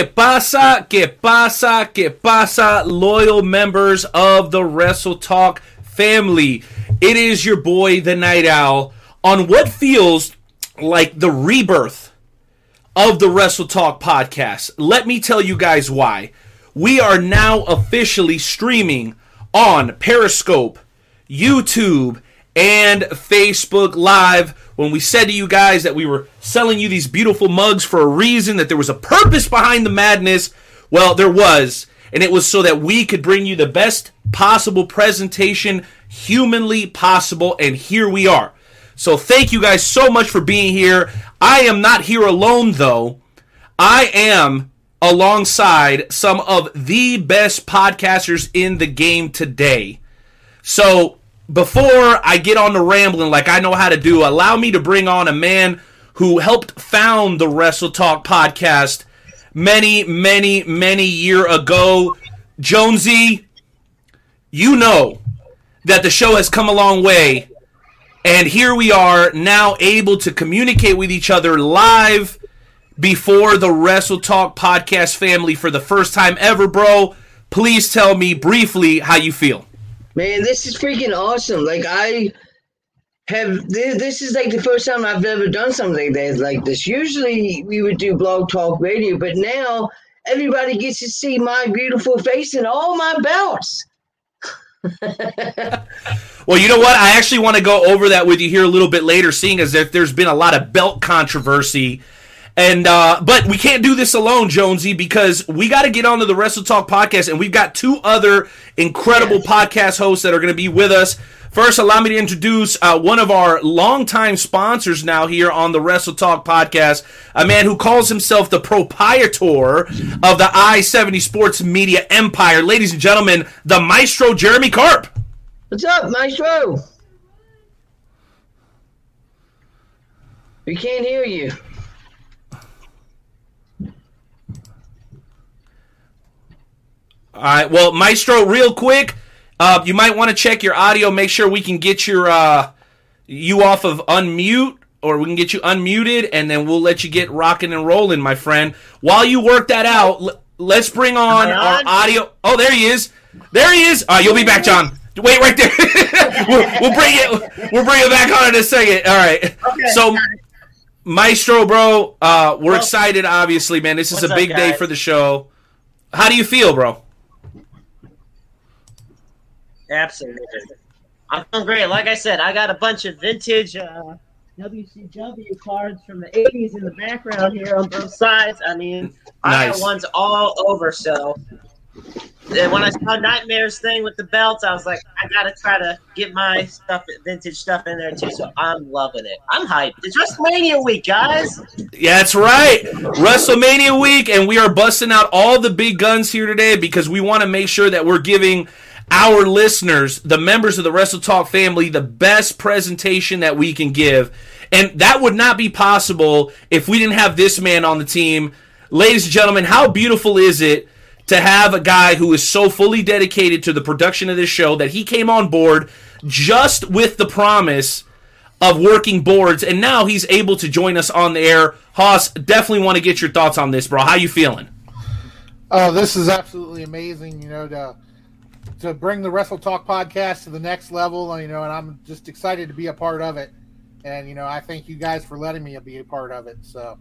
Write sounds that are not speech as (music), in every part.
Que pasa, que pasa, que pasa, loyal members of the Wrestle Talk family. It is your boy, the Night Owl, on what feels like the rebirth of the Wrestle Talk podcast. Let me tell you guys why. We are now officially streaming on Periscope, YouTube, and Facebook Live. When we said to you guys that we were selling you these beautiful mugs for a reason, that there was a purpose behind the madness, well, there was. And it was so that we could bring you the best possible presentation humanly possible. And here we are. So thank you guys so much for being here. I am not here alone, though. I am alongside some of the best podcasters in the game today. So before I get on the rambling like I know how to do, allow me to bring on a man who helped found the Wrestle Talk podcast many, many, many year ago. Jonesy, you know that the show has come a long way. And here we are now able to communicate with each other live before the Wrestle Talk podcast family for the first time ever, bro. Please tell me briefly how you feel. Man, this is freaking awesome. Like I have this, this is like the first time I've ever done something like this. Usually we would do blog talk radio, but now everybody gets to see my beautiful face and all my belts. (laughs) well, you know what? I actually want to go over that with you here a little bit later, seeing as if there's been a lot of belt controversy. And uh, but we can't do this alone, Jonesy, because we got to get onto the Wrestle Talk podcast, and we've got two other incredible yes. podcast hosts that are going to be with us. First, allow me to introduce uh, one of our longtime sponsors now here on the Wrestle Talk podcast, a man who calls himself the proprietor of the I 70 Sports Media Empire. Ladies and gentlemen, the maestro Jeremy Carp. What's up, maestro? We can't hear you. All right, well, Maestro, real quick, uh, you might want to check your audio. Make sure we can get your uh, you off of unmute, or we can get you unmuted, and then we'll let you get rocking and rolling, my friend. While you work that out, l- let's bring on, our audio. Oh, there he is. There he is. All right, you'll be back, John. Wait right there. (laughs) we'll, we'll, bring it. We'll bring it back on in a second. All right. Okay, so. Maestro, bro, uh, we're well, excited. Obviously, man, this is a big up, day for the show. How do you feel, bro? Absolutely. I'm feeling great. Like I said, I got a bunch of vintage uh, WCW cards from the 80s in the background here on both sides. I mean, nice. I got ones all over. So and when I saw Nightmare's thing with the belts, I was like, I gotta try to get my stuff, vintage stuff in there too. So I'm loving it. I'm hyped. It's WrestleMania week, guys. Yeah, that's right. WrestleMania week, and we are busting out all the big guns here today because we want to make sure that we're giving our listeners, the members of the Wrestle Talk family, the best presentation that we can give. And that would not be possible if we didn't have this man on the team. Ladies and gentlemen, how beautiful is it to have a guy who is so fully dedicated to the production of this show that he came on board just with the promise of working boards and now he's able to join us on the air. Hoss, definitely want to get your thoughts on this, bro. How you feeling? Oh, this is absolutely amazing, you know, to to bring the Wrestle Talk podcast to the next level. You know, and I'm just excited to be a part of it. And you know, I thank you guys for letting me be a part of it. So,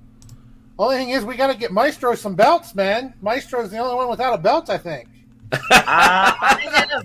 only thing is, we got to get Maestro some belts, man. Maestro's the only one without a belt, I think. uh, (laughs) I,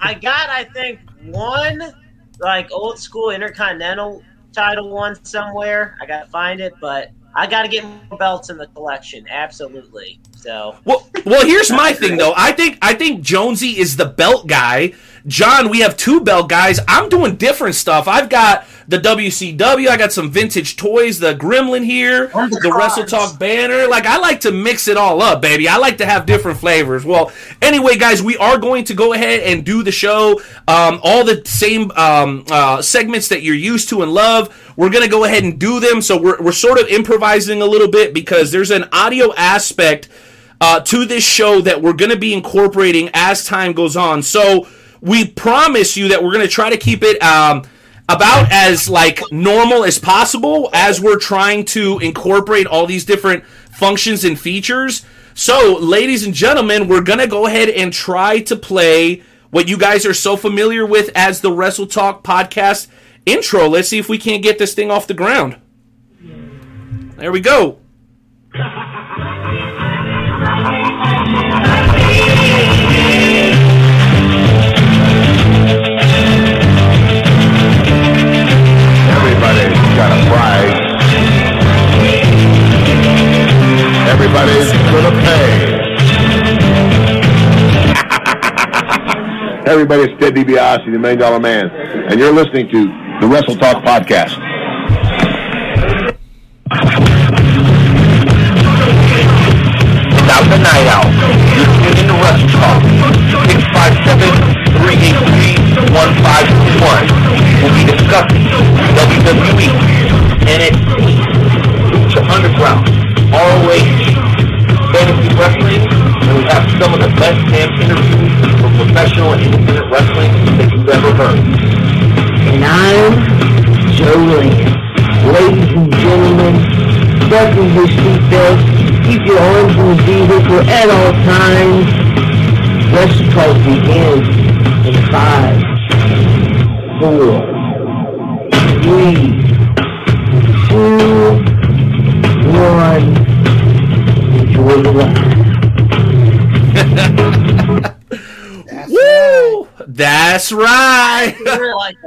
I got, I think, one like old school Intercontinental title one somewhere. I gotta find it, but I got to get more belts in the collection. Absolutely. So well, well, here's my thing though. I think I think Jonesy is the belt guy. John, we have two belt guys. I'm doing different stuff. I've got the WCW. I got some vintage toys. The Gremlin here, the, the Wrestle Talk banner. Like I like to mix it all up, baby. I like to have different flavors. Well, anyway, guys, we are going to go ahead and do the show. Um, all the same um, uh, segments that you're used to and love. We're gonna go ahead and do them. So we're we're sort of improvising a little bit because there's an audio aspect uh, to this show that we're going to be incorporating as time goes on. So we promise you that we're going to try to keep it um, about as like normal as possible as we're trying to incorporate all these different functions and features. So, ladies and gentlemen, we're going to go ahead and try to play what you guys are so familiar with as the Wrestle Talk podcast intro. Let's see if we can't get this thing off the ground. There we go. (laughs) Everybody's gonna pay. Everybody, it's Ted DiBiase, the Million Dollar Man, and you're listening to the Wrestle Talk Podcast. Without the night out, you're tuning to Wrestle Talk. 657-383-1521. We'll be discussing WWE, NXT, Lucha Underground, ROH, fantasy wrestling, and we have some of the best damn interviews for professional and independent wrestling that you've ever heard. And I'm Joe Lance. Ladies and gentlemen, buckle your seatbelts, keep your arms in the vehicle at all times. Wrestle Talk begins in five, four, three, two, one. Enjoy the ride. Woo! That's right.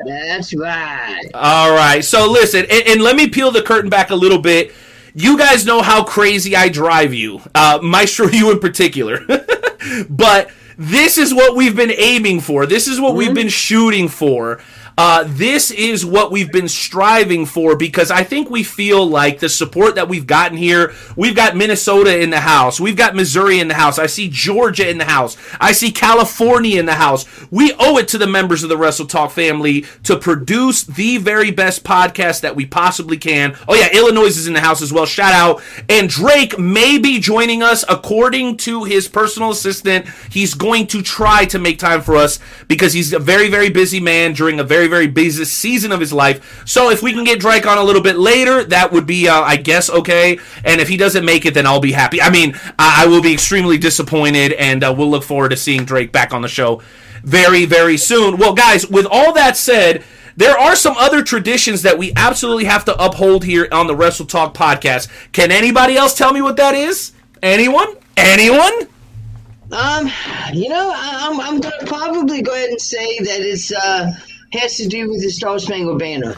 That's right. All right. So listen, and, and, let me peel the curtain back a little bit. You guys know how crazy I drive you, uh, Maestro, (laughs) you in particular. (laughs) but this is what we've been aiming for. This is what mm-hmm. we've been shooting for. Uh, this is what we've been striving for because I think we feel like the support that we've gotten here. We've got Minnesota in the house. We've got Missouri in the house. I see Georgia in the house. I see California in the house. We owe it to the members of the Wrestle Talk family to produce the very best podcast that we possibly can. Oh, yeah, Illinois is in the house as well. Shout out. And Drake may be joining us according to his personal assistant. He's going to try to make time for us because he's a very, very busy man during a very very, very busy season of his life. So if we can get Drake on a little bit later, that would be, uh, I guess, okay. And if he doesn't make it, then I'll be happy. I mean, I, I will be extremely disappointed, and uh, we'll look forward to seeing Drake back on the show very, very soon. Well, guys, with all that said, there are some other traditions that we absolutely have to uphold here on the Wrestle Talk podcast. Can anybody else tell me what that is? Anyone? Anyone? Um, you know, I'm, I'm gonna probably go ahead and say that it's uh has to do with the Star Spangled Banner.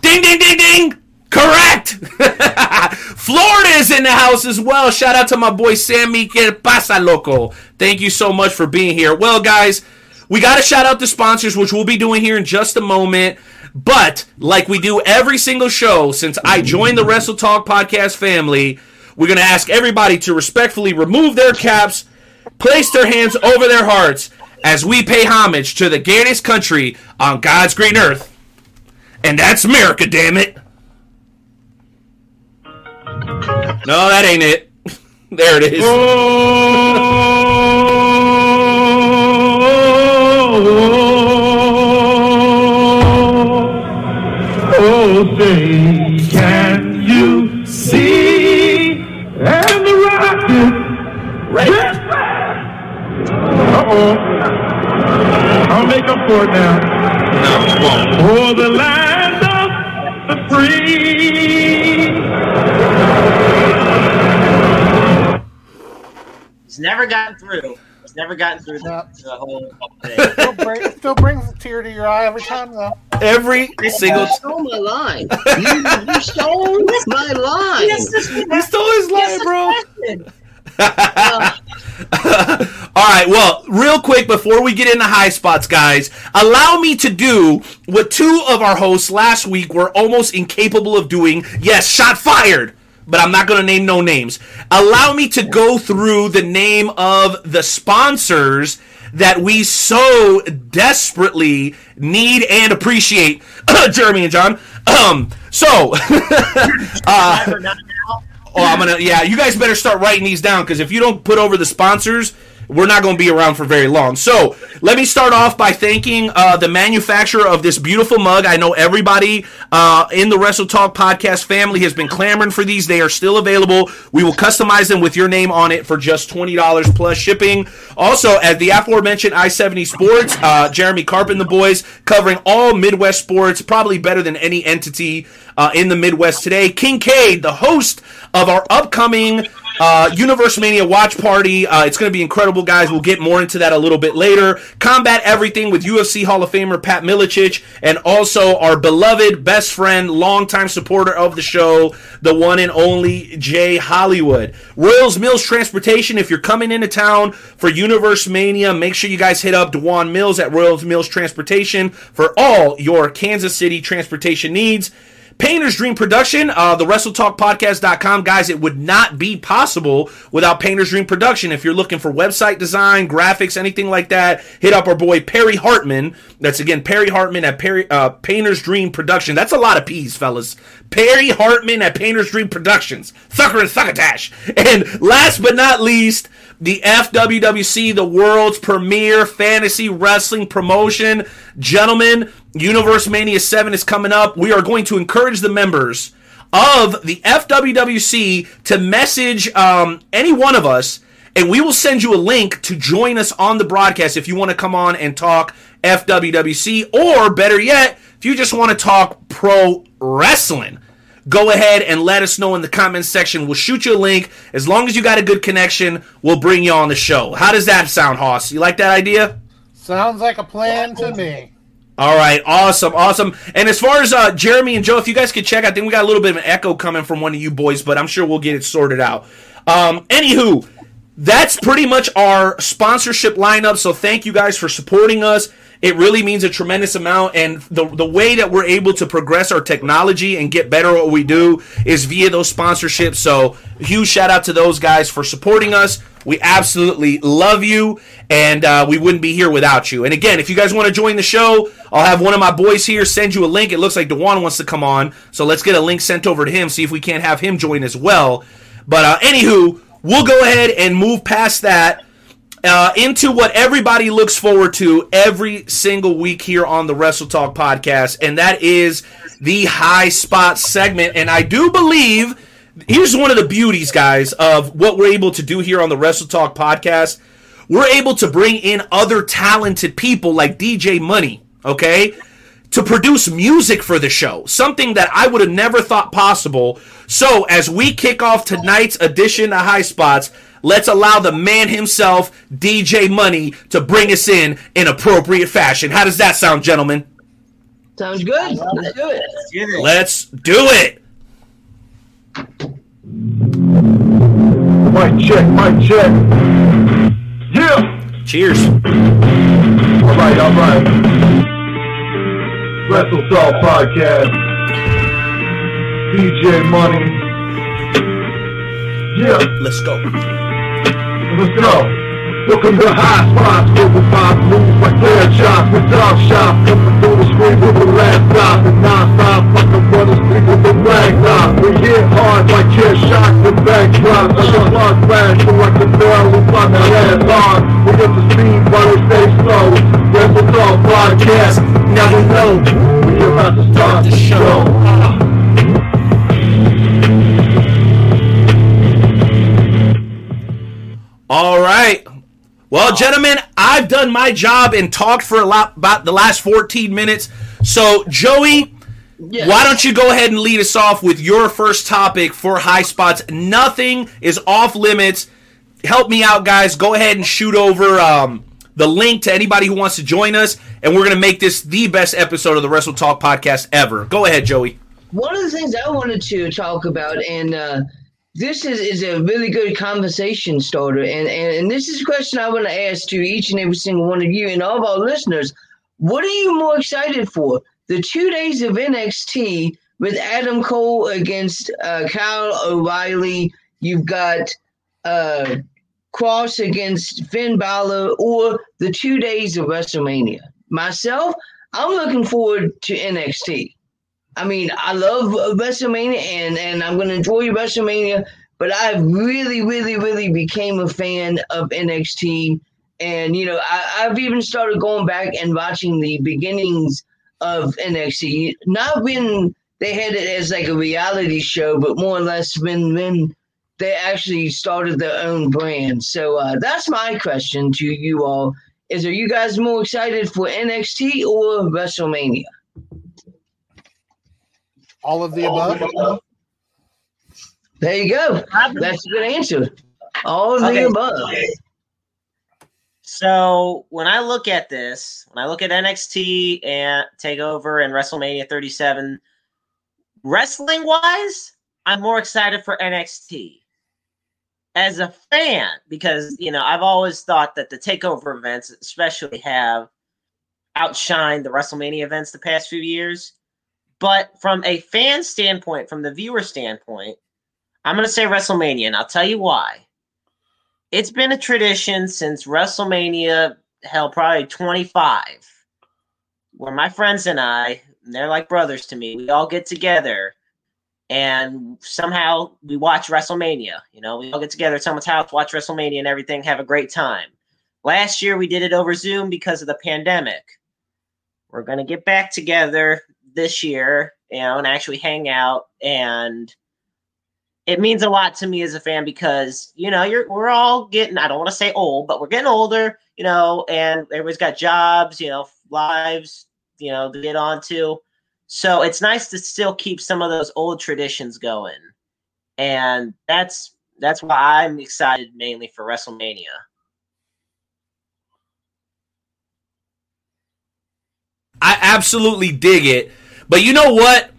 Ding, ding, ding, ding! Correct! (laughs) Florida is in the house as well. Shout out to my boy Sammy Que Pasa Loco. Thank you so much for being here. Well, guys, we got to shout out the sponsors, which we'll be doing here in just a moment. But, like we do every single show since I joined the Wrestle Talk podcast family, we're going to ask everybody to respectfully remove their caps, place their hands over their hearts, as we pay homage to the greatest country on God's green earth. And that's America, damn it. No, that ain't it. (laughs) there it is. Oh, oh, oh say, can you see? And the rocket. Right. Make up for it now. No, won't. For the land of the free. It's never gotten through. It's never gotten through the, the whole thing. Still, bring, still brings a tear to your eye every time, though. Every single. You stole my line. (laughs) You, you stole my line. You stole his line, bro. All right, well, real quick before we get into high spots, guys, allow me to do what two of our hosts last week were almost incapable of doing. Yes, shot fired, but I'm not going to name no names. Allow me to go through the name of the sponsors that we so desperately need and appreciate, (coughs) Jeremy and John. Um, so, (laughs) uh, Oh, I'm gonna. Yeah, you guys better start writing these down because if you don't put over the sponsors, we're not going to be around for very long. So let me start off by thanking uh, the manufacturer of this beautiful mug. I know everybody uh, in the Wrestle Talk podcast family has been clamoring for these. They are still available. We will customize them with your name on it for just twenty dollars plus shipping. Also, at the aforementioned I seventy Sports, uh, Jeremy Carp and the boys covering all Midwest sports, probably better than any entity uh, in the Midwest today. Kincaid, the host of our upcoming uh, Universe Mania watch party. Uh, it's going to be incredible, guys. We'll get more into that a little bit later. Combat Everything with UFC Hall of Famer Pat Miletich, and also our beloved best friend, longtime supporter of the show, the one and only Jay Hollywood. Royals Mills Transportation. If you're coming into town for Universe Mania, make sure you guys hit up Dewan Mills at Royals Mills Transportation for all your Kansas City transportation needs. Painter's Dream Production, uh, the WrestleTalkPodcast.com. Guys, it would not be possible without Painter's Dream Production. If you're looking for website design, graphics, anything like that, hit up our boy Perry Hartman. That's again Perry Hartman at Perry, uh, Painter's Dream Production. That's a lot of P's, fellas. Perry Hartman at Painter's Dream Productions. Thucker and Thuckatash. And last but not least, the FWWC, the world's premier fantasy wrestling promotion. Gentlemen, Universe Mania 7 is coming up. We are going to encourage the members of the FWWC to message um, any one of us, and we will send you a link to join us on the broadcast if you want to come on and talk FWWC, or better yet, if you just want to talk pro wrestling go ahead and let us know in the comments section. We'll shoot you a link. As long as you got a good connection, we'll bring you on the show. How does that sound, Hoss? You like that idea? Sounds like a plan to me. All right, awesome, awesome. And as far as uh, Jeremy and Joe, if you guys could check, I think we got a little bit of an echo coming from one of you boys, but I'm sure we'll get it sorted out. Um, anywho, that's pretty much our sponsorship lineup. So thank you guys for supporting us. It really means a tremendous amount. And the, the way that we're able to progress our technology and get better at what we do is via those sponsorships. So, huge shout out to those guys for supporting us. We absolutely love you, and uh, we wouldn't be here without you. And again, if you guys want to join the show, I'll have one of my boys here send you a link. It looks like Dewan wants to come on, so let's get a link sent over to him, see if we can't have him join as well. But uh, anywho, we'll go ahead and move past that uh, into what everybody looks forward to every single week here on the Wrestle Talk podcast, and that is the high spot segment. And I do believe here's one of the beauties, guys, of what we're able to do here on the Wrestle Talk podcast. We're able to bring in other talented people like DJ Money, okay, to produce music for the show, something that I would have never thought possible. So, as we kick off tonight's edition of High Spots, Let's allow the man himself, DJ Money, to bring us in in appropriate fashion. How does that sound, gentlemen? Sounds good. Let's do it. Let's do it. Mic check, mic check. Yeah. Cheers. All right, all right. Wrestle Talk Podcast. DJ Money. Yeah. Let's go. Let's go. Welcome to High Spots, global five moves like dead shots with dog shop. Coming through the screen with the last stop and non-stop. Fucking runners, people with rag top. We hit hard like chair shots and backdrops. Like a blood flash, so like the we find that ass on. We get the speed while they stay slow. Wrestle Talk Podcast, never know. We about to start the show. All right. Well, gentlemen, I've done my job and talked for a lot about the last 14 minutes. So, Joey, yes. why don't you go ahead and lead us off with your first topic for high spots? Nothing is off limits. Help me out, guys. Go ahead and shoot over um, the link to anybody who wants to join us, and we're going to make this the best episode of the Wrestle Talk podcast ever. Go ahead, Joey. One of the things I wanted to talk about, and uh, this is, is a really good conversation starter. And, and, and this is a question I want to ask to each and every single one of you and all of our listeners. What are you more excited for? The two days of NXT with Adam Cole against uh, Kyle O'Reilly. You've got uh, Kross against Finn Balor, or the two days of WrestleMania. Myself, I'm looking forward to NXT. I mean, I love WrestleMania, and and I'm going to enjoy WrestleMania but I really, really, really became a fan of NXT. And, you know, I, I've even started going back and watching the beginnings of NXT. Not when they had it as like a reality show, but more or less when when they actually started their own brand. So uh, that's my question to you all: Is are you guys more excited for NXT or WrestleMania? All of the above. There you go. That's a good answer. All of Okay. the above. So when I look at this, when I look at NXT and Takeover and WrestleMania 37, wrestling wise, I'm more excited for NXT as a fan because you know I've always thought that the Takeover events, especially, have outshined the WrestleMania events the past few years. But from a fan standpoint, from the viewer standpoint, I'm going to say WrestleMania, and I'll tell you why it's been a tradition since WrestleMania, hell, probably 25, where my friends and I, and they're like brothers to me, we all get together and somehow we watch WrestleMania. You know, we all get together at someone's house, watch WrestleMania and everything, have a great time. Last year we did it over Zoom because of the pandemic. We're going to get back together this year, you know, and actually hang out and it means a lot to me as a fan because you know you're we're all getting I don't want to say old, but we're getting older, you know, and everybody's got jobs, you know, lives, you know, to get on to. So it's nice to still keep some of those old traditions going. And that's that's why I'm excited mainly for WrestleMania. I absolutely dig it. But you know what?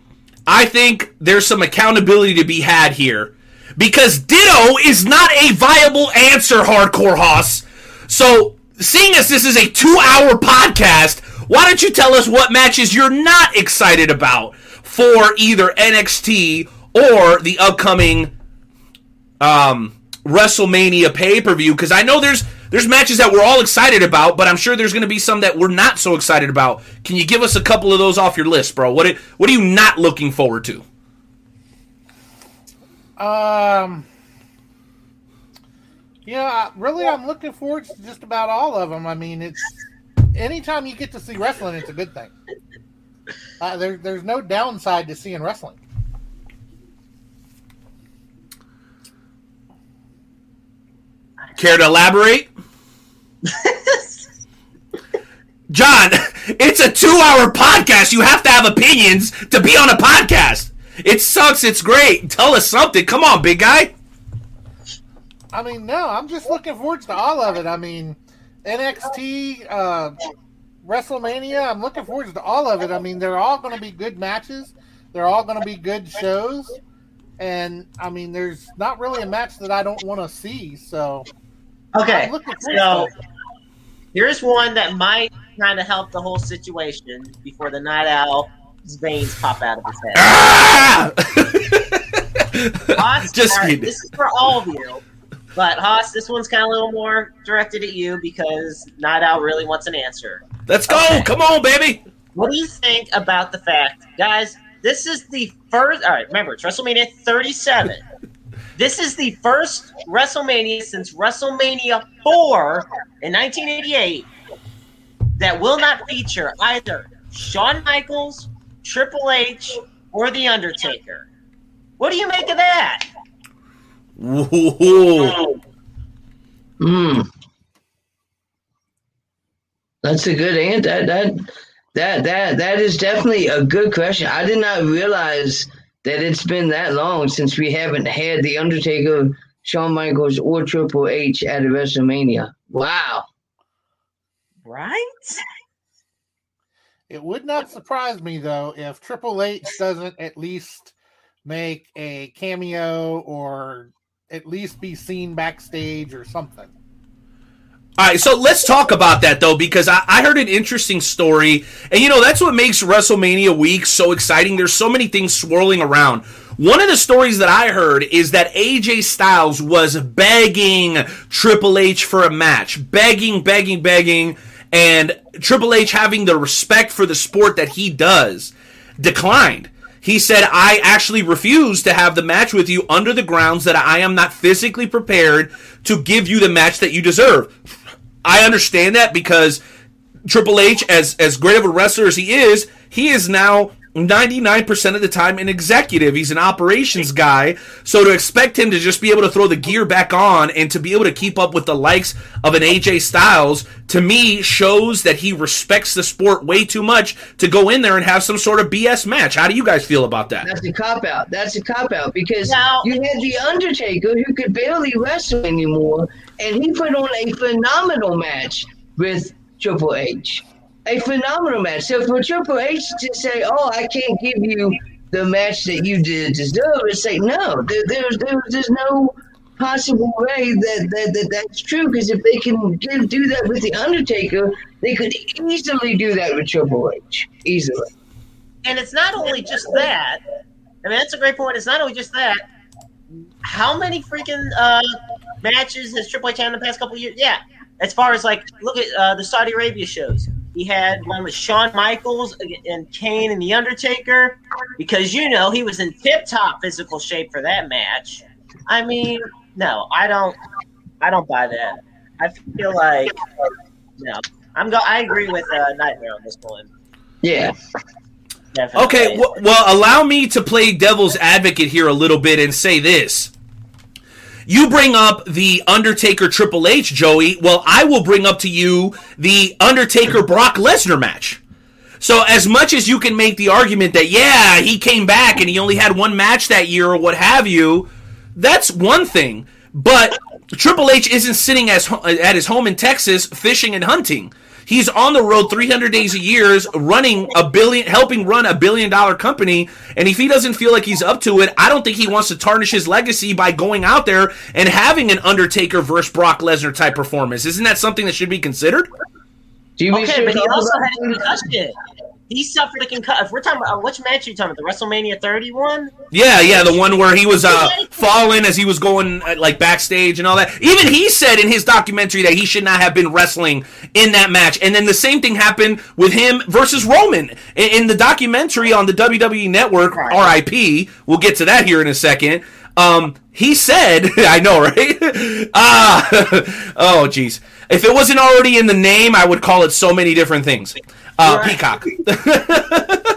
I think there's some accountability to be had here. Because Ditto is not a viable answer, Hardcore Hoss. So, seeing as this is a two hour podcast, why don't you tell us what matches you're not excited about for either NXT or the upcoming um, WrestleMania pay per view? Because I know there's there's matches that we're all excited about, but I'm sure there's going to be some that we're not so excited about. Can you give us a couple of those off your list, bro? What what are you not looking forward to? Um. Yeah, really, I'm looking forward to just about all of them. I mean, it's anytime you get to see wrestling, it's a good thing. Uh, there, there's no downside to seeing wrestling. Care to elaborate? (laughs) John, it's a two hour podcast. You have to have opinions to be on a podcast. It sucks. It's great. Tell us something. Come on, big guy. I mean, no, I'm just looking forward to all of it. I mean, NXT, uh, WrestleMania, I'm looking forward to all of it. I mean, they're all going to be good matches. They're all going to be good shows. And, I mean, there's not really a match that I don't want to see. So, Okay, I'm looking forward so to here's one that might kind of help the whole situation before the night owl's veins pop out of his head. Ah! (laughs) Hoss, Just all right, this is for all of you. But Hoss, this one's kind of a little more directed at you because Night Owl really wants an answer. Let's go. Okay. Come on, baby. What do you think about the fact, guys? This is the first. All right, remember it's WrestleMania 37. This is the first WrestleMania since WrestleMania 4 in 1988 that will not feature either Shawn Michaels, Triple H, or The Undertaker. What do you make of that? Ooh. Hmm. That's a good answer. That that that that that is definitely a good question. I did not realize that it's been that long since we haven't had the Undertaker, Shawn Michaels, or Triple H at a WrestleMania. Wow. Right? It would not surprise me though if Triple H doesn't at least make a cameo or at least be seen backstage or something. All right, so let's talk about that though, because I, I heard an interesting story, and you know that's what makes WrestleMania week so exciting. There's so many things swirling around. One of the stories that I heard is that AJ Styles was begging Triple H for a match, begging, begging, begging, and Triple H having the respect for the sport that he does declined. He said, I actually refuse to have the match with you under the grounds that I am not physically prepared to give you the match that you deserve. I understand that because Triple H, as as great of a wrestler as he is, he is now 99% of the time an executive. He's an operations guy. So to expect him to just be able to throw the gear back on and to be able to keep up with the likes of an AJ Styles, to me, shows that he respects the sport way too much to go in there and have some sort of BS match. How do you guys feel about that? That's a cop out. That's a cop out because Now- you had The Undertaker who could barely wrestle anymore, and he put on a phenomenal match with Triple H. A phenomenal match. So for Triple H to say, "Oh, I can't give you the match that you did deserve," and say, "No, there, there's there, there's no possible way that, that, that that's true." Because if they can do, do that with The Undertaker, they could easily do that with Triple H. Easily. And it's not only just that. I mean, that's a great point. It's not only just that. How many freaking uh, matches has Triple H had in the past couple years? Yeah. As far as like, look at uh, the Saudi Arabia shows. He had one with Shawn Michaels and Kane and The Undertaker because, you know, he was in tip top physical shape for that match. I mean, no, I don't. I don't buy that. I feel like, no. I'm go. I agree with uh, Nightmare on this one. Yeah. Definitely. Okay, w- well, allow me to play devil's advocate here a little bit and say this. You bring up the Undertaker Triple H, Joey. Well, I will bring up to you the Undertaker Brock Lesnar match. So, as much as you can make the argument that, yeah, he came back and he only had one match that year or what have you, that's one thing. But Triple H isn't sitting as, at his home in Texas fishing and hunting. He's on the road 300 days a year, running a billion, helping run a billion dollar company. And if he doesn't feel like he's up to it, I don't think he wants to tarnish his legacy by going out there and having an Undertaker versus Brock Lesnar type performance. Isn't that something that should be considered? Do you Okay, but he also had a concussion. He suffered a concussion. If we're talking about uh, which match are you talking about? The WrestleMania 31? Yeah, yeah, the one where he was uh, falling as he was going uh, like backstage and all that. Even he said in his documentary that he should not have been wrestling in that match. And then the same thing happened with him versus Roman in, in the documentary on the WWE Network. R.I.P. We'll get to that here in a second. Um, he said, (laughs) I know, right? (laughs) Ah, (laughs) oh, jeez. If it wasn't already in the name, I would call it so many different things. Uh, Right. Peacock. (laughs)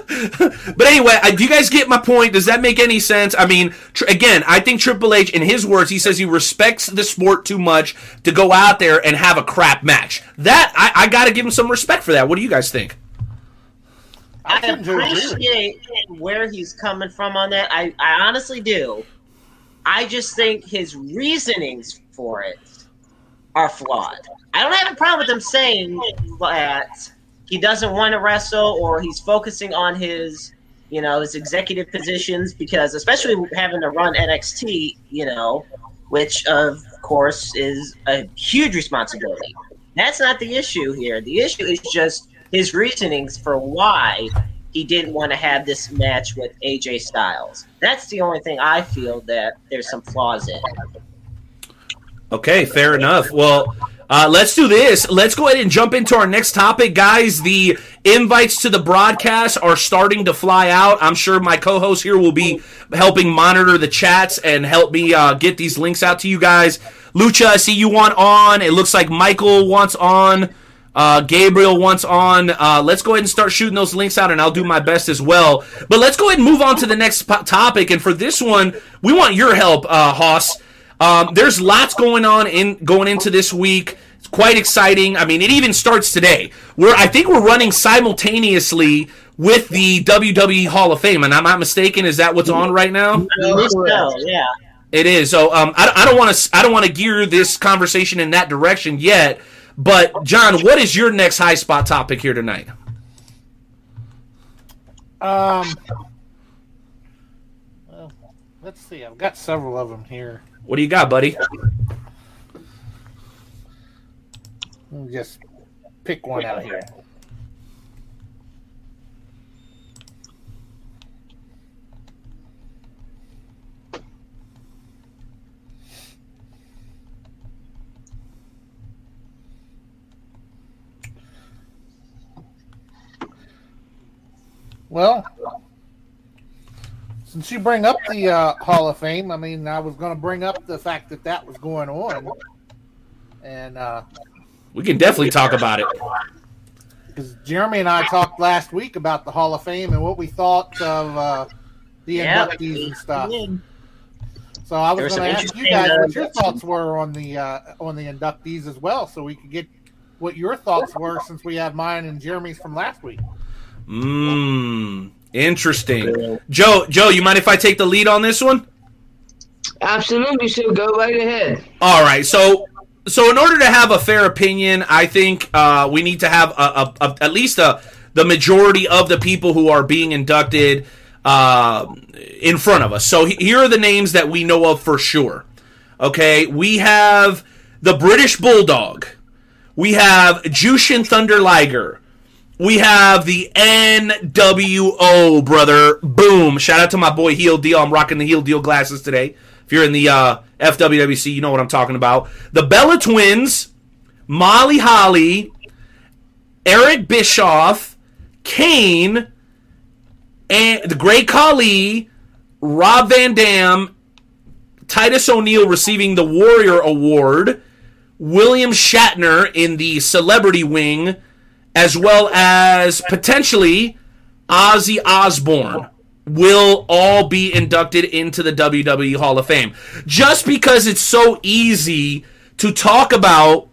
But anyway, do you guys get my point? Does that make any sense? I mean, tr- again, I think Triple H, in his words, he says he respects the sport too much to go out there and have a crap match. That I, I got to give him some respect for that. What do you guys think? I, tend to agree with you. appreciate where he's coming from on that. I, I honestly do. I just think his reasonings for it are flawed. I don't have a problem with him saying that he doesn't want to wrestle or he's focusing on his, you know, his executive positions because, especially having to run NXT, you know, which of course is a huge responsibility. That's not the issue here. The issue is just his reasonings for why he didn't want to have this match with AJ Styles. That's the only thing I feel that there's some flaws in. Okay, fair enough. Well, uh, let's do this. Let's go ahead and jump into our next topic, guys. The invites to the broadcast are starting to fly out. I'm sure my co-host here will be helping monitor the chats and help me uh, get these links out to you guys. Lucha, I see you want on. It looks like Michael wants on. Uh, Gabriel wants on. Uh, let's go ahead and start shooting those links out, and I'll do my best as well. But let's go ahead and move on to the next po- topic. And for this one, we want your help, uh, Hoss. Um, there's lots going on in going into this week. It's quite exciting. I mean, it even starts today. We're I think we're running simultaneously with the WWE Hall of Fame, and I'm not mistaken. Is that what's on right now? At least so, yeah. It is. So um, I, I don't want to I don't want to gear this conversation in that direction yet. But John, what is your next high spot topic here tonight? Um, well, let's see. I've got several of them here. What do you got, buddy? Just pick one out here. Well, since you bring up the uh, Hall of Fame, I mean, I was going to bring up the fact that that was going on, and uh, we can definitely talk about it because Jeremy and I talked last week about the Hall of Fame and what we thought of uh, the Yeah, inductees and stuff. So I was going to ask you guys uh, what your thoughts were on the uh, on the inductees as well, so we could get what your thoughts were since we had mine and Jeremy's from last week. Mmm. Interesting. Joe, Joe, you mind if I take the lead on this one? Absolutely, so go right ahead. All right. So, so in order to have a fair opinion, I think uh, we need to have a, a, a, at least a, the majority of the people who are being inducted uh, in front of us. So he- here are the names that we know of for sure. Okay, we have the British Bulldog. We have Jushin Thunder Liger. We have the NWO, brother. Boom. Shout out to my boy Heel Deal. I'm rocking the Heel Deal glasses today. If you're in the uh, FWWC, you know what I'm talking about. The Bella Twins, Molly Holly, Eric Bischoff, Kane, and the Great Khali, Rob Van Dam, Titus O'Neil receiving the Warrior Award, William Shatner in the Celebrity Wing, as well as potentially Ozzy Osbourne will all be inducted into the WWE Hall of Fame. Just because it's so easy to talk about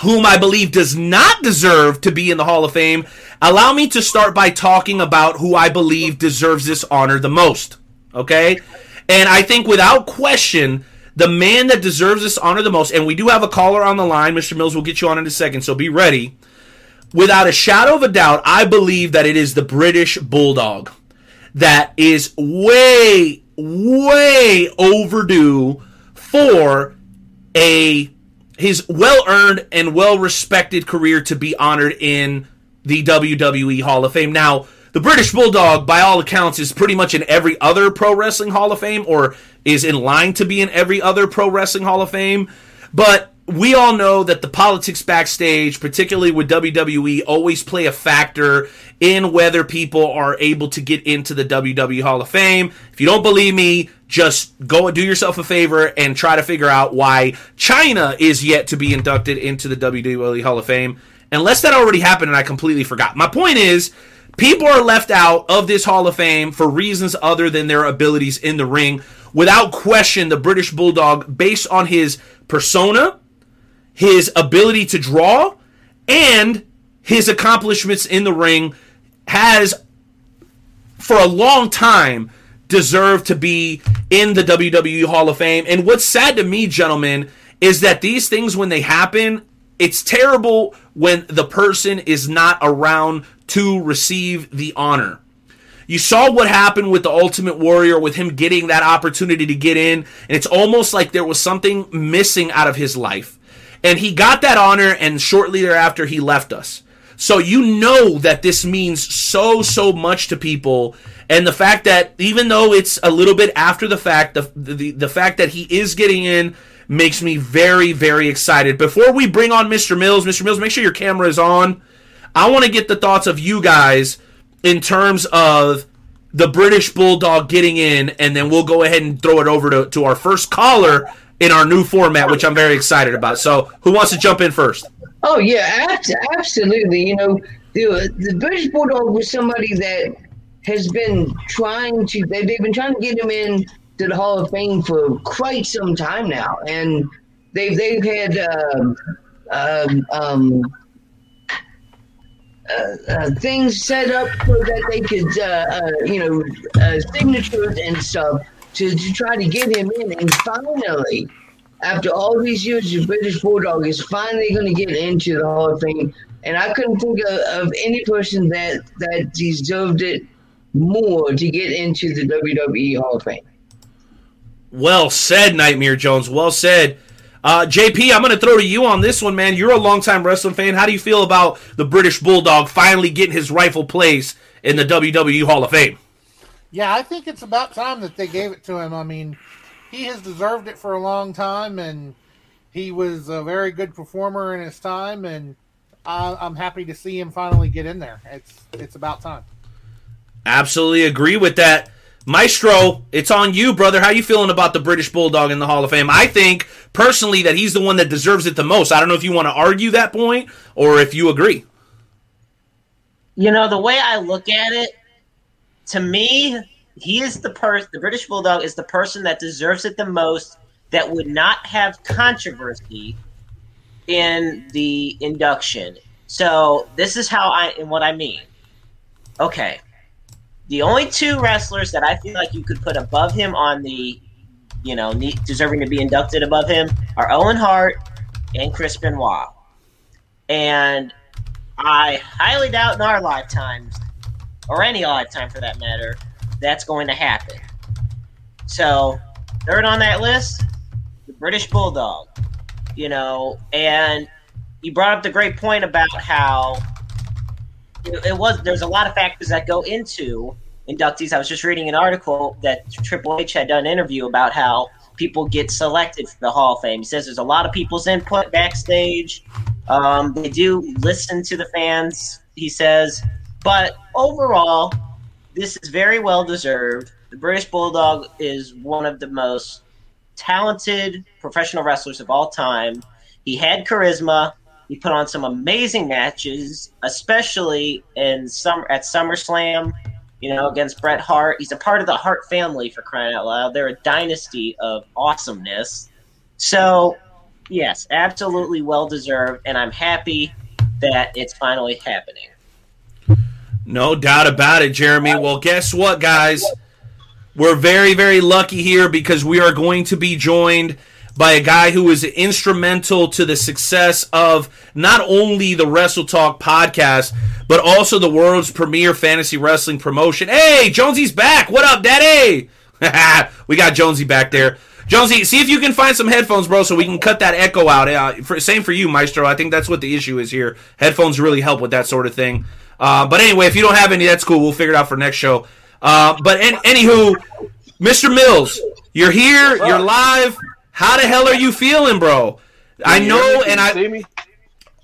whom I believe does not deserve to be in the Hall of Fame, allow me to start by talking about who I believe deserves this honor the most. Okay? And I think without question, the man that deserves this honor the most, and we do have a caller on the line, Mr. Mills we'll get you on in a second, so be ready. Without a shadow of a doubt, I believe that it is the British Bulldog that is way, way overdue for a his well earned and well respected career to be honored in the WWE Hall of Fame. Now, the British Bulldog, by all accounts, is pretty much in every other pro wrestling Hall of Fame or is in line to be in every other pro wrestling Hall of Fame. But we all know that the politics backstage, particularly with WWE, always play a factor in whether people are able to get into the WWE Hall of Fame. If you don't believe me, just go and do yourself a favor and try to figure out why Chyna is yet to be inducted into the WWE Hall of Fame. Unless that already happened and I completely forgot. My point is, people are left out of this Hall of Fame for reasons other than their abilities in the ring. Without question, the British Bulldog, based on his persona, his ability to draw, and his accomplishments in the ring, has for a long time deserved to be in the WWE Hall of Fame. And what's sad to me, gentlemen, is that these things, when they happen, it's terrible when the person is not around to receive the honor. You saw what happened with the Ultimate Warrior with him getting that opportunity to get in, and it's almost like there was something missing out of his life. And he got that honor, and shortly thereafter, he left us. So you know that this means so, so much to people. And the fact that even though it's a little bit after the fact, the, the, the fact that he is getting in makes me very, very excited. Before we bring on Mr. Mills, Mr. Mills, make sure your camera is on. I want to get the thoughts of you guys in terms of the British Bulldog getting in, and then we'll go ahead and throw it over to, to our first caller in our new format, which I'm very excited about. So, who wants to jump in first? Oh yeah, absolutely. You know, the the British Bulldog was somebody that has been trying to. They, they've been trying to get him in to the Hall of Fame for quite some time now, and they've they've had um, um, um, uh, uh, things set up so that they could, uh, uh, you know, uh, signatures and stuff to, to try to get him in. And finally, after all these years, the British Bulldog is finally going to get into the Hall of Fame. And I couldn't think of, of any person that, that deserved it more to get into the WWE Hall of Fame. Well said, Nightmare Jones. Well said. Uh, JP, I'm going to throw to you on this one, man. You're a longtime wrestling fan. How do you feel about the British Bulldog finally getting his rightful place in the WWE Hall of Fame? Yeah, I think it's about time that they gave it to him. I mean, he has deserved it for a long time, and he was a very good performer in his time, and I, I'm happy to see him finally get in there. It's it's about time. Absolutely agree with that. Maestro, it's on you, brother. How you feeling about the British Bulldog in the Hall of Fame? I think personally that he's the one that deserves it the most. I don't know if you want to argue that point or if you agree. You know, the way I look at it, to me, he is the person. The British Bulldog is the person that deserves it the most. That would not have controversy in the induction. So this is how I and what I mean. Okay, the only two wrestlers that I feel like you could put above him on the, you know, deserving to be inducted above him are Owen Hart and Chris Benoit. And I highly doubt in our lifetimes, or any lifetime for that matter, that's going to happen. So, third on that list, the British Bulldog. You know, and you brought up the great point about how it, it was there's a lot of factors that go into inductees. I was just reading an article that Triple H had done an interview about how people get selected for the Hall of Fame. He says there's a lot of people's input backstage. Um, they do listen to the fans, he says, but overall, this is very well deserved. The British Bulldog is one of the most talented professional wrestlers of all time. He had charisma. He put on some amazing matches, especially in some at SummerSlam. You know, against Bret Hart. He's a part of the Hart family for crying out loud. They're a dynasty of awesomeness. So, yes, absolutely well deserved, and I'm happy that it's finally happening. No doubt about it, Jeremy. Well, guess what, guys? We're very, very lucky here because we are going to be joined by a guy who is instrumental to the success of not only the Wrestle Talk podcast, but also the world's premier fantasy wrestling promotion. Hey, Jonesy's back. What up, Daddy? (laughs) we got Jonesy back there. Jonesy, see if you can find some headphones, bro, so we can cut that echo out. Uh, for, same for you, Maestro. I think that's what the issue is here. Headphones really help with that sort of thing. Uh, but anyway, if you don't have any, that's cool. We'll figure it out for next show. Uh, but an- anywho, Mr. Mills, you're here. You're live. How the hell are you feeling, bro? I know, and I. See me?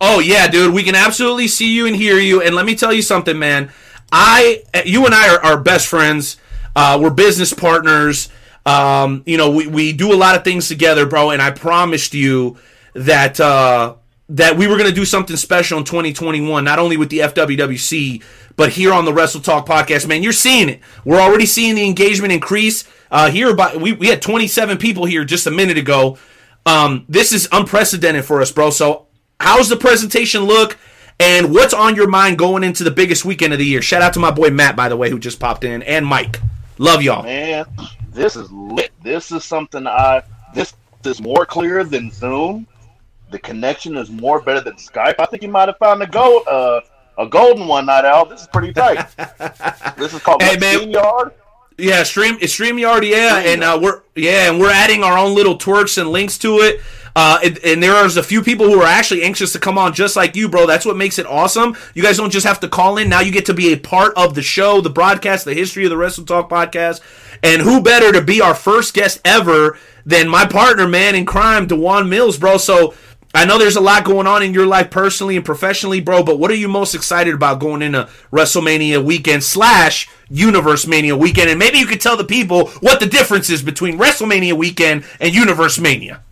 Oh yeah, dude, we can absolutely see you and hear you. And let me tell you something, man. I, you and I are, are best friends. Uh, we're business partners. Um, you know, we, we do a lot of things together, bro. And I promised you that uh, that we were going to do something special in 2021, not only with the FWWC, but here on the Wrestle Talk podcast. Man, you're seeing it. We're already seeing the engagement increase. Uh, here, about we, we had 27 people here just a minute ago. Um, this is unprecedented for us, bro. So, how's the presentation look? And what's on your mind going into the biggest weekend of the year? Shout out to my boy Matt, by the way, who just popped in, and Mike. Love y'all. Man, this is lit. This is something I. This is more clear than Zoom. The connection is more better than Skype. I think you might have found a gold, uh, a golden one, not Owl. This is pretty tight. (laughs) this is called hey, man. Yard. Yeah, stream it's StreamYard, yeah, and uh, we're yeah, and we're adding our own little twerks and links to it. Uh, and, and are a few people who are actually anxious to come on, just like you, bro. That's what makes it awesome. You guys don't just have to call in; now you get to be a part of the show, the broadcast, the history of the Wrestle Talk podcast. And who better to be our first guest ever than my partner, man, in crime, Dewan Mills, bro? So I know there's a lot going on in your life personally and professionally, bro, but what are you most excited about going into WrestleMania weekend slash Universe Mania weekend? And maybe you could tell the people what the difference is between WrestleMania weekend and Universe Mania.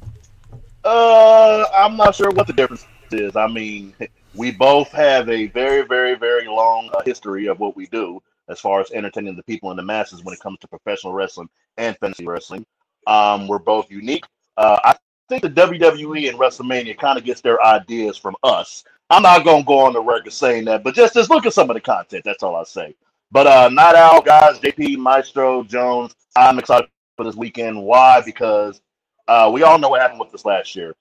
Uh, I'm not sure what the difference is. I mean, we both have a very, very, very long uh, history of what we do as far as entertaining the people and the masses when it comes to professional wrestling and fantasy wrestling. Um, we're both unique. Uh, I think the WWE and WrestleMania kind of gets their ideas from us. I'm not gonna go on the record saying that, but just just look at some of the content. That's all I say. But uh, Night Owl guys, JP, Maestro, Jones. I'm excited for this weekend. Why? Because uh, we all know what happened with this last year.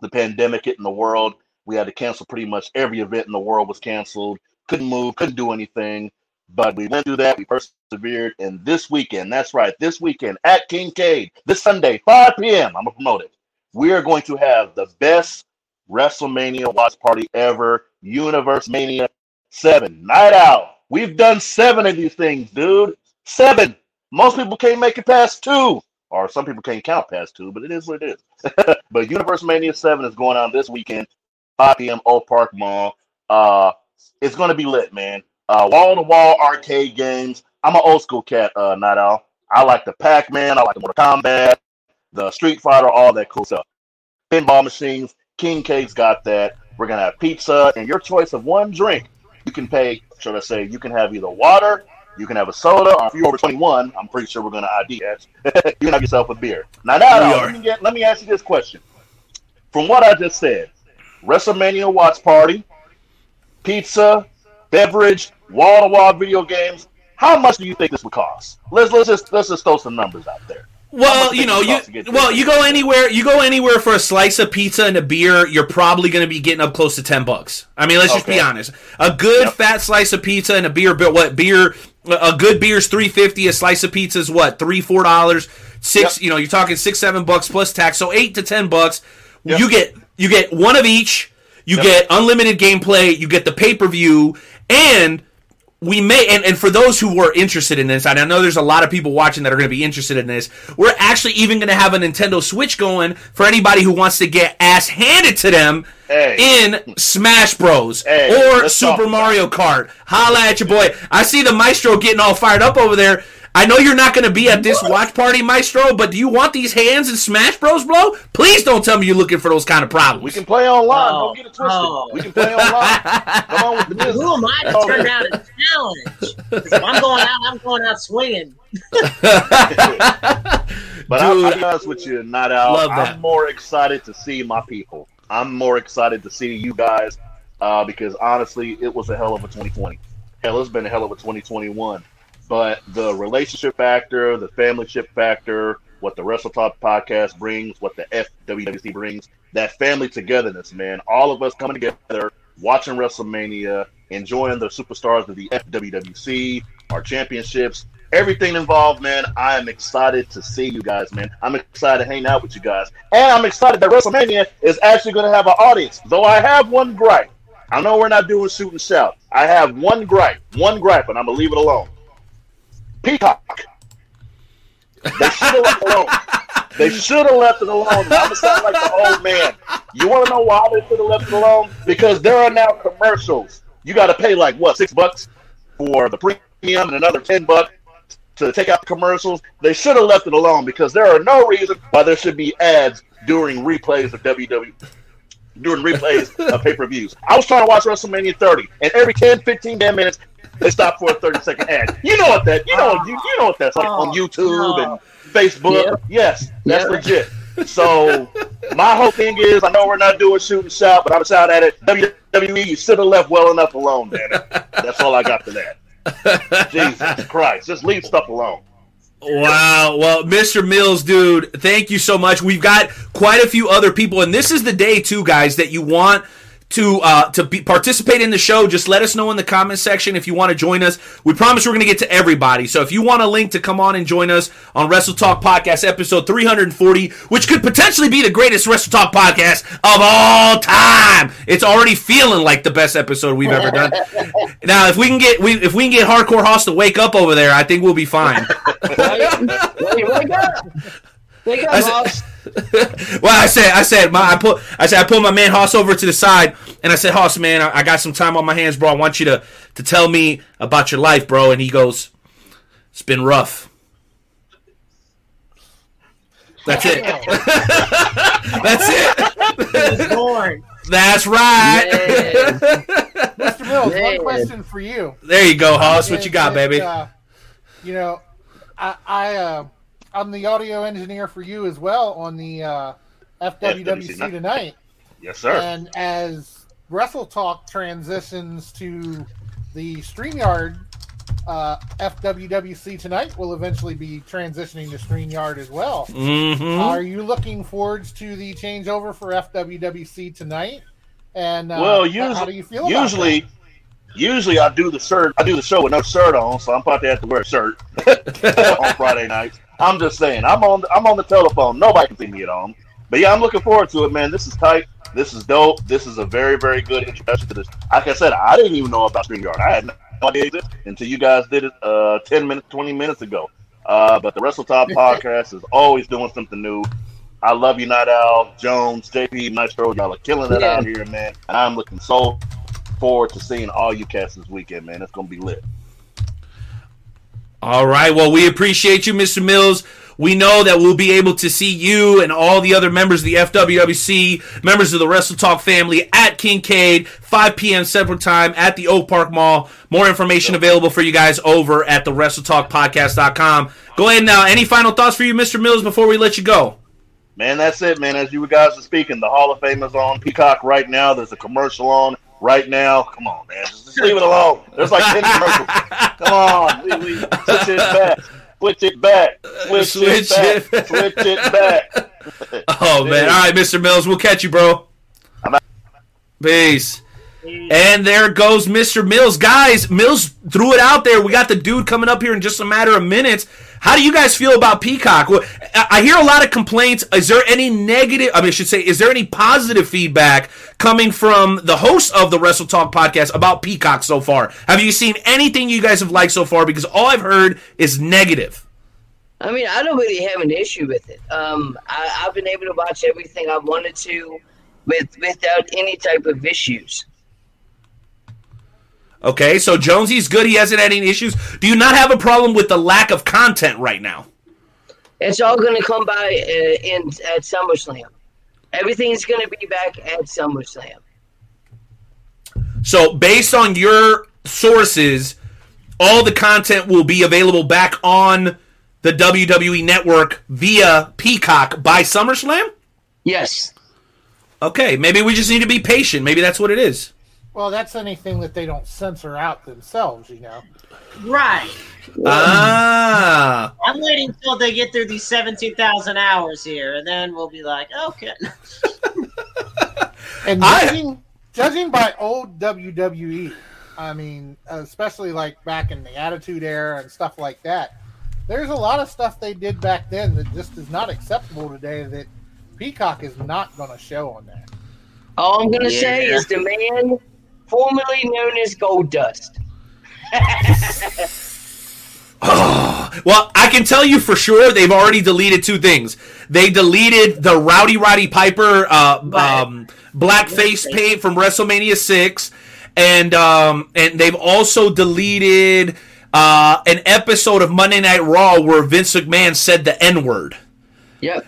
The pandemic hit in the world. We had to cancel pretty much every event in the world was canceled. Couldn't move, couldn't do anything. But we went through that. We persevered. And this weekend, that's right, this weekend at Kincaid, this Sunday, 5 p.m. I'm gonna promote it we are going to have the best WrestleMania watch party ever. Universe Mania 7. Night out. We've done seven of these things, dude. Seven. Most people can't make it past two. Or some people can't count past two, but it is what it is. (laughs) but Universe Mania 7 is going on this weekend, 5 p.m. Oak Park Mall. Uh, it's going to be lit, man. uh, wall to wall arcade games. I'm an old school cat, uh, Night Owl. I like the Pac Man. I like the Mortal Kombat, the Street Fighter, all that cool stuff. Pinball machines. King K's got that. We're gonna have pizza and your choice of one drink. You can pay. Should I say you can have either water, you can have a soda, or if you're over 21, I'm pretty sure we're gonna ID that. you can (laughs) have yourself a beer. Now, now, now, let me get. Let me ask you this question. From what I just said, WrestleMania watch party, pizza, beverage, wall to wall video games. How much do you think this would cost? Let's let's just let's just throw some numbers out there. Well, you know, you well, you go anywhere, you go anywhere for a slice of pizza and a beer, you're probably going to be getting up close to ten bucks. I mean, let's just be honest. A good Yep. fat slice of pizza and a beer, but what beer? A good beer's three fifty. A slice of pizza is what three four dollars. Six, Yep. you know, you're talking six seven bucks plus tax, so eight to ten bucks. Yep. You get you get one of each. You get unlimited gameplay. You get the pay per view, and we may and, and for those who were interested in this and i know there's a lot of people watching that are going to be interested in this we're actually even going to have a nintendo switch going for anybody who wants to get ass handed to them Hey. in smash bros. Hey, or super mario kart. Holla at your boy. I see the maestro getting all fired up over there I know you're not going to be at this watch party, Maestro, but do you want these hands in Smash Bros, bro? Please don't tell me you're looking for those kind of problems. We can play online. Oh, Don't get it twisted. oh. We can play online. Come on with the business. Who am I to turn down a challenge? If I'm going out, I'm going out swinging. (laughs) But I'll, I'll be honest with you, not out. love that. I'm more excited to see my people. I'm more excited to see you guys uh, because honestly, it was a hell of a 2020. Hell, it's been a hell of a 2021. But the relationship factor, the family ship factor, what the Wrestle Talk podcast brings, what the FWWC brings, that family togetherness, man. All of us coming together, watching WrestleMania, enjoying the superstars of the FWWC, our championships, everything involved, man. I am excited to see you guys, man. I'm excited to hang out with you guys. And I'm excited that WrestleMania is actually going to have an audience. Though I have one gripe. I know we're not doing shoot and shout. I have one gripe, one gripe, and I'm going to leave it alone. Peacock. They should have left it alone. They should have left it alone. I'm gonna sound like the old man. You want to know why they should have left it alone? Because there are now commercials. You got to pay like what six bucks for the premium and another ten bucks to take out the commercials. They should have left it alone because there are no reason why there should be ads during replays of WWE. During replays of pay per views. I was trying to watch WrestleMania 30, and every 10, 15 damn minutes, they stop for a 30 second ad. You know what that you know you, you know what that's like on oh, YouTube and Facebook. Yep. Yes, that's Yep. legit. So (laughs) my whole thing is I know we're not doing shoot and shout, but I'm gonna shout at it. WWE, you should have left well enough alone, damn it. That's all I got for that. Jesus (laughs) Christ. Just leave stuff alone. Wow. Well, Mr. Mills, dude, thank you so much. We've got quite a few other people, and this is the day too, guys, that you want to uh, to be, participate in the show. Just let us know in the comment section if you want to join us. We promise we're going to get to everybody. So if you want a link to come on and join us on Wrestle Talk Podcast episode 340, which could potentially be the greatest Wrestle Talk podcast of all time, it's already feeling like the best episode we've ever done. (laughs) now, if we can get we if we can get Hardcore Hoss to wake up over there, I think we'll be fine. Wait, wait, wake up. Wake up, Hoss. (laughs) well, I said, I said, my, I put, I said, I pulled my man Hoss over to the side, and I said, Hoss, man, I, I got some time on my hands, bro. I want you to to tell me about your life, bro. And he goes, "It's been rough." That's it. (laughs) That's it. That's right. Mr. Mills, Man. one question for you. there you go, Hoss. What you got, that, baby? uh, you know, I, I uh, I'm the audio engineer for you as well on the uh, FWWC FWC tonight. Yes, sir. And as Wrestle Talk transitions to the StreamYard, uh, FWWC tonight will eventually be transitioning to StreamYard as well. Mm-hmm. Are you looking forward to the changeover for FWWC tonight? And uh, well, how- usually, how do you feel usually, that? usually I do the shirt. I do the show with no shirt on, so I'm about to have to wear a shirt (laughs) on Friday nights. I'm just saying, I'm on, I'm on the telephone. Nobody can see me at home. But yeah, I'm looking forward to it, man. This is tight. This is dope. This is a very, very good introduction to this. Like I said, I didn't even know about StreamYard. I had no idea until you guys did it uh, 10 minutes, 20 minutes ago. Uh, but the Wrestle Top (laughs) podcast is always doing something new. I love you, Night Owl, Jones, JP, Maestro. Y'all are killing it Yeah. out here, man. And I'm looking so forward to seeing all you cats this weekend, man. It's gonna be lit. All right. Well, we appreciate you, Mr. Mills. We know that we'll be able to see you and all the other members of the FWWC, members of the Wrestle Talk family at Kincaid, 5 p.m. Central Time at the Oak Park Mall. More information available for you guys over at the WrestleTalkPodcast.com. Go ahead now. Any final thoughts for you, Mr. Mills, before we let you go? Man, that's it, man. As you guys are speaking, the Hall of Fame is on Peacock right now. There's a commercial on right now. Come on, man. Just, just leave it (laughs) alone. There's like 10 commercials. Come on. Switch it back. Switch it back. Switch, Switch it back. it. Switch it back. Oh, man. All right, Mr. Mills. We'll catch you, bro. I'm out. Peace. And there goes Mr. Mills. Guys, Mills threw it out there. We got the dude coming up here in just a matter of minutes. How do you guys feel about Peacock? I hear a lot of complaints. Is there any negative, I mean, I should say, is there any positive feedback coming from the host of the Wrestle Talk podcast about Peacock so far? Have you seen anything you guys have liked so far? Because all I've heard is negative. I mean, I don't really have an issue with it. Um, I, I've been able to watch everything I wanted to with without any type of issues. Okay, so Jonesy's good. He hasn't had any issues. Do you not have a problem with the lack of content right now? It's all going to come by uh, in at SummerSlam. Everything's going to be back at SummerSlam. So, based on your sources, all the content will be available back on the WWE network via Peacock by SummerSlam? Yes. Okay, maybe we just need to be patient. Maybe that's what it is. Well, that's anything that they don't censor out themselves, you know. Right. Ah. I'm waiting until they get through these 17,000 hours here, and then we'll be like, okay. (laughs) And I- judging, judging by old WWE, I mean, especially like back in the Attitude Era and stuff like that, there's a lot of stuff they did back then that just is not acceptable today. That Peacock is not going to show on that. All I'm going to Yeah. say is the man formerly known as Gold Dust. oh, (laughs) Well, I can tell you for sure they've already deleted two things. They deleted the Rowdy Roddy Piper uh, um, blackface paint from WrestleMania six, and um, and they've also deleted uh, an episode of Monday Night Raw where Vince McMahon said the N word. Yep.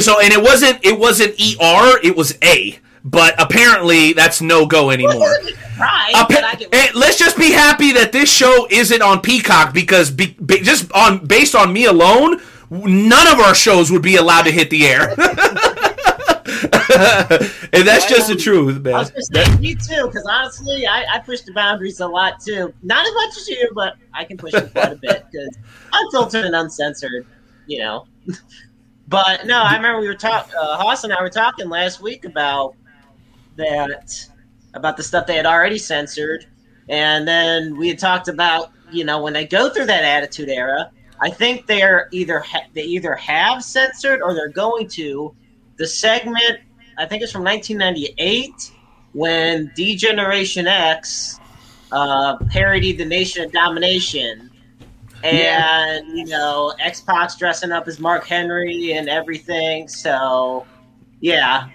So, and it wasn't it wasn't er, it was a. But apparently, that's no go anymore. Appa- get- eh, let's just be happy that this show isn't on Peacock because be, be- just on based on me alone, none of our shows would be allowed to hit the air. (laughs) and that's just the truth, I man. was just saying, me too, because honestly, I, I push the boundaries a lot too. Not as much as you, but I can push them quite a bit because unfiltered and uncensored, you know. (laughs) but no, I remember we were talking. Uh, Hoss and I were talking last week about that, about the stuff they had already censored, and then we had talked about you know when they go through that Attitude Era. I think they're either ha- they either have censored or they're going to the segment. I think it's from 1998 when D Generation X uh, parodied the Nation of Domination, and you know X Pac's dressing up as Mark Henry and everything. So, yeah.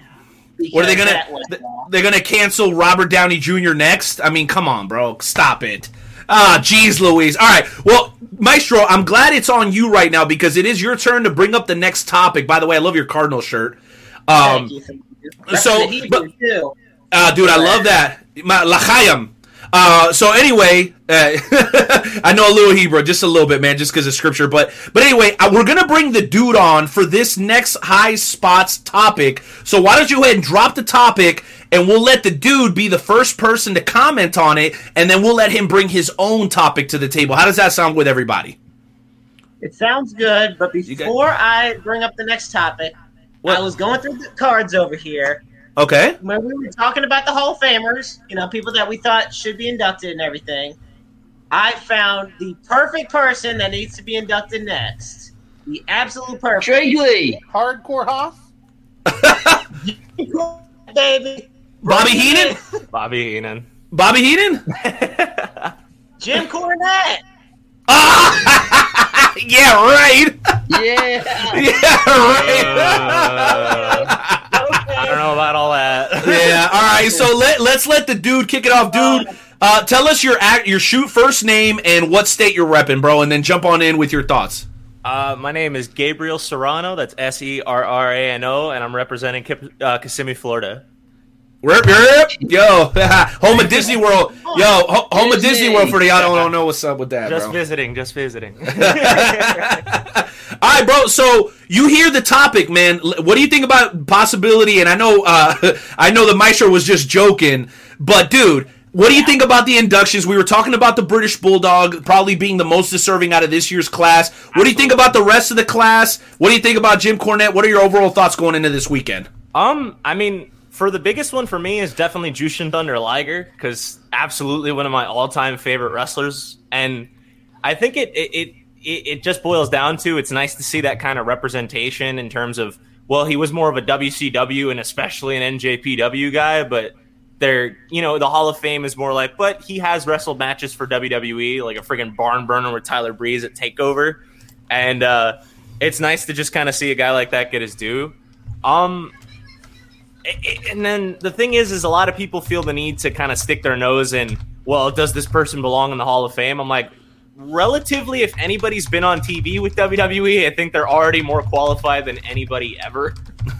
What are they gonna? that was th- wrong. They're gonna cancel Robert Downey Jr. next? I mean, come on, bro, stop it. Ah, jeez, Louise. All right, well, Maestro, I'm glad it's on you right now because it is your turn to bring up the next topic. By the way, I love your Cardinal shirt. Um, Thank you, thank you. so, Repping the Hebrew, but-. Uh, dude, I love that. L'chaim. Uh, so anyway, uh, (laughs) I know a little Hebrew, just a little bit, man, just because of scripture. But but anyway, uh, we're gonna bring the dude on for this next high spots topic. So why don't you go ahead and drop the topic, and we'll let the dude be the first person to comment on it, and then we'll let him bring his own topic to the table. How does that sound with everybody? It sounds good, but You got- before I bring up the next topic, What? I was going through the cards over here. Okay. when we were talking about the Hall of Famers, you know, people that we thought should be inducted and everything, I found the perfect person that needs to be inducted next. The absolute perfect. Dragley. Hardcore Hoss? (laughs) Baby. Bobby Heenan. (laughs) Bobby Heenan. Bobby Heenan. Jim Cornette. Ah, (laughs) yeah, right. Yeah. (laughs) yeah, right. Uh, (laughs) I don't know about all that. yeah. All right. right, so let let's let the dude kick it off, dude. Uh, tell us your act, your shoot first name and what state you're repping, bro, and then jump on in with your thoughts. Uh, my name is Gabriel Serrano. That's S E R R A N O, and I'm representing Kip, uh, Kissimmee, Florida. Rip, rip, yo, (laughs) home of Disney World, yo, ho- home of Disney World for the y'all don't, don't know what's up with that, Just bro. visiting, just visiting. (laughs) All right, bro. So you hear the topic, man. What do you think about possibility? And I know, uh, (laughs) I know the maestro was just joking, but dude, what do you think about the inductions? We were talking about the British Bulldog probably being the most deserving out of this year's class. What do you think about the rest of the class? What do you think about Jim Cornette? What are your overall thoughts going into this weekend? Um, I mean, for the biggest one for me is definitely Jushin Thunder Liger because absolutely one of my all-time favorite wrestlers, and I think it it, it it just boils down to it's nice to see that kind of representation in terms of well, he was more of a WCW and especially an NJPW guy, but they're you know the Hall of Fame is more like, but he has wrestled matches for WWE like a friggin' barn burner with Tyler Breeze at Takeover, and uh, it's nice to just kind of see a guy like that get his due. Um, I- I- and then the thing is, is a lot of people feel the need to kind of stick their nose in. Well, does this person belong in the Hall of Fame? I'm like, relatively, if anybody's been on TV with WWE, I think they're already more qualified than anybody ever. (laughs)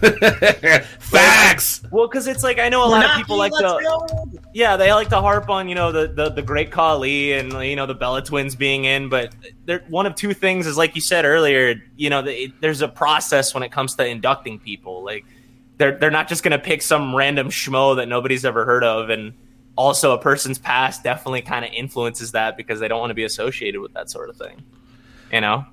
Facts. Well, because it's like I know a lot of people like to, yeah, they like to harp on you know the, the the great Khali and you know the Bella Twins being in, but they're one of two things is like you said earlier. You know, the, there's a process when it comes to inducting people. Like they're they're not just gonna pick some random schmo that nobody's ever heard of, and also a person's past definitely kind of influences that because they don't want to be associated with that sort of thing. You know.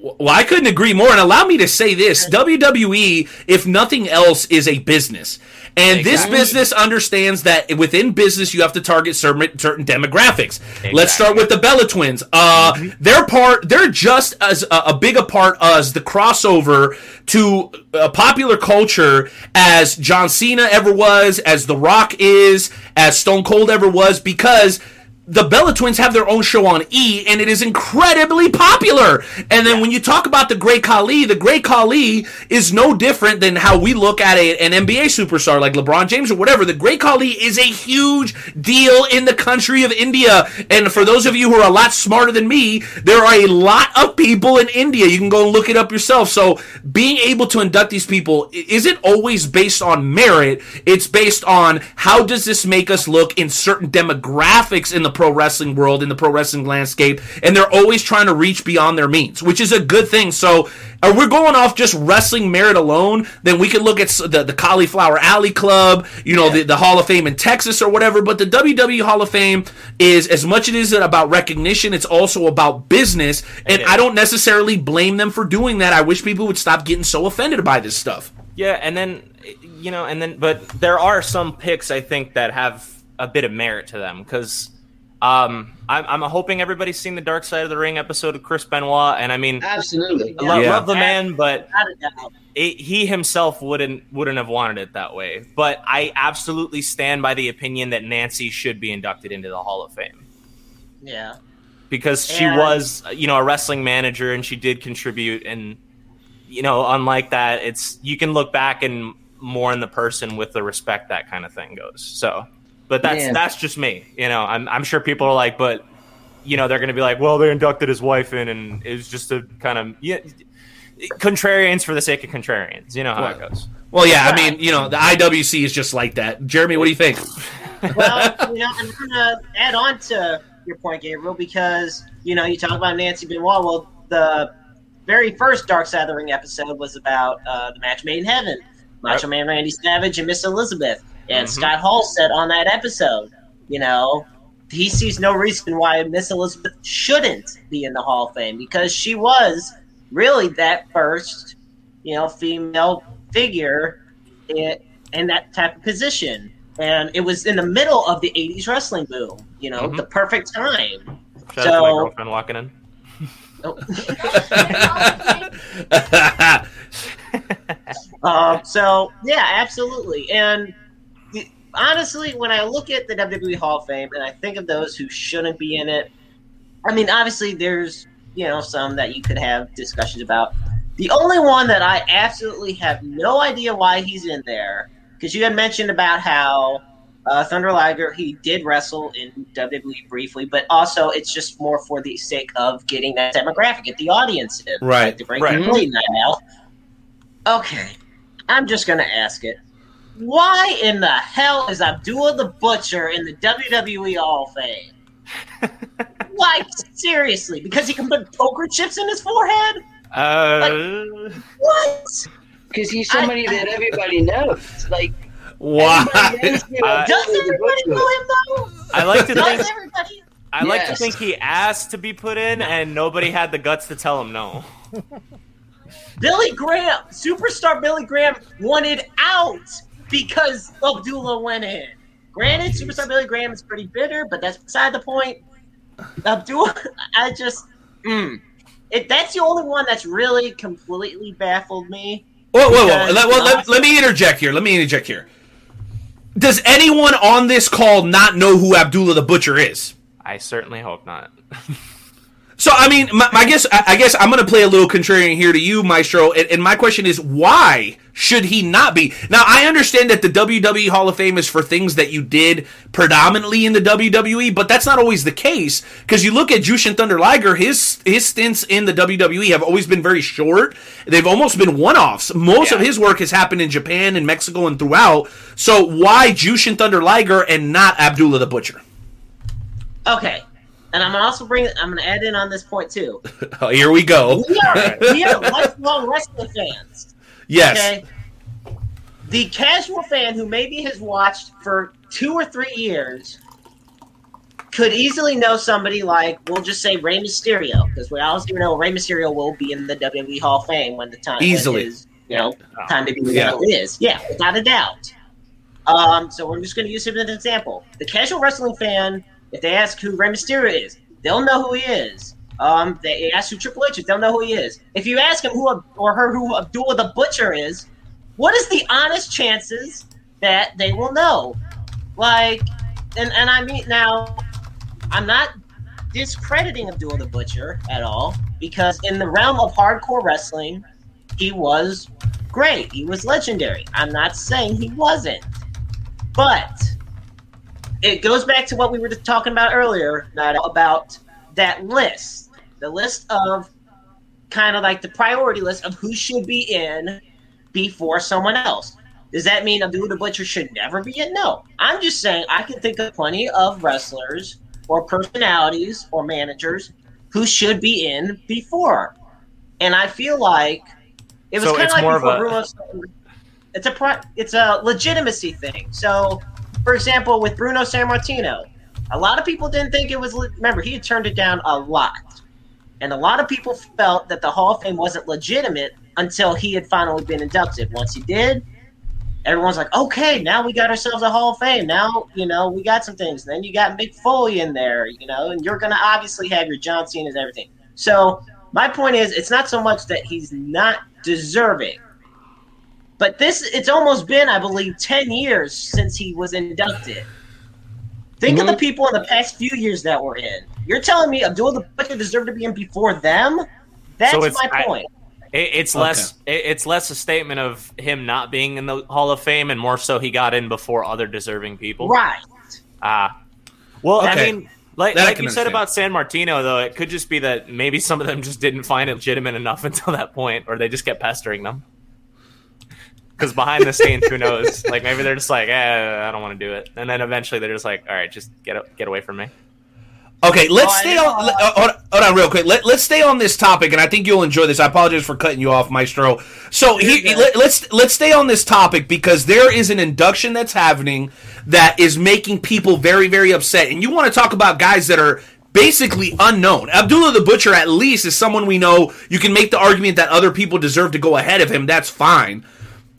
Well, I couldn't agree more. And allow me to say this WWE, if nothing else, is a business. And this business understands that within business, you have to target certain, certain demographics. Let's start with the Bella Twins. Uh, They're part, they're just as a, a big a part as the crossover to uh, popular culture as John Cena ever was, as The Rock is, as Stone Cold ever was, because the Bella Twins have their own show on E, and it is incredibly popular. And then when you talk about the Great Khali, the Great Khali is no different than how we look at a, an NBA superstar like LeBron James or whatever. The Great Khali is a huge deal in the country of India. And for those of you who are a lot smarter than me, there are a lot of people in India. You can go and look it up yourself. So being able to induct these people isn't always based on merit. It's based on how does this make us look in certain demographics in the pro wrestling world, in the pro wrestling landscape, and they're always trying to reach beyond their means, which is a good thing. So, are we going off just wrestling merit alone? Then we could look at the, the Cauliflower Alley Club, you know, the, the Hall of Fame in Texas or whatever. But the WWE Hall of Fame is as much as it is about recognition, it's also about business. And I don't necessarily blame them for doing that. I wish people would stop getting so offended by this stuff. Yeah, and then you know, and then but there are some picks I think that have a bit of merit to them because um, I'm, I'm hoping everybody's seen the Dark Side of the Ring episode of Chris Benoit, and I mean, Absolutely. I love, Yeah. love the man, but Without a doubt. it, he himself wouldn't wouldn't have wanted it that way. But I absolutely stand by the opinion that Nancy should be inducted into the Hall of Fame Yeah. because she And- was you know a wrestling manager and she did contribute and you know unlike that it's you can look back and mourn the person with the respect that kind of thing goes so but that's Man. that's just me you know I'm, I'm sure people are like but you know they're gonna be like well they inducted his wife in and it was just a kind of yeah contrarians for the sake of contrarians you know how it goes Well, yeah, I mean, you know, the IWC is just like that. Jeremy, what do you think? (laughs) well, you know, I'm gonna add on to your point, Gabriel, because you know you talk about Nancy Benoit. Well, the very first Dark Side of the Ring episode was about uh, the match made in heaven, Macho Man Randy Savage and Miss Elizabeth, and Mhm. Scott Hall said on that episode, you know, he sees no reason why Miss Elizabeth shouldn't be in the Hall of Fame because she was really that first, you know, female figure in, in that type of position. And it was in the middle of the 80s wrestling boom, you know, Mhm. the perfect time. Shout out to my So- girlfriend walking in (laughs) (laughs) Um, so, yeah, absolutely. And the, honestly, when I look at the WWE Hall of Fame and I think of those who shouldn't be in it, I mean, obviously, there's, you know, some that you could have discussions about. The only one that I absolutely have no idea why he's in there, because you had mentioned about how uh, Thunder Liger, he did wrestle in WWE briefly, but also it's just more for the sake of getting that demographic, get the audience in. Right, Like, to bring right. people in now. Okay, I'm just gonna ask it. Why in the hell is Abdullah the Butcher in the WWE Hall of Fame? (laughs) like seriously, because he can put poker chips in his forehead? Uh, like, What? Because he's somebody that everybody knows. Like, Why? everybody knows who (laughs) Uh, Does everybody know him though? I like to Does think everybody? I like to think he asked to be put in, and nobody had the guts to tell him no. Billy Graham, superstar Billy Graham, wanted out because Abdullah went in. Granted, superstar Billy Graham is pretty bitter, but that's beside the point. Abdullah, (laughs) I just, mm, it, that's the only one that's really completely baffled me. Whoa, whoa, whoa. Let, well, let, let me interject here. Let me interject here. Does anyone on this call not know who Abdullah the Butcher is? I certainly hope not. (laughs) So I mean, my, I guess I, I guess I'm going to play a little contrarian here to you, Maestro. And, and my question is, why should he not be? Now I understand that the WWE Hall of Fame is for things that you did predominantly in the WWE, but that's not always the case because you look at Jushin Thunder Liger, his his stints in the WWE have always been very short. They've almost been one offs. Most of his work has happened in Japan and Mexico and throughout. So why Jushin Thunder Liger and not Abdullah the Butcher? Okay, and I'm gonna also bring, I'm gonna add in on this point too. (laughs) Oh, here we go. We are, (laughs) we are lifelong wrestling fans. Yes. Okay. The casual fan who maybe has watched for two or three years could easily know somebody like, we'll just say Rey Mysterio, because we all know Rey Mysterio will be in the WWE Hall of Fame when the time Easily. is, you know, time to be Yeah. yeah. is. Yeah, without a doubt. Um, so we're just going to use him as an example. The casual wrestling fan, if they ask who Rey Mysterio is, they'll know who he is. Um, they ask who Triple H is, they'll know who he is. If you ask him who or her who Abdullah the Butcher is, what is the honest chances that they will know? Like, and and I mean now, I'm not discrediting Abdullah the Butcher at all because in the realm of hardcore wrestling, he was great. He was legendary. I'm not saying he wasn't, but it goes back to what we were talking about earlier, about that list, the list of kind of like the priority list of who should be in before someone else. Does that mean Abdullah the Butcher should never be in? No. I'm just saying I can think of plenty of wrestlers or personalities or managers who should be in before. And I feel like it was So kind of like more of before a- Bruno. It's a it's a legitimacy thing. So, for example, with Bruno Sammartino, a lot of people didn't think it was. Remember, he had turned it down a lot, and a lot of people felt that the Hall of Fame wasn't legitimate until he had finally been inducted. Once he did, everyone's like, "Okay, now we got ourselves a Hall of Fame. Now you know we got some things." And then you got Mick Foley in there, you know, and you're gonna obviously have your John and everything. So my point is, it's not so much that he's not deserving. But this, it's almost been, I believe, 10 years since he was inducted. Think of the people in the past few years that were in. You're telling me Abdul the Butcher deserved to be in before them? That's So it's- my I- point. It, it's less. It, it's less a statement of him not being in the Hall of Fame, and more so he got in before other deserving people. right. Ah. well, I mean, like, That I like can you said about Sammartino, though, it could just be that maybe some of them just didn't find it legitimate enough (laughs) until that point, or they just kept pestering them. Because behind the scenes, who knows? Like maybe they're just like, eh, I don't want to do it, and then eventually they're just like, all right, just get get away from me. Okay, let's Oh, stay on. let- uh, hold, hold on, real quick. Let, let's stay on this topic, and I think you'll enjoy this. I apologize for cutting you off, Maestro. So he, good. let, let's let's stay on this topic because there is an induction that's happening that is making people very very upset. And you want to talk about guys that are basically unknown. Abdullah the Butcher, at least, is someone we know. You can make the argument that other people deserve to go ahead of him. That's fine.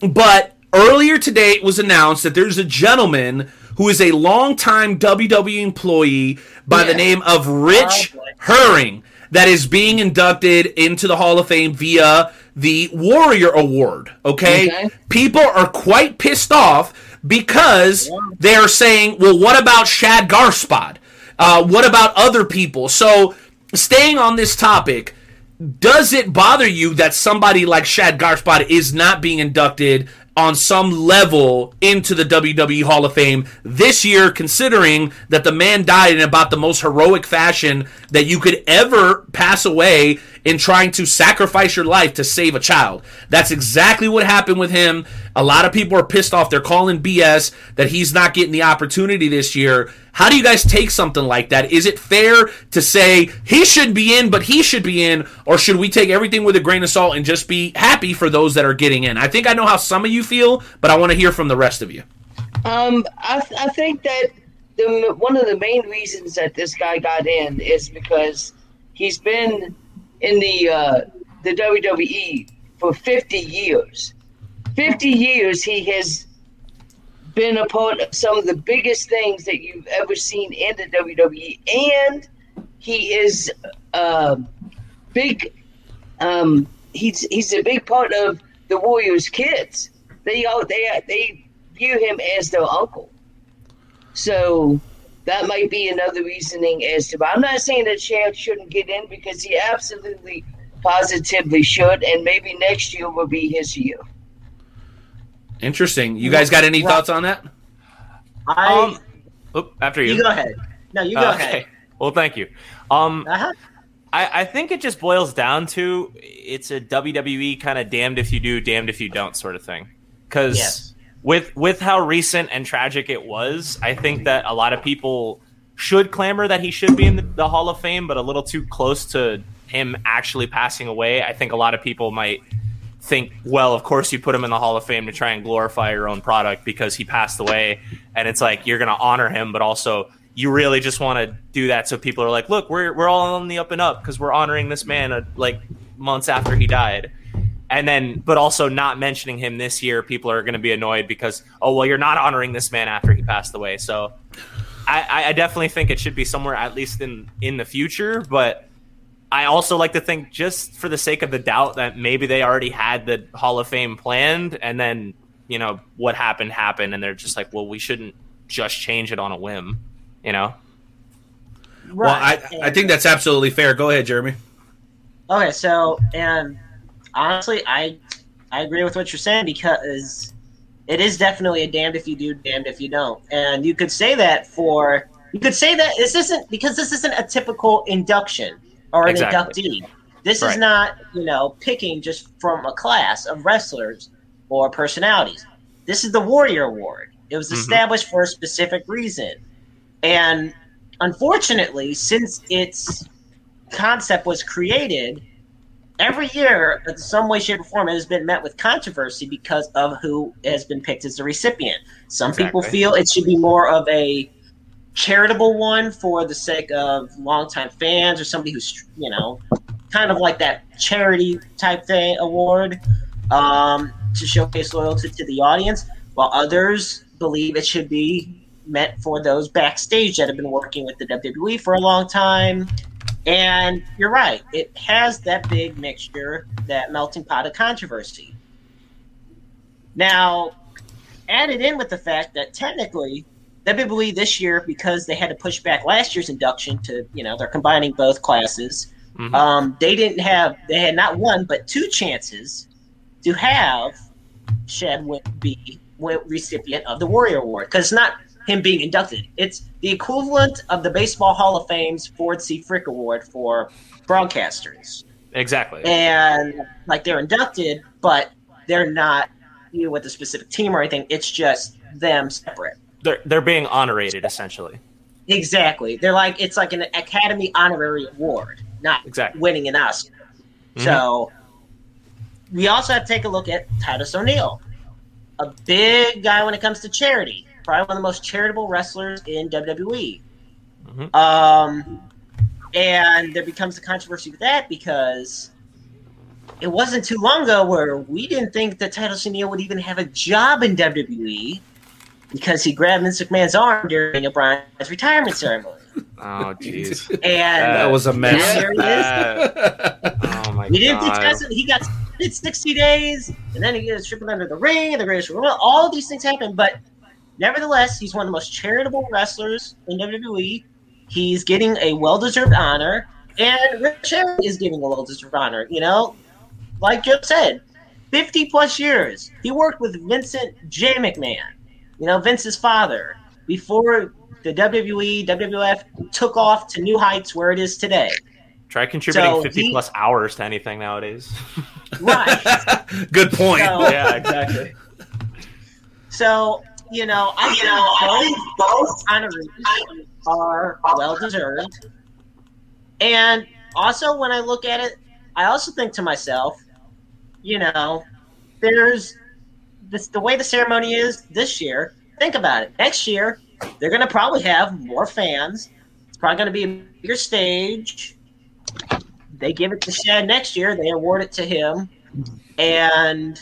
But earlier today, it was announced that there's a gentleman who is a longtime WWE employee by the name of Rich Oh. Herring that is being inducted into the Hall of Fame via the Warrior Award. Okay? Okay. People are quite pissed off because they're saying, well, what about Shad Gaspard? Uh, what about other people? So, staying on this topic, does it bother you that somebody like Shad Gaspard is not being inducted on some level into the WWE Hall of Fame this year, considering that the man died in about the most heroic fashion that you could ever pass away in trying to sacrifice your life to save a child. That's exactly what happened with him. A lot of people are pissed off. They're calling BS that he's not getting the opportunity this year. How do you guys take something like that? Is it fair to say he should be in, but he should be in, or should we take everything with a grain of salt and just be happy for those that are getting in? I think I know how some of you feel, but I want to hear from the rest of you. Um, I, I think that the one of the main reasons that this guy got in is because he's been in the uh, the WWE for 50 years. 50 years he has been a part of some of the biggest things that you've ever seen in the WWE, and he is uh, big. Um, he's he's a big part of the Warriors' kids. They all they they view him as their uncle. So that might be another reasoning as to. But I'm not saying that Chad shouldn't get in because he absolutely, positively should, and maybe next year will be his year. Interesting. You guys got any thoughts on that? I. Um, oop, after you. you go ahead. No, you go Uh, ahead. Well, thank you. Um, Uh-huh. I, I think it just boils down to it's a WWE kind of damned if you do, damned if you don't sort of thing. Because Yes. With with how recent and tragic it was, I think that a lot of people should clamor that he should be in the, the Hall of Fame, but a little too close to him actually passing away. I think a lot of people might think, well, of course you put him in the Hall of Fame to try and glorify your own product because he passed away, and it's like you're going to honor him, but also you really just want to do that so people are like, look, we're we're all on the up and up because we're honoring this man uh, like months after he died. And then, but also not mentioning him this year, people are going to be annoyed because, oh, well, you're not honoring this man after he passed away. So, I, I- I definitely think it should be somewhere at least in in the future. But I also like to think, just for the sake of the doubt, that maybe they already had the Hall of Fame planned, and then you know what happened happened, and they're just like, well, we shouldn't just change it on a whim, you know? Well, I, I think that's absolutely fair. Go ahead, Jeremy. Okay, so and honestly, I I agree with what you're saying because it is definitely a damned if you do, damned if you don't. And you could say that for you could say that this isn't because this isn't a typical induction or an Exactly. inductee. This Right. is not, you know, picking just from a class of wrestlers or personalities. This is the Warrior Award. It was Mhm. established for a specific reason. And unfortunately, since its concept was created, every year, in some way, shape, or form, it has been met with controversy because of who has been picked as the recipient. Some people feel it should be more of a charitable one for the sake of longtime fans or somebody who's, you know, kind of like that charity type thing award um, to showcase loyalty to the audience, while others believe it should be meant for those backstage that have been working with the WWE for a long time. And you're right, it has that big mixture, that melting pot of controversy. Now, added in with the fact that technically, WWE this year, because they had to push back last year's induction to, you know, they're combining both classes. Mhm. Um, they didn't have, they had not one, but two chances to have Shed wi- be recipient of the Warrior Award. Because not him being inducted, it's the equivalent of the Baseball Hall of Fame's Ford C. Frick Award for broadcasters. Exactly. And like they're inducted, but they're not you know, with a specific team or anything. It's just them separate. They're they're being honorated essentially. Exactly. They're like it's like an Academy honorary award, not Exactly. winning an Oscar. Mhm. So we also have to take a look at Titus O'Neil, a big guy when it comes to charity, probably one of the most charitable wrestlers in WWE. Mhm. Um, and there becomes a controversy with that because it wasn't too long ago where we didn't think that Titus O'Neil would even have a job in WWE because he grabbed Vince McMahon's arm during O'Brien's retirement ceremony. (laughs) Oh jeez. (laughs) And That was a mess. now here he is. (laughs) oh my We didn't god. discuss it. He got suspended 60 days, and then he gets tripping under the ring, and the greatest. All of these things happen, but nevertheless, he's one of the most charitable wrestlers in WWE. He's getting a well-deserved honor, and Rich Herring is getting a well-deserved honor. You know, like Joe said, 50 plus years. He worked with Vincent J. McMahon, you know, Vince's father, before the WWE, WWF took off to new heights where it is today. Try contributing So 50 he- plus hours to anything nowadays. Right. (laughs) Good point. So- yeah, exactly. So, you know, I you know, both, both honorees are well deserved. And also, when I look at it, I also think to myself, you know, there's this the way the ceremony is this year. Think about it. Next year, they're going to probably have more fans. It's probably going to be a bigger stage. They give it to Shad next year. They award it to him, and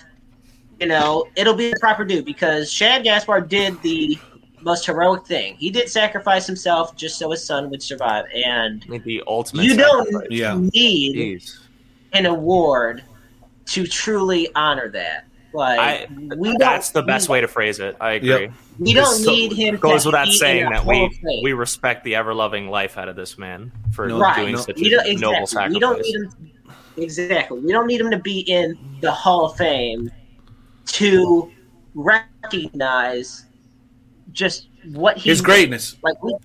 you know, it'll be the proper due because Shad Gaspard did the most heroic thing. He did sacrifice himself just so his son would survive. And the ultimate. you don't sacrifice. Yeah. need Jeez. an award to truly honor that. Like I, we don't, that's the best we, way to phrase it. I agree. Yep. We don't So- need him. Goes to without saying that we of we respect the ever loving life out of this man for No, doing no. such We a exactly. noble sacrifice. We don't need him. Exactly. We don't need him to be in the Hall of Fame to recognize just what he His greatness. like we-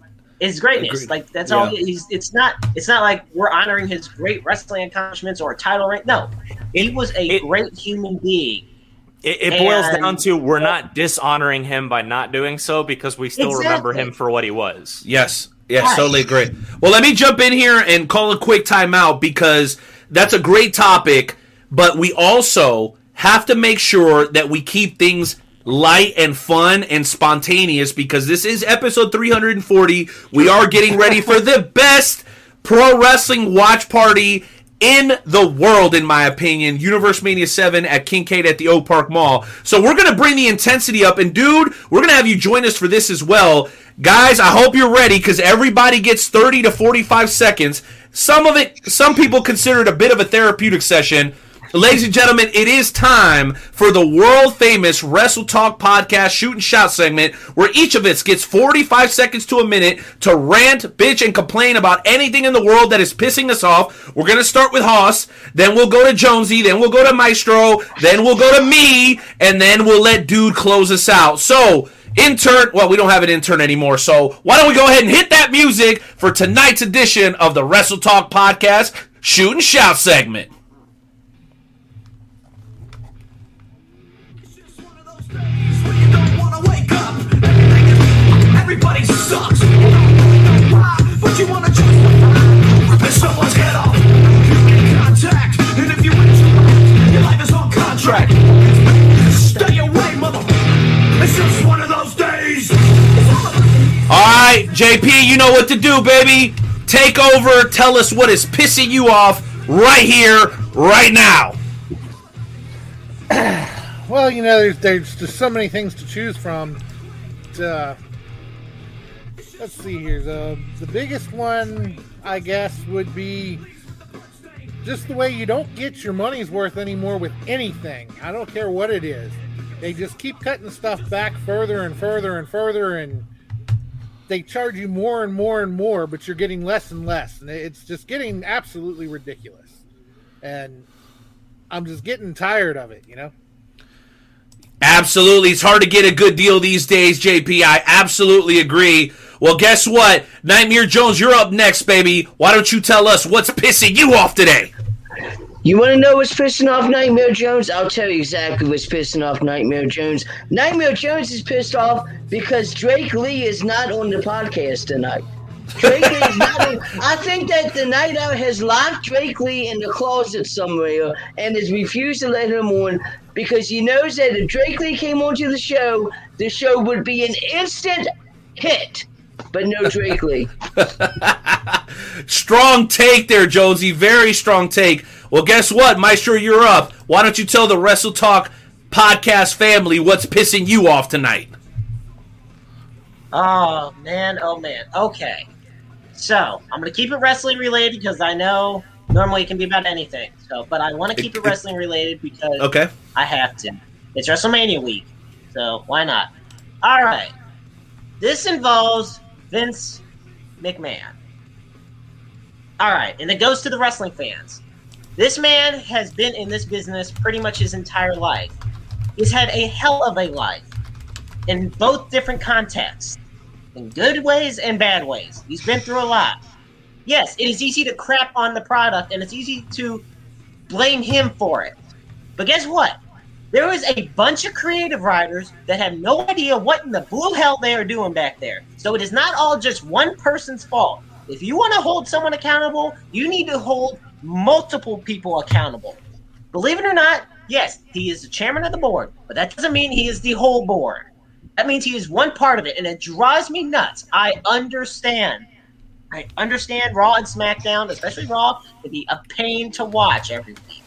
his greatness. Agreed. Like that's all. Yeah. he- He's. It's not. It's not like we're honoring his great wrestling accomplishments or a title ring. No, he was a it- great human being. It, it boils down to we're not dishonoring him by not doing so because we still remember him for what he was. Yes. Yes, Right. totally agree. Well, let me jump in here and call a quick timeout because that's a great topic, but we also have to make sure that we keep things light and fun and spontaneous because this is episode 340. We are getting ready for the (laughs) best pro wrestling watch party in the world, in my opinion. UniverseMania 7 at Kincaid at the Oak Park Mall. So we're going to bring the intensity up. And, dude, we're going to have you join us for this as well. Guys, I hope you're ready because everybody gets 30 to 45 seconds. Some of it, some people consider it a bit of a therapeutic session. Ladies and gentlemen, it is time for the world famous Wrestle Talk podcast shoot and shout segment where each of us gets 45 seconds to a minute to rant, bitch, and complain about anything in the world that is pissing us off. We're going to start with Hoss, then we'll go to Jonesy, then we'll go to Maestro, then we'll go to me, and then we'll let Dude close us out. So, intern, well, we don't have an intern anymore, so why don't we go ahead and hit that music for tonight's edition of the Wrestle Talk podcast shoot and shout segment. Everybody sucks. But you wanna just rip someone's head off. Contact, and if you win, your life is on contract. Stay away, mother. It's just one of those days. All right, JP, you know what to do, baby. Take over. Tell us what is pissing you off right here, right now. Well, you know, there's, there's just so many things to choose from. Uh, let's see here. The the biggest one, I guess, would be just the way you don't get your money's worth anymore with anything. I don't care what it is. They just keep cutting stuff back further and further and further, and they charge you more and more and more, but you're getting less and less, and it's just getting absolutely ridiculous. And I'm just getting tired of it, you know. Absolutely. It's hard to get a good deal these days, JP. I absolutely agree. Well, guess what? Nightmare Jones, you're up next, baby. Why don't you tell us what's pissing you off today? You want to know what's pissing off Nightmare Jones? I'll tell you exactly what's pissing off Nightmare Jones. Nightmare Jones is pissed off because Drake Lee is not on the podcast tonight. Drake Lee is not on. (laughs) I think that the Night Owl has locked Drake Lee in the closet somewhere and has refused to let him on because he knows that if Drake Lee came onto the show, the show would be an instant hit. But no Drake Lee. (laughs) Strong take there, Jonesy. Very strong take. Well, guess what, Maestro, you're up. Why don't you tell the Wrestle Talk podcast family what's pissing you off tonight? Oh man, oh man. Okay. So I'm gonna keep it wrestling related because I know normally it can be about anything. So, but I want to keep it wrestling related because Okay. I have to. It's WrestleMania week, so why not? All right. This involves Vince McMahon. All right, and it goes to the wrestling fans. This man has been in this business pretty much his entire life. He's had a hell of a life in both different contexts, in good ways and bad ways. He's been through a lot. Yes, it is easy to crap on the product and it's easy to blame him for it. But guess what? There is a bunch of creative writers that have no idea what in the blue hell they are doing back there. So it is not all just one person's fault. If you want to hold someone accountable, you need to hold multiple people accountable. Believe it or not, yes, he is the chairman of the board, but that doesn't mean he is the whole board. That means he is one part of it, and it drives me nuts. I understand. I understand Raw and SmackDown, especially Raw, to be a pain to watch every week,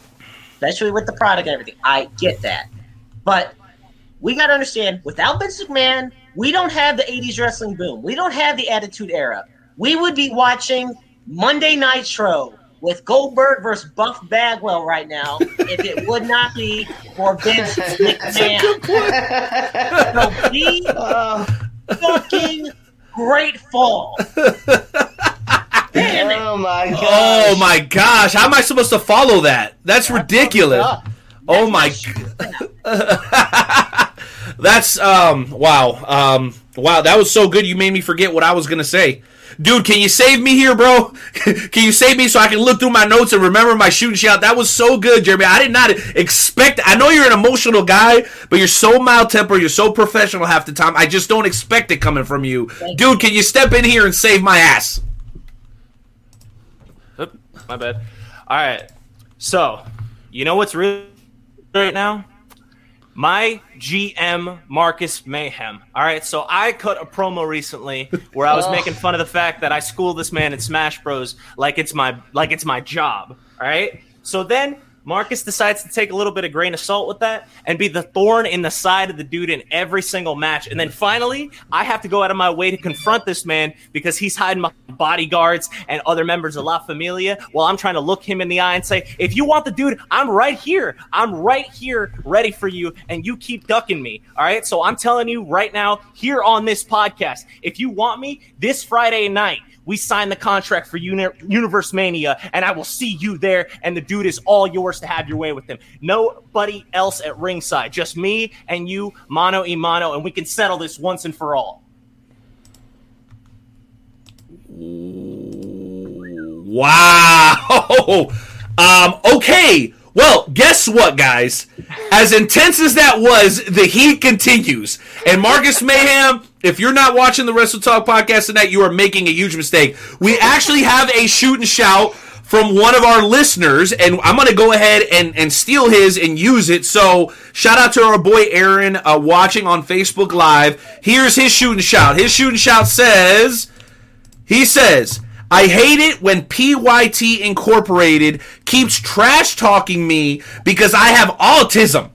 especially with the product and everything. I get that. But we got to understand without Vince McMahon, we don't have the 80s wrestling boom. We don't have the Attitude Era. We would be watching Monday Nitro with Goldberg versus Buff Bagwell right now (laughs) if it would not be for Vince (laughs) McMahon. so be fucking grateful. Damn it. Oh my god. Oh my gosh, how am I supposed to follow that? That's ridiculous. Oh my (laughs) That's um wow. Um wow, that was so good you made me forget what I was going to say. Dude, can you save me here, bro? (laughs) can you save me so I can look through my notes and remember my shooting shout? That was so good, Jeremy. I did not expect. I know you're an emotional guy, but you're so mild tempered. You're so professional half the time. I just don't expect it coming from you, dude. Can you step in here and save my ass? Oop, my bad. All right. So, you know what's real right now? My GM Marcus Mayhem. All right, so I cut a promo recently where I was (laughs) Oh. making fun of the fact that I school this man in Smash Bros. like it's my like it's my job. All right. So then Marcus decides to take a little bit of grain of salt with that and be the thorn in the side of the dude in every single match. And then finally, I have to go out of my way to confront this man because he's hiding my bodyguards and other members of La Familia while I'm trying to look him in the eye and say, if you want the dude, I'm right here. I'm right here ready for you. And you keep ducking me. All right. So I'm telling you right now, here on this podcast, if you want me this Friday night, we sign the contract for Uni- UniverseMania, and I will see you there. And the dude is all yours to have your way with him. Nobody else at ringside, just me and you, mano y mano, and we can settle this once and for all. Wow. Um, okay. Well, guess what, guys? As intense as that was, the heat continues. And Marcus Mayhem, if you're not watching the Wrestle Talk podcast tonight, you are making a huge mistake. We actually have a shoot and shout from one of our listeners, and I'm going to go ahead and, and steal his and use it. So, shout out to our boy Aaron uh, watching on Facebook Live. Here's his shoot and shout. His shoot and shout says. He says, I hate it when PYT Incorporated keeps trash talking me because I have autism.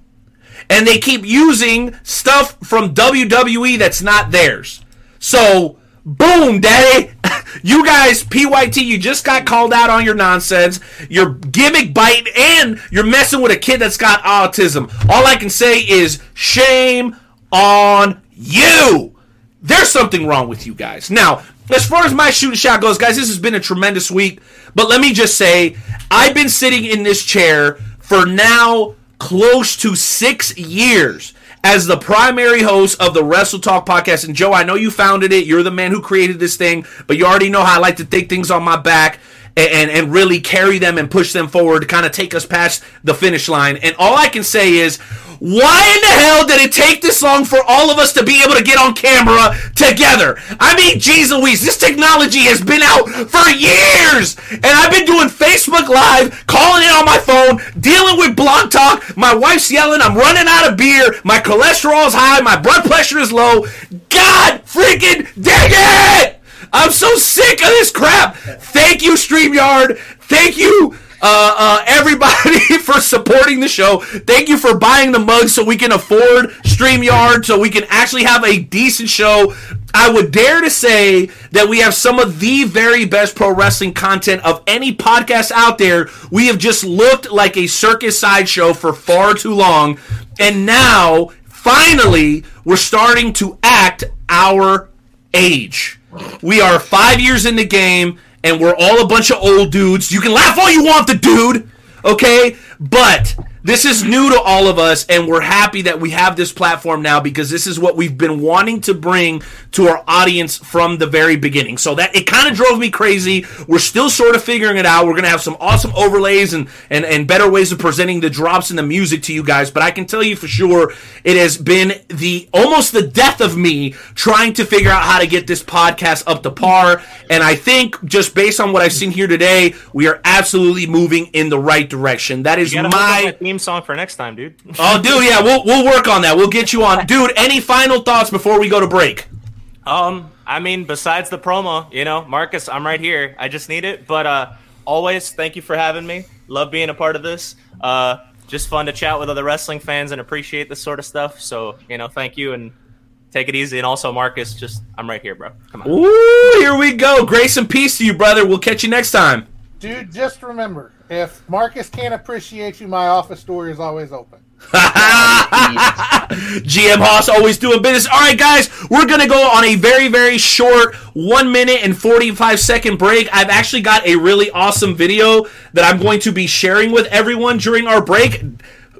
And they keep using stuff from WWE that's not theirs. So, boom, daddy. (laughs) You guys, PYT, you just got called out on your nonsense. You're gimmick bite, and you're messing with a kid that's got autism. All I can say is shame on you there's something wrong with you guys. Now, as far as my shooting shot goes, guys, this has been a tremendous week. But let me just say, I've been sitting in this chair for now close to six years as the primary host of the Wrestle Talk podcast. And Joe, I know you founded it. You're the man who created this thing, but you already know how I like to take things on my back and, and, really carry them and push them forward to kind of take us past the finish line. And all I can say is, why in the hell did it take this long for all of us to be able to get on camera together? I mean, geez Louise, this technology has been out for years! And I've been doing Facebook Live, calling in on my phone, dealing with blog talk. My wife's yelling, I'm running out of beer, my cholesterol's high, my blood pressure is low. God freaking dang it! I'm so sick of this crap. Thank you, StreamYard. Thank you, uh, uh, everybody, (laughs) for supporting the show. Thank you for buying the mugs so we can afford StreamYard, so we can actually have a decent show. I would dare to say that we have some of the very best pro wrestling content of any podcast out there. We have just looked like a circus sideshow for far too long. And now, finally, we're starting to act our age. We are five years in the game, and we're all a bunch of old dudes. You can laugh all you want, the dude. Okay, but this is new to all of us, and we're happy that we have this platform now because this is what we've been wanting to bring to our audience from the very beginning. So that it kind of drove me crazy. We're still sort of figuring it out. We're gonna have some awesome overlays and, and and better ways of presenting the drops and the music to you guys. But I can tell you for sure, it has been the almost the death of me trying to figure out how to get this podcast up to par. And I think just based on what I've seen here today, we are absolutely moving in the right direction. That is You my my theme song for next time, dude. (laughs) Oh, dude, yeah, we'll we'll work on that. We'll get you on, dude. Any final thoughts before we go to break? Um, I mean, besides the promo, you know, Marcus, I'm right here. I just need it. But uh, always, thank you for having me. Love being a part of this. Uh, just fun to chat with other wrestling fans and appreciate this sort of stuff. So, you know, thank you and take it easy. And also, Marcus, just I'm right here, bro. Come on. Ooh, here we go. Grace and peace to you, brother. We'll catch you next time. Dude, just remember, if Marcus can't appreciate you, my office door is always open. (laughs) GM Hoss always doing business. All right, guys, we're gonna go on a very, very short one minute and forty-five second break. I've actually got a really awesome video that I'm going to be sharing with everyone during our break.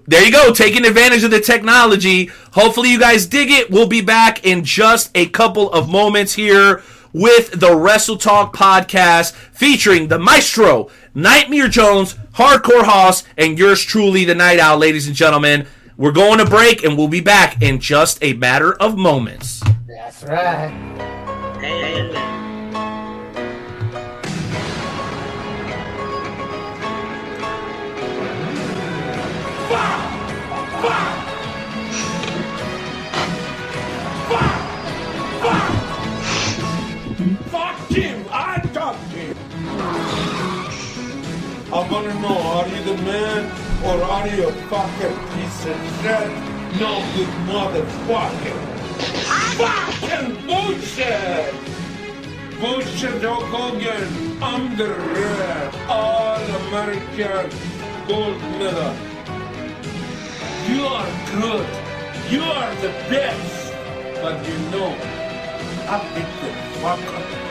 There you go, taking advantage of the technology. Hopefully, you guys dig it. We'll be back in just a couple of moments here with the Wrestle Talk podcast featuring the maestro, Nightmare Jones, Hardcore Hoss, and yours truly, the Night Owl, ladies and gentlemen. We're going to break and we'll be back in just a matter of moments. That's right. Good motherfucker! Fucking bullshit! Bullshit Hulk Hogan! Rare all-American gold medal. You are good. You are the best. But you know, I beat the fuck up.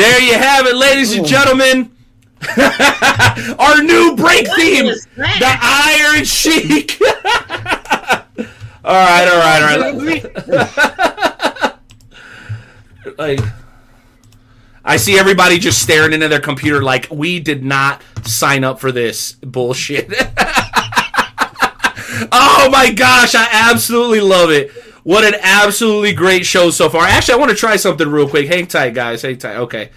There you have it, ladies and gentlemen. (laughs) Our new break theme, the Iron Sheik. (laughs) all right, all right, all right. (laughs) like, I see everybody just staring into their computer like we did not sign up for this bullshit. oh my gosh, I absolutely love it. What an absolutely great show so far. Actually, I want to try something real quick. Hang tight, guys. Hang tight. Okay.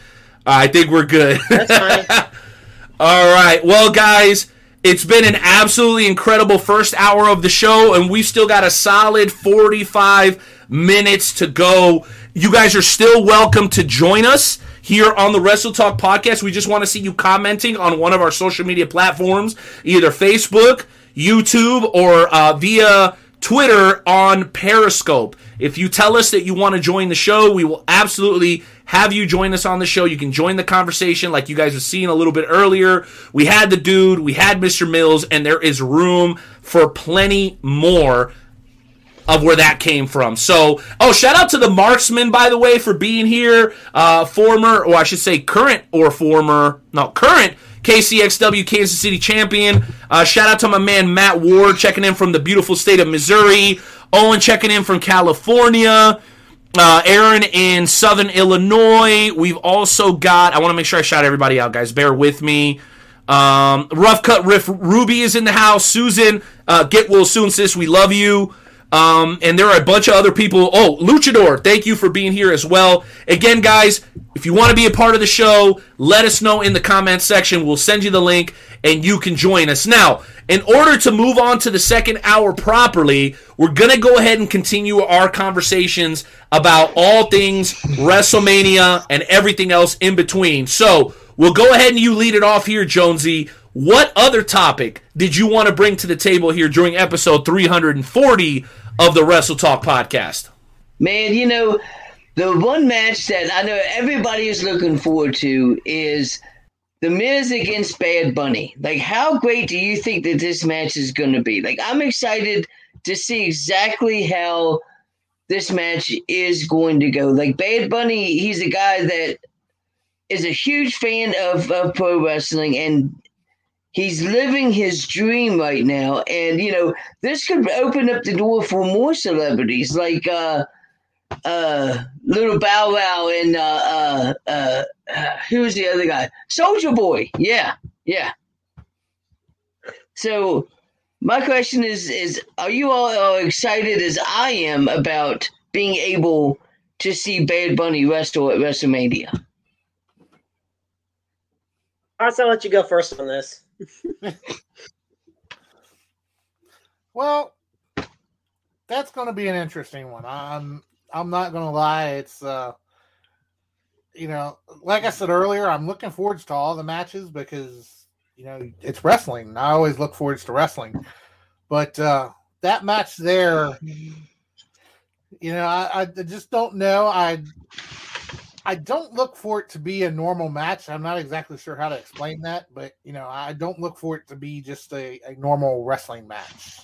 I think we're good. That's fine. (laughs) All right. Well, guys, it's been an absolutely incredible first hour of the show, and we've still got a solid 45 minutes to go. You guys are still welcome to join us here on the Wrestle Talk podcast. We just want to see you commenting on one of our social media platforms, either Facebook, YouTube, or uh, via Twitter on Periscope. If you tell us that you want to join the show, we will absolutely have you join us on the show. You can join the conversation like you guys have seen a little bit earlier. We had the dude, we had Mr. Mills, and there is room for plenty more of where that came from. So, oh, shout out to the marksman, by the way, for being here. Uh, former, or I should say current or former, not current KCXW Kansas City champion. Uh, shout out to my man Matt Ward checking in from the beautiful state of Missouri. Owen checking in from California. Uh, Aaron in Southern Illinois. We've also got, I want to make sure I shout everybody out, guys. Bear with me. Um, Rough Cut Riff Ruby is in the house. Susan, uh, get well soon, sis. We love you. Um, and there are a bunch of other people. Oh, Luchador, thank you for being here as well. Again, guys, if you want to be a part of the show, let us know in the comments section. We'll send you the link and you can join us. Now, in order to move on to the second hour properly, we're going to go ahead and continue our conversations about all things WrestleMania and everything else in between. So, we'll go ahead and you lead it off here, Jonesy. What other topic did you want to bring to the table here during episode 340 of the Wrestle Talk podcast? Man, you know, the one match that I know everybody is looking forward to is The Miz against Bad Bunny. Like, how great do you think that this match is going to be? Like, I'm excited to see exactly how this match is going to go. Like, Bad Bunny, he's a guy that is a huge fan of, of pro wrestling and he's living his dream right now. And, you know, this could open up the door for more celebrities like, uh, uh, Little Bow Wow and uh, uh, uh, who's the other guy? Soulja Boy. Yeah, yeah. So my question is: is Are you all excited as I am about being able to see Bad Bunny wrestle at WrestleMania? I'll let you go first on this. (laughs) well, that's going to be an interesting one. I'm I'm not going to lie. It's uh, you know, like I said earlier, I'm looking forward to all the matches because you know it's wrestling. I always look forward to wrestling, but uh, that match there, you know, I, I just don't know. I I don't look for it to be a normal match. I'm not exactly sure how to explain that, but you know, I don't look for it to be just a, a normal wrestling match.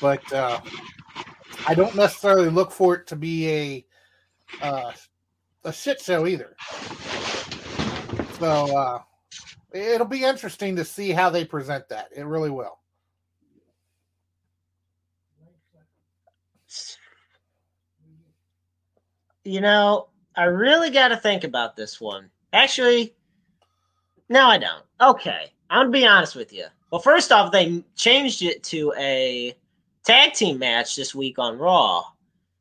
But uh, I don't necessarily look for it to be a uh, a shit show either. So uh, it'll be interesting to see how they present that. It really will. You know, I really got to think about this one. Actually, no, I don't. Okay, I'm gonna be honest with you. Well, first off, they changed it to a tag team match this week on Raw.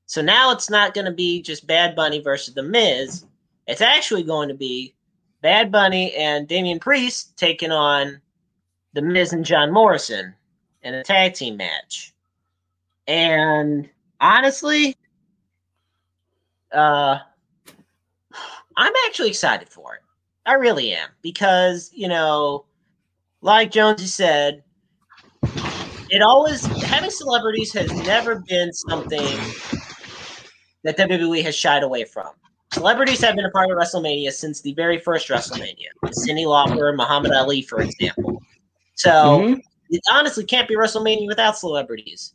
So now it's not going to be just Bad Bunny versus The Miz. It's actually going to be Bad Bunny and Damian Priest taking on The Miz and John Morrison in a tag team match. And honestly, uh, I'm actually excited for it. I really am because you know, like Jonesy said, it always having celebrities has never been something that WWE has shied away from. Celebrities have been a part of WrestleMania since the very first WrestleMania. Cyndi Lauper, and Muhammad Ali, for example. So mm-hmm. it honestly can't be WrestleMania without celebrities.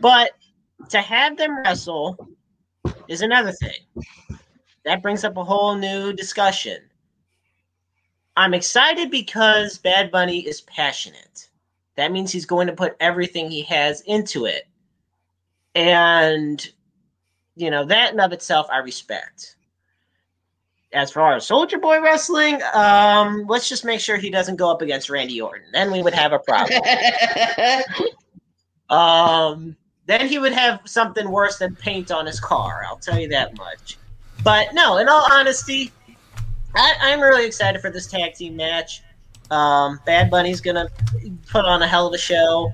But to have them wrestle is another thing that brings up a whole new discussion. I'm excited because Bad Bunny is passionate. That means he's going to put everything he has into it. And, you know, that in of itself I respect. As far as Soulja Boy wrestling, um, let's just make sure he doesn't go up against Randy Orton. Then we would have a problem. (laughs) um, then he would have something worse than paint on his car. I'll tell you that much. But no, in all honesty, I, am really excited for this tag team match. Um, Bad Bunny's gonna put on a hell of a show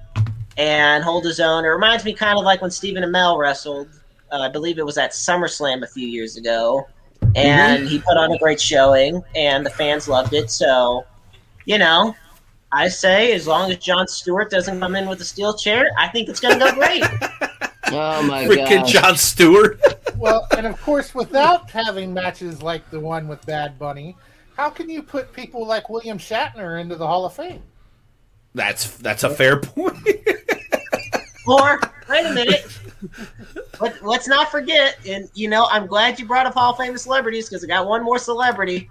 and hold his own. It reminds me kind of like when Stephen Amell wrestled. Uh, I believe it was at SummerSlam a few years ago, and mm-hmm. he put on a great showing, and the fans loved it. So, you know, I say as long as Jon Stewart doesn't come in with a steel chair, I think it's going to go great. (laughs) oh my god! Freaking Jon Stewart! Well, and of course, without having matches like the one with Bad Bunny, how can you put people like William Shatner into the Hall of Fame? That's that's a fair point. (laughs) or wait a minute. Let, let's not forget, and you know, I'm glad you brought up Hall of Fame celebrities because I got one more celebrity,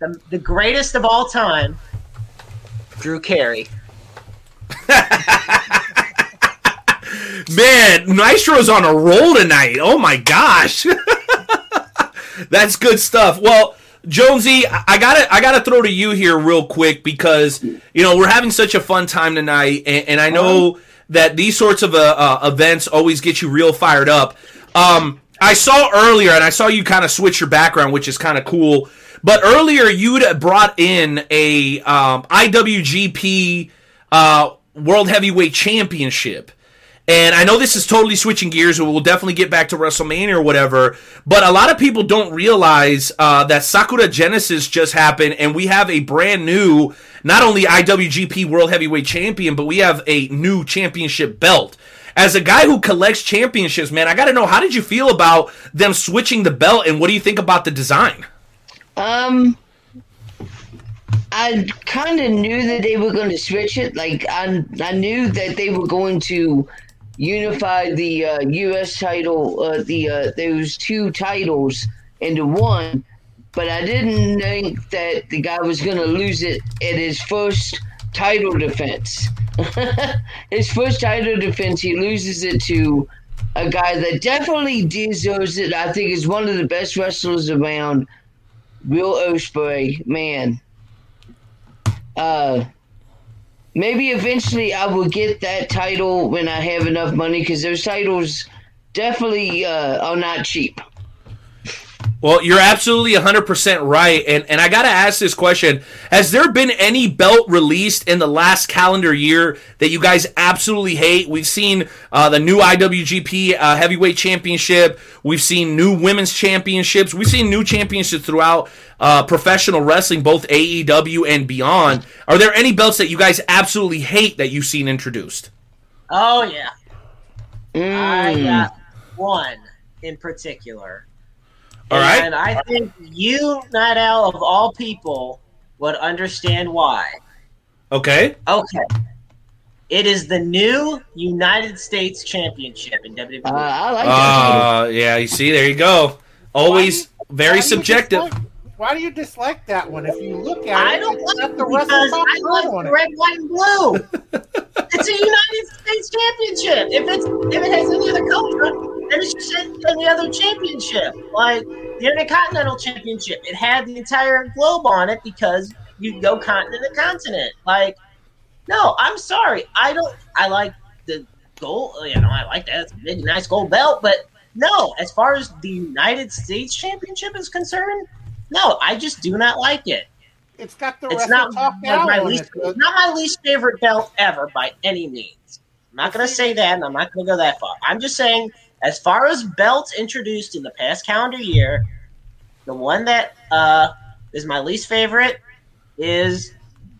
the, the greatest of all time, Drew Carey. (laughs) Man, Maestro's on a roll tonight. Oh my gosh. (laughs) That's good stuff. Well, Jonesy, I gotta I gotta throw to you here real quick because you know we're having such a fun time tonight, and, and I know uh-huh. that these sorts of uh, uh, events always get you real fired up. Um, I saw earlier, and I saw you kind of switch your background, which is kind of cool. But earlier, you'd brought in a um, IWGP uh, World Heavyweight Championship. And I know this is totally switching gears, and we'll definitely get back to WrestleMania or whatever. But a lot of people don't realize uh, that Sakura Genesis just happened, and we have a brand new, not only IWGP World Heavyweight Champion, but we have a new championship belt. As a guy who collects championships, man, I got to know how did you feel about them switching the belt, and what do you think about the design? Um, I kind of knew that they were going to switch it. Like I, I knew that they were going to unify the uh, U.S. title, uh, the uh, those two titles into one. But I didn't think that the guy was going to lose it at his first title defense. (laughs) his first title defense, he loses it to a guy that definitely deserves it. I think is one of the best wrestlers around. Will Ospreay, man. Uh, maybe eventually I will get that title when I have enough money because those titles definitely uh, are not cheap. Well, you're absolutely 100% right. And, and I got to ask this question Has there been any belt released in the last calendar year that you guys absolutely hate? We've seen uh, the new IWGP uh, Heavyweight Championship. We've seen new women's championships. We've seen new championships throughout uh, professional wrestling, both AEW and beyond. Are there any belts that you guys absolutely hate that you've seen introduced? Oh, yeah. I Mm. got one in particular. All right. And I think you, Night Owl, of all people, would understand why. Okay. Okay. It is the new United States Championship in WWE. Uh, I like that. Uh, yeah, you see, there you go. Always very Why subjective. dislike- Why do you dislike that one? If you look at I it, don't it's like it the because Wrestle I like on the red, white, and blue. (laughs) it's a United States Championship. If it's if it has any other color, then it's just any other championship. Like the Intercontinental Championship, it had the entire globe on it because you go continent to continent. Like, no, I'm sorry, I don't. I like the gold. You know, I like that. It's a big, nice gold belt, but no, as far as the United States Championship is concerned, no, I just do not like it. It's got the It's not Talk my, my least, it. not my least favorite belt ever by any means. I'm not going to say that, and I'm not going to go that far. I'm just saying, as far as belts introduced in the past calendar year, the one that uh, is my least favorite is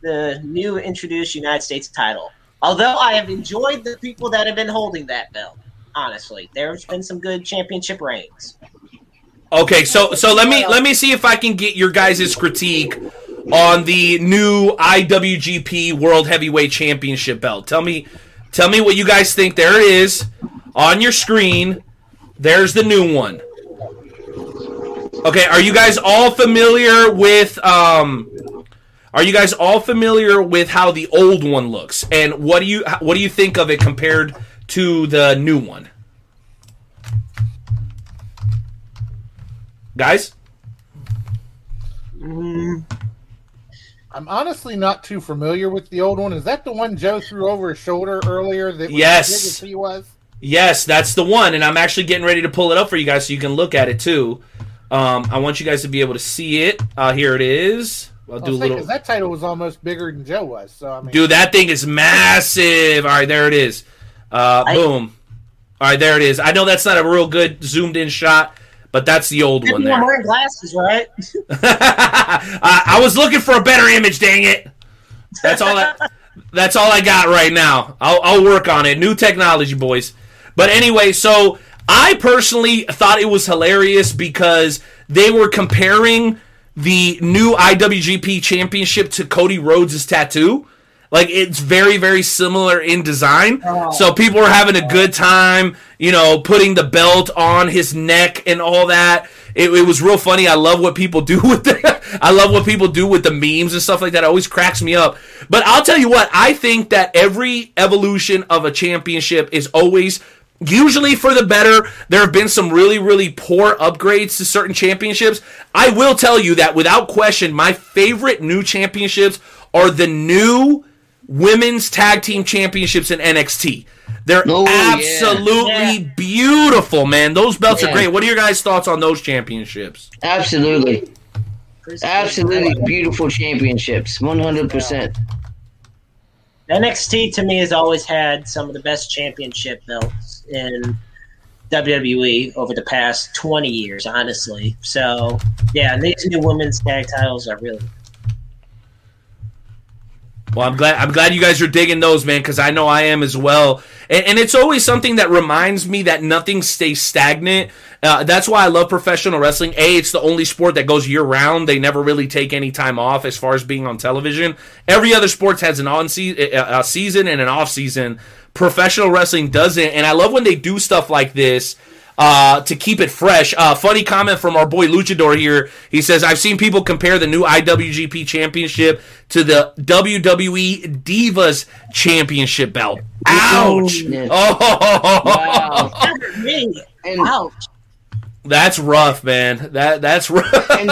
the new introduced United States title. Although I have enjoyed the people that have been holding that belt, honestly, there's been some good championship reigns. Okay, so so let me let me see if I can get your guys' critique on the new IWGP World Heavyweight Championship belt. Tell me tell me what you guys think. There it is on your screen. There's the new one. Okay, are you guys all familiar with um are you guys all familiar with how the old one looks and what do you what do you think of it compared to the new one? Guys? Mm, I'm honestly not too familiar with the old one. Is that the one Joe threw over his shoulder earlier? That was Yes. as big as he was. Yes, that's the one, and I'm actually getting ready to pull it up for you guys so you can look at it too. Um, I want you guys to be able to see it. Uh, here it is. I'll do a little. that title was almost bigger than Joe was. So I mean, Dude, that thing is massive. All right, there it is. Uh, I- boom. All right, there it is. I know that's not a real good zoomed in shot, but that's the old one I'm there. wearing glasses, right? (laughs) I, I was looking for a better image. Dang it! That's all. I, (laughs) that's all I got right now. I'll, I'll work on it. New technology, boys. But anyway, so I personally thought it was hilarious because they were comparing the new IWGP Championship to Cody Rhodes' tattoo. Like it's very, very similar in design. Oh. So people were having a good time, you know, putting the belt on his neck and all that. It, it was real funny. I love what people do (laughs) with the, I love what people do with the memes and stuff like that. It always cracks me up. But I'll tell you what, I think that every evolution of a championship is always usually for the better. There have been some really, really poor upgrades to certain championships. I will tell you that without question, my favorite new championships are the new women's tag team championships in NXT. They're Oh, absolutely Yeah. beautiful, man. Those belts are great. What are your guys' thoughts on those championships? Absolutely. Absolutely beautiful championships. 100%. NXT to me has always had some of the best championship belts in WWE over the past 20 years, honestly. So, yeah, these new women's tag titles are really. Well, I'm glad I'm glad you guys are digging those, man, because I know I am as well. And, and, it's always something that reminds me that nothing stays stagnant. Uh, that's why I love professional wrestling. A, it's the only sport that goes year round. They never really take any time off as far as being on television. Every other sport has an on se- season and an off season. Professional wrestling doesn't, and I love when they do stuff like this uh, to keep it fresh. Uh, funny comment from our boy Luchador here. He says, I've seen people compare the new IWGP Championship to the WWE Divas Championship belt. Ouch! Oh, Wow. Ouch. That's rough, man. That that's rough. and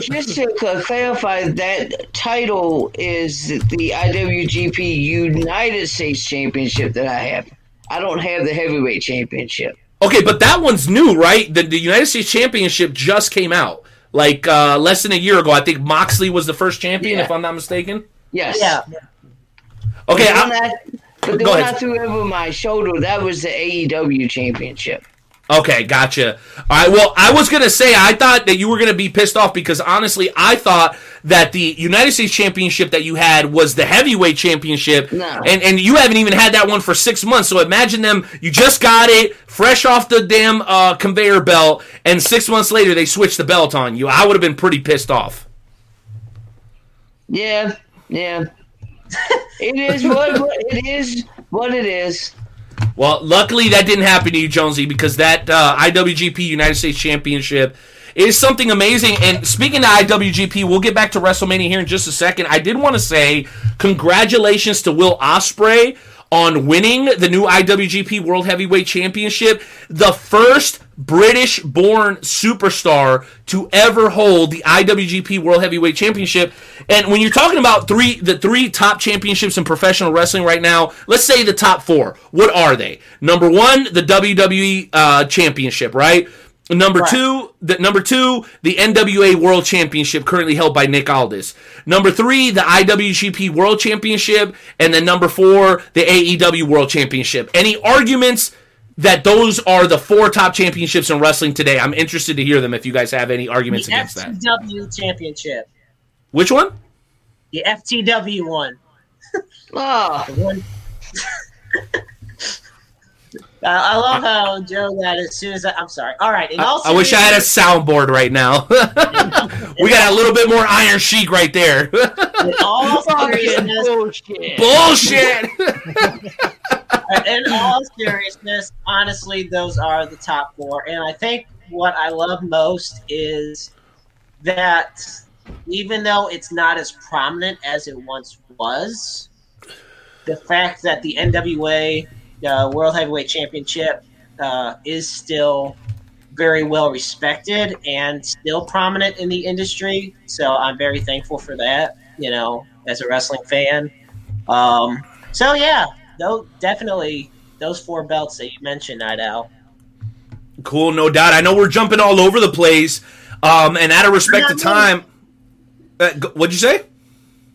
just to clarify, that title is the IWGP United States Championship that I have. I don't have the heavyweight championship. Okay, but that one's new, right? The, the United States Championship just came out like uh, less than a year ago. I think Moxley was the first champion, Yeah. if I'm not mistaken. Yes. Yeah. Okay, But the one I, I, but the one. I threw over my shoulder, that was the AEW championship. Okay, gotcha. All right. Well, I was gonna say I thought that you were gonna be pissed off because honestly, I thought that the United States Championship that you had was the heavyweight championship, No. and and you haven't even had that one for six months. So imagine them, you just got it fresh off the damn uh, conveyor belt, and six months later they switched the belt on you. I would have been pretty pissed off. Yeah, yeah. (laughs) it is what, what it is. What it is. Well, luckily that didn't happen to you, Jonesy, because that uh, IWGP United States Championship is something amazing. And speaking to IWGP, we'll get back to WrestleMania here in just a second. I did want to say congratulations to Will Ospreay on winning the new IWGP World Heavyweight Championship, the first British-born superstar to ever hold the IWGP World Heavyweight Championship. And when you're talking about three, the three top championships in professional wrestling right now, let's say the top four. What are they? Number one, the WWE uh, Championship, right? Number Right. two, the number two, the NWA World Championship, currently held by Nick Aldis. Number three, the IWGP World Championship, and then number four, the AEW World Championship. Any arguments that those are the four top championships in wrestling today? I'm interested to hear them. If you guys have any arguments The against that, FTW championship. which one? The FTW one. Oh, (laughs) The one. Uh, I love how Joe got as soon as I, I'm sorry. All right. in I, I wish I had a soundboard right now. (laughs) we got a little bit more Iron Sheik right there. In all (laughs) seriousness, bullshit. Bullshit. (laughs) in all seriousness, honestly, those are the top four. And I think what I love most is that even though it's not as prominent as it once was, the fact that the NWA uh, World Heavyweight Championship uh, is still very well respected and still prominent in the industry. So I'm very thankful for that, you know, as a wrestling fan. Um, so yeah, though definitely those four belts that you mentioned, Night Owl. Cool, no doubt. I know we're jumping all over the place, um, and out of respect to time, uh, what'd you say?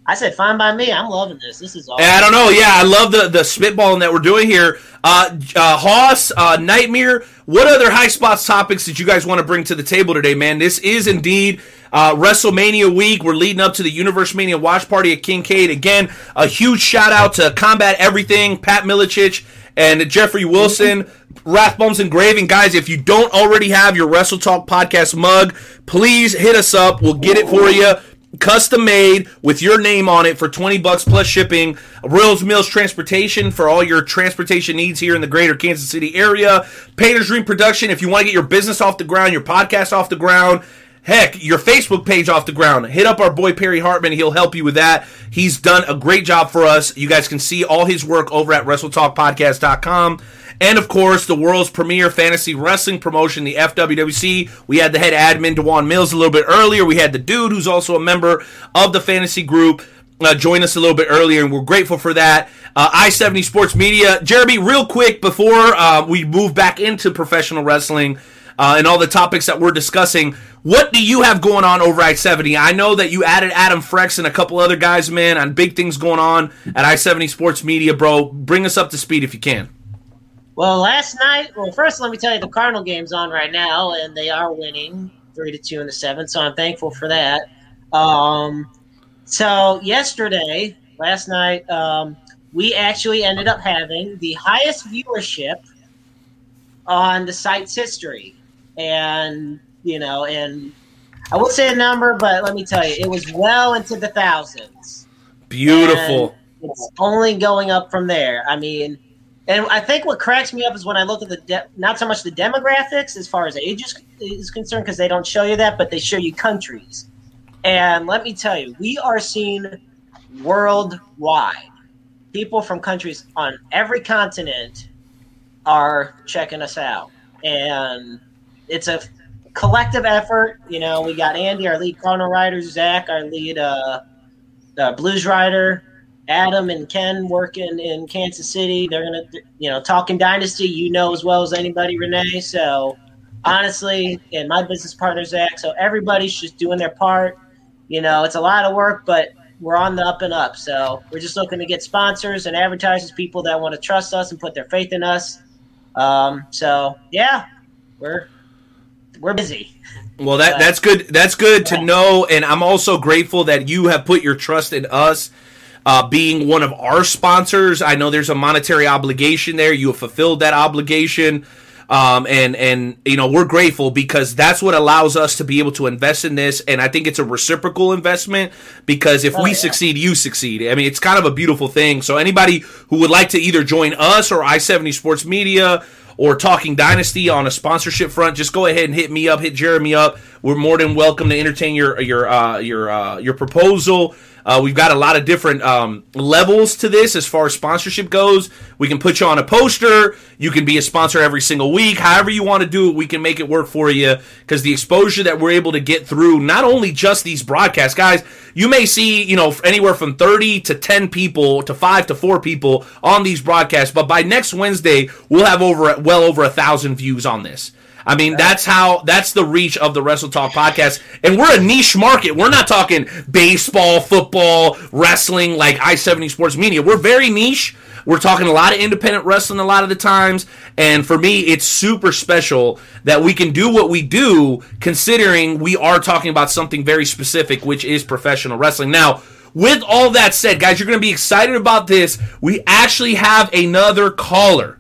I said, fine by me. I'm loving this. This is awesome. I don't know. Yeah, I love the the spitballing that we're doing here. Uh, uh, Hoss, uh, Nightmare. What other high spots topics did you guys want to bring to the table today, man? This is indeed uh, WrestleMania week. We're leading up to the UniverseMania watch party at Kincaid. Again, a huge shout out to Combat Everything, Pat Miletich, and Jeffrey Wilson. Rathbones Engraving, guys. If you don't already have your Wrestle Talk podcast mug, please hit us up. We'll get it for you custom made with your name on it for 20 bucks plus shipping Reels Mills Transportation for all your transportation needs here in the greater Kansas City area Painter's Dream Production if you want to get your business off the ground your podcast off the ground heck your Facebook page off the ground hit up our boy Perry Hartman he'll help you with that he's done a great job for us you guys can see all his work over at WrestleTalkPodcast.com and of course, the world's premier fantasy wrestling promotion, the FWWC. We had the head admin, Dewan Mills, a little bit earlier. We had the dude who's also a member of the fantasy group uh, join us a little bit earlier, and we're grateful for that. Uh, I 70 Sports Media. Jeremy, real quick before uh, we move back into professional wrestling uh, and all the topics that we're discussing, what do you have going on over I 70? I know that you added Adam Frex and a couple other guys, man, on big things going on at I 70 Sports Media, bro. Bring us up to speed if you can. Well, last night, well, first let me tell you the Cardinal game's on right now, and they are winning three to two in the seventh. So I'm thankful for that. Um, so yesterday, last night, um, we actually ended up having the highest viewership on the site's history, and you know, and I won't say a number, but let me tell you, it was well into the thousands. Beautiful. And it's only going up from there. I mean, and I think what cracks me up is when I look at the de- not so much the demographics as far as age is, is concerned, because they don't show you that, but they show you countries. And let me tell you, we are seen worldwide. People from countries on every continent are checking us out. And it's a collective effort. You know, we got Andy, our lead chrono rider, Zach, our lead uh, uh, blues rider, Adam and Ken working in Kansas City. They're gonna, you know, talking dynasty. You know as well as anybody, Renee. So honestly, and my business partner Zach. So everybody's just doing their part. You know, it's a lot of work, but we're on the up and up. So we're just looking to get sponsors and advertisers, people that want to trust us and put their faith in us. Um, so yeah, we're we're busy. Well, that that's good. That's good to know, and I'm also grateful that you have put your trust in us. Uh, being one of our sponsors, I know there's a monetary obligation there. You have fulfilled that obligation, um, and and you know we're grateful because that's what allows us to be able to invest in this. And I think it's a reciprocal investment because if Oh, we yeah. succeed, you succeed. I mean, it's kind of a beautiful thing. So anybody who would like to either join us or I70 Sports Media or Talking Dynasty on a sponsorship front, just go ahead and hit me up, hit Jeremy up. We're more than welcome to entertain your your uh, your uh, your proposal. Uh, we've got a lot of different um, levels to this as far as sponsorship goes. We can put you on a poster. You can be a sponsor every single week. However you want to do it, we can make it work for you because the exposure that we're able to get through not only just these broadcasts, guys. You may see you know anywhere from thirty to ten people to five to four people on these broadcasts, but by next Wednesday we'll have over well over a thousand views on this. I mean, that's how that's the reach of the Wrestle Talk podcast. And we're a niche market. We're not talking baseball, football, wrestling like I-70 Sports Media. We're very niche. We're talking a lot of independent wrestling a lot of the times. And for me, it's super special that we can do what we do considering we are talking about something very specific, which is professional wrestling. Now, with all that said, guys, you're going to be excited about this. We actually have another caller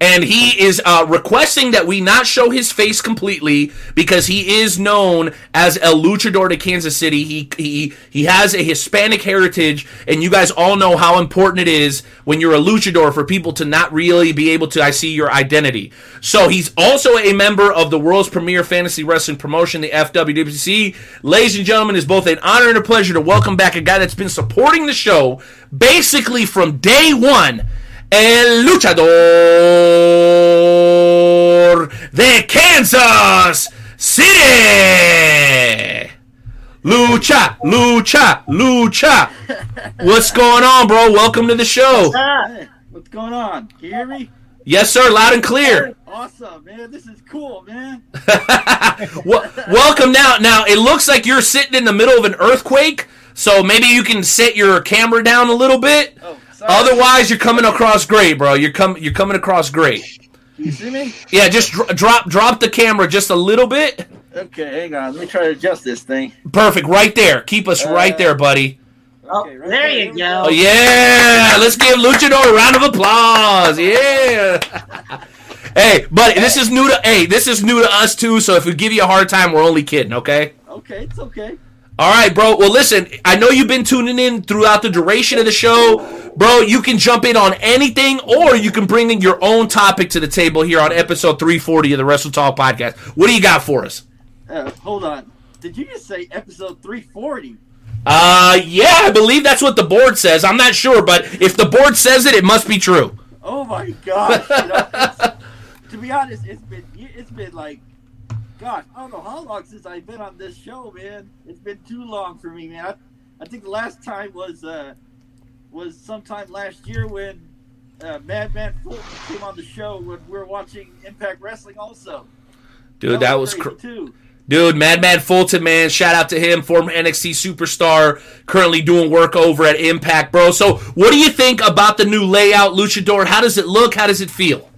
and he is uh, requesting that we not show his face completely because he is known as El Luchador de Kansas City. He he he has a Hispanic heritage, and you guys all know how important it is when you're a luchador for people to not really be able to I see your identity. So he's also a member of the world's premier fantasy wrestling promotion, the FWWC. Ladies and gentlemen, it's both an honor and a pleasure to welcome back a guy that's been supporting the show basically from day one. El luchador de Kansas City. Lucha, lucha, lucha. What's going on, bro? Welcome to the show. What's going on? Can you hear me? Yes, sir. Loud and clear. Awesome, man. This is cool, man. (laughs) (laughs) Wel- welcome now. Now it looks like you're sitting in the middle of an earthquake, so maybe you can set your camera down a little bit. Oh, sorry. Otherwise, you're coming across great, bro. You're com- you're coming across great. You see me? Yeah, just dr- drop drop the camera just a little bit. Okay, hang on. Let me try to adjust this thing. Perfect, right there. Keep us uh, right there, buddy. Oh, there you go. Oh yeah, let's give Luchador a round of applause. Yeah. (laughs) hey, buddy, this is new to hey, this is new to us too. So if we give you a hard time, we're only kidding, okay? Okay, it's okay. All right, bro. Well, listen, I know you've been tuning in throughout the duration of the show. Bro, you can jump in on anything or you can bring in your own topic to the table here on episode 340 of the Wrestle Talk podcast. What do you got for us? Uh, hold on. Did you just say episode 340? Uh, yeah, I believe that's what the board says. I'm not sure, but if the board says it, it must be true. Oh my gosh! You know, to be honest, it's been it's been like, gosh, I don't know how long since I've been on this show, man. It's been too long for me, man. I, I think the last time was uh was sometime last year when uh, Madman Fulton came on the show when we were watching Impact Wrestling. Also, Dude, that was crazy cr- too. Dude, Madman Fulton, man, shout out to him, former NXT superstar, currently doing work over at Impact, bro. So, what do you think about the new layout, Luchador? How does it look? How does it feel?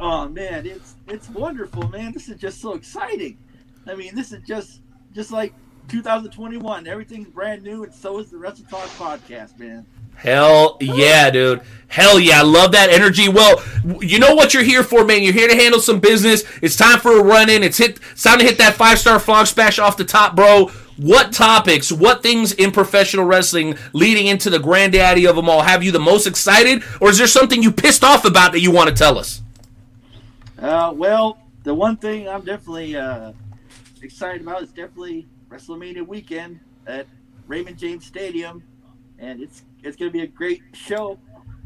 Oh man, it's it's wonderful, man. This is just so exciting. I mean, this is just just like 2021. Everything's brand new, and so is the Wrestle Talk podcast, man. Hell yeah, dude. Hell yeah, I love that energy. Well, you know what you're here for, man. You're here to handle some business. It's time for a run in. It's hit. It's time to hit that five star frog splash off the top, bro. What topics, what things in professional wrestling leading into the granddaddy of them all have you the most excited, or is there something you pissed off about that you want to tell us? Uh, well, the one thing I'm definitely uh, excited about is definitely WrestleMania weekend at Raymond James Stadium, and it's it's going to be a great show.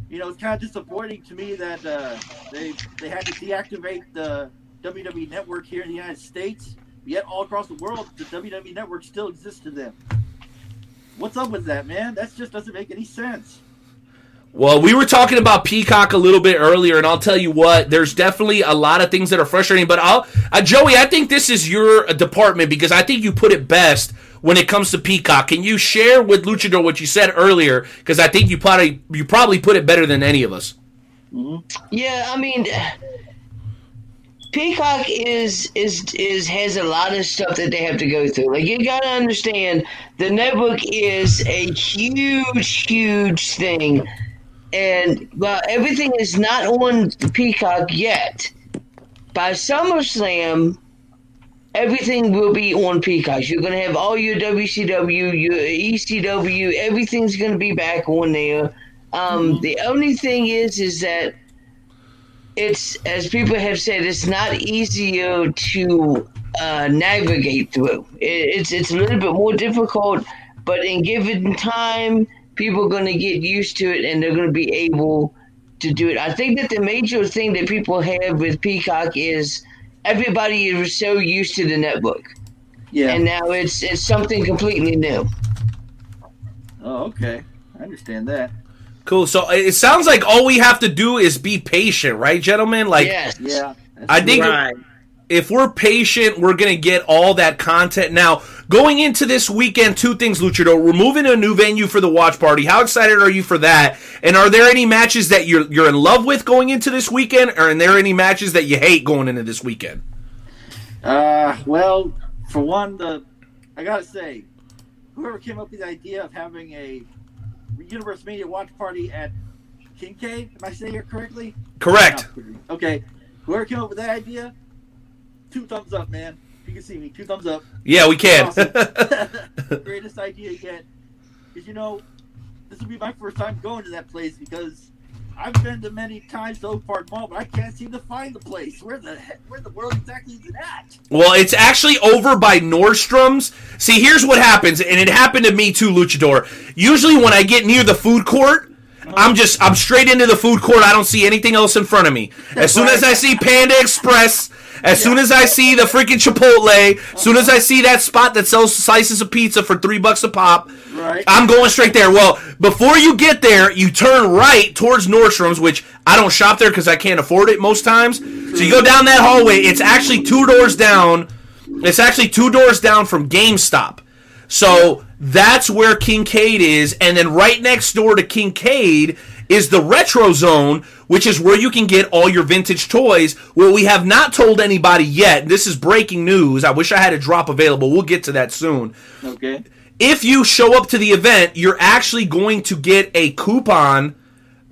You know, it's kind of disappointing to me that uh, they they had to deactivate the WWE Network here in the United States, yet all across the world, the WWE Network still exists to them. What's up with that, man? That just doesn't make any sense. Well, we were talking about Peacock a little bit earlier, and I'll tell you what, there's definitely a lot of things that are frustrating. But I'll, uh, Joey, I think this is your uh, department because I think you put it best when it comes to Peacock. Can you share with Luchador what you said earlier? Because I think you probably you probably put it better than any of us. Yeah, I mean, Peacock is is is has a lot of stuff that they have to go through. Like you got to understand, the network is a huge, huge thing, and well, everything is not on Peacock yet. By SummerSlam, everything will be on Peacock. You're gonna have all your WCW, your ECW, everything's gonna be back on there. Um, The only thing is, is that it's as people have said, it's not easier to uh, navigate through. It, it's it's a little bit more difficult, but in given time, people are going to get used to it and they're going to be able to do it. I think that the major thing that people have with Peacock is everybody is so used to the network, Yeah. and now it's it's something completely new. oh, okay. I understand that. Cool. So it sounds like all we have to do is be patient, right, gentlemen? Like, yes. Yeah. I think Right. if we're patient, we're gonna get all that content. Now, going into this weekend, two things, Luchador. We're moving to a new venue for the watch party. How excited are you for that? And are there any matches that you're you're in love with going into this weekend, or are there any matches that you hate going into this weekend? Uh, well, for one, the I gotta say, whoever came up with the idea of having a UniverseMania watch party at Kincaid, am I saying it correctly? Correct. Okay, whoever came up with that idea, two thumbs up, man. You can see me, two thumbs up. Yeah, we can. Awesome. (laughs) Greatest idea yet. Because you know, this will be my first time going to that place because I've been to many times so far, Mall, but I can't seem to find the place. Where the heck, where the world exactly is it at? Well, it's actually over by Nordstrom's. See, here's what happens, and it happened to me too, Luchador. Usually, when I get near the food court, uh-huh. I'm just I'm straight into the food court. I don't see anything else in front of me. As soon as I see Panda Express, as soon as I see the freaking Chipotle, as soon as I see that spot that sells slices of pizza for three bucks a pop, Right. I'm going straight there. Well, before you get there, you turn right towards Nordstrom's, which I don't shop there because I can't afford it most times. So you go mm-hmm. down that hallway. It's actually two doors down. It's actually two doors down from GameStop. So that's where Kincaid is, and then right next door to Kincaid is the Retro Zone, which is where you can get all your vintage toys. Well, we have not told anybody yet. This is breaking news. I wish I had a drop available. We'll get to that soon Okay. if you show up to the event, you're actually going to get a coupon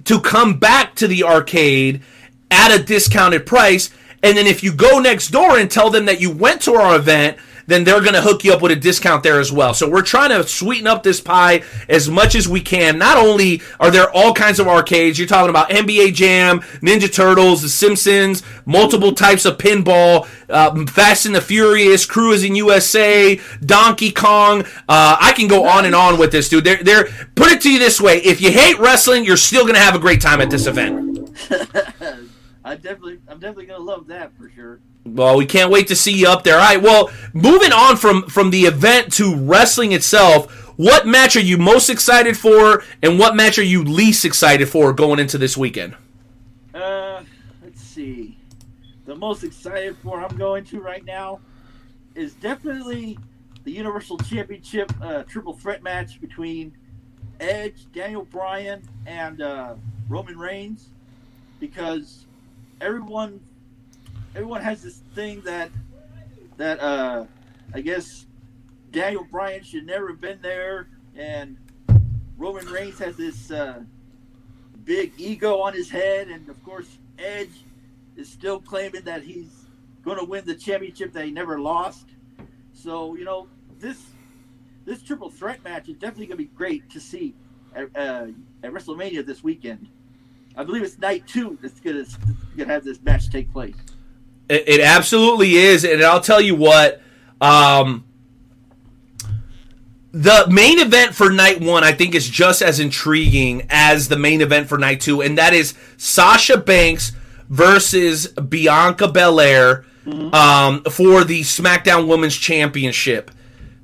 to come back to the arcade at a discounted price. And then if you go next door and tell them that you went to our event, then they're going to hook you up with a discount there as well. So we're trying to sweeten up this pie as much as we can. Not only are there all kinds of arcades, you're talking about NBA Jam, Ninja Turtles, The Simpsons, multiple types of pinball, uh, Fast and the Furious, Cruising USA, Donkey Kong. Uh, I can go on and on with this, dude. They're, they're, put it to you this way if you hate wrestling, you're still going to have a great time at this event. (laughs) I definitely, I'm definitely gonna love that for sure. Well, we can't wait to see you up there. All right. Well, moving on from from the event to wrestling itself, what match are you most excited for, and what match are you least excited for going into this weekend? Uh, let's see. The most excited for I'm going to right now is definitely the Universal Championship uh, triple threat match between Edge, Daniel Bryan, and uh, Roman Reigns, because everyone everyone has this thing that that uh, I guess Daniel Bryan should never have been there, and Roman Reigns has this uh, big ego on his head, and of course Edge is still claiming that he's going to win the championship that he never lost. So you know this this triple threat match is definitely going to be great to see at, uh, at WrestleMania this weekend. I believe it's night two that's going to have this match take place. It, it absolutely is, and I'll tell you what. Um, the main event for night one, I think, is just as intriguing as the main event for night two, and that is Sasha Banks versus Bianca Belair um, for the SmackDown Women's Championship.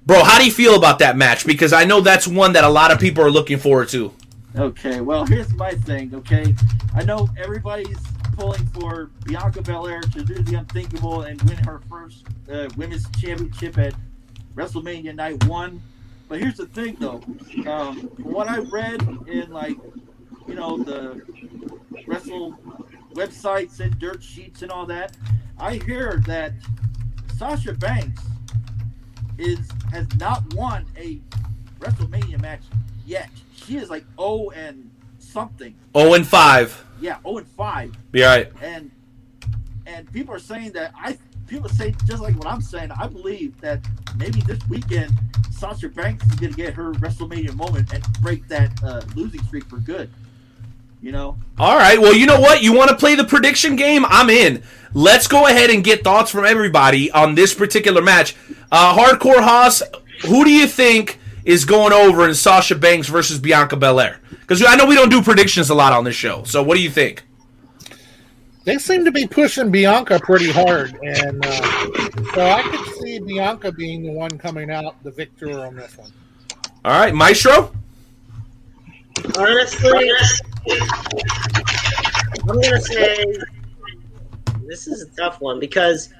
Bro, how do you feel about that match? Because I know that's one that a lot of people are looking forward to. Okay, well, here's my thing, okay? I know everybody's pulling for Bianca Belair to do the unthinkable and win her first uh, women's championship at WrestleMania Night 1. But here's the thing, though. Um, what I read in, like, you know, the Wrestle websites and dirt sheets and all that, I hear that Sasha Banks is has not won a WrestleMania match yet. She is like 0 and something. 0 and 5. Yeah, 0 and 5. Be all right. And and people are saying that I people say just like what I'm saying. I believe that maybe this weekend Sasha Banks is going to get her WrestleMania moment and break that uh, losing streak for good. You know. All right. Well, you know what? You want to play the prediction game? I'm in. Let's go ahead and get thoughts from everybody on this particular match. Uh, Hardcore Hoss, who do you think is going over in Sasha Banks versus Bianca Belair? Because I know we don't do predictions a lot on this show. So, what do you think? They seem to be pushing Bianca pretty hard, and uh, so I could see Bianca being the one coming out the victor on this one. All right, Maestro. Honestly, I'm gonna say this is a tough one because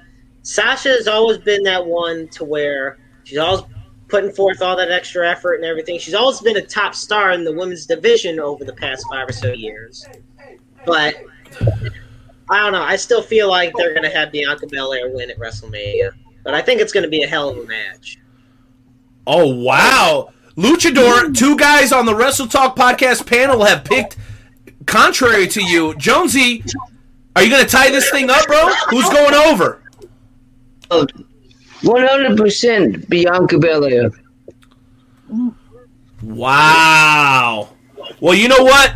Sasha has always been that one to where she's always putting forth all that extra effort and everything. She's always been a top star in the women's division over the past five or so years. But I don't know. I still feel like they're going to have Bianca Belair win at WrestleMania. But I think it's going to be a hell of a match. Oh, wow. Luchador, two guys on the Wrestle Talk podcast panel have picked contrary to you. Jonesy, are you going to tie this thing up, bro? Who's going over? Oh, One hundred percent Bianca Belair. Wow. Well, you know what?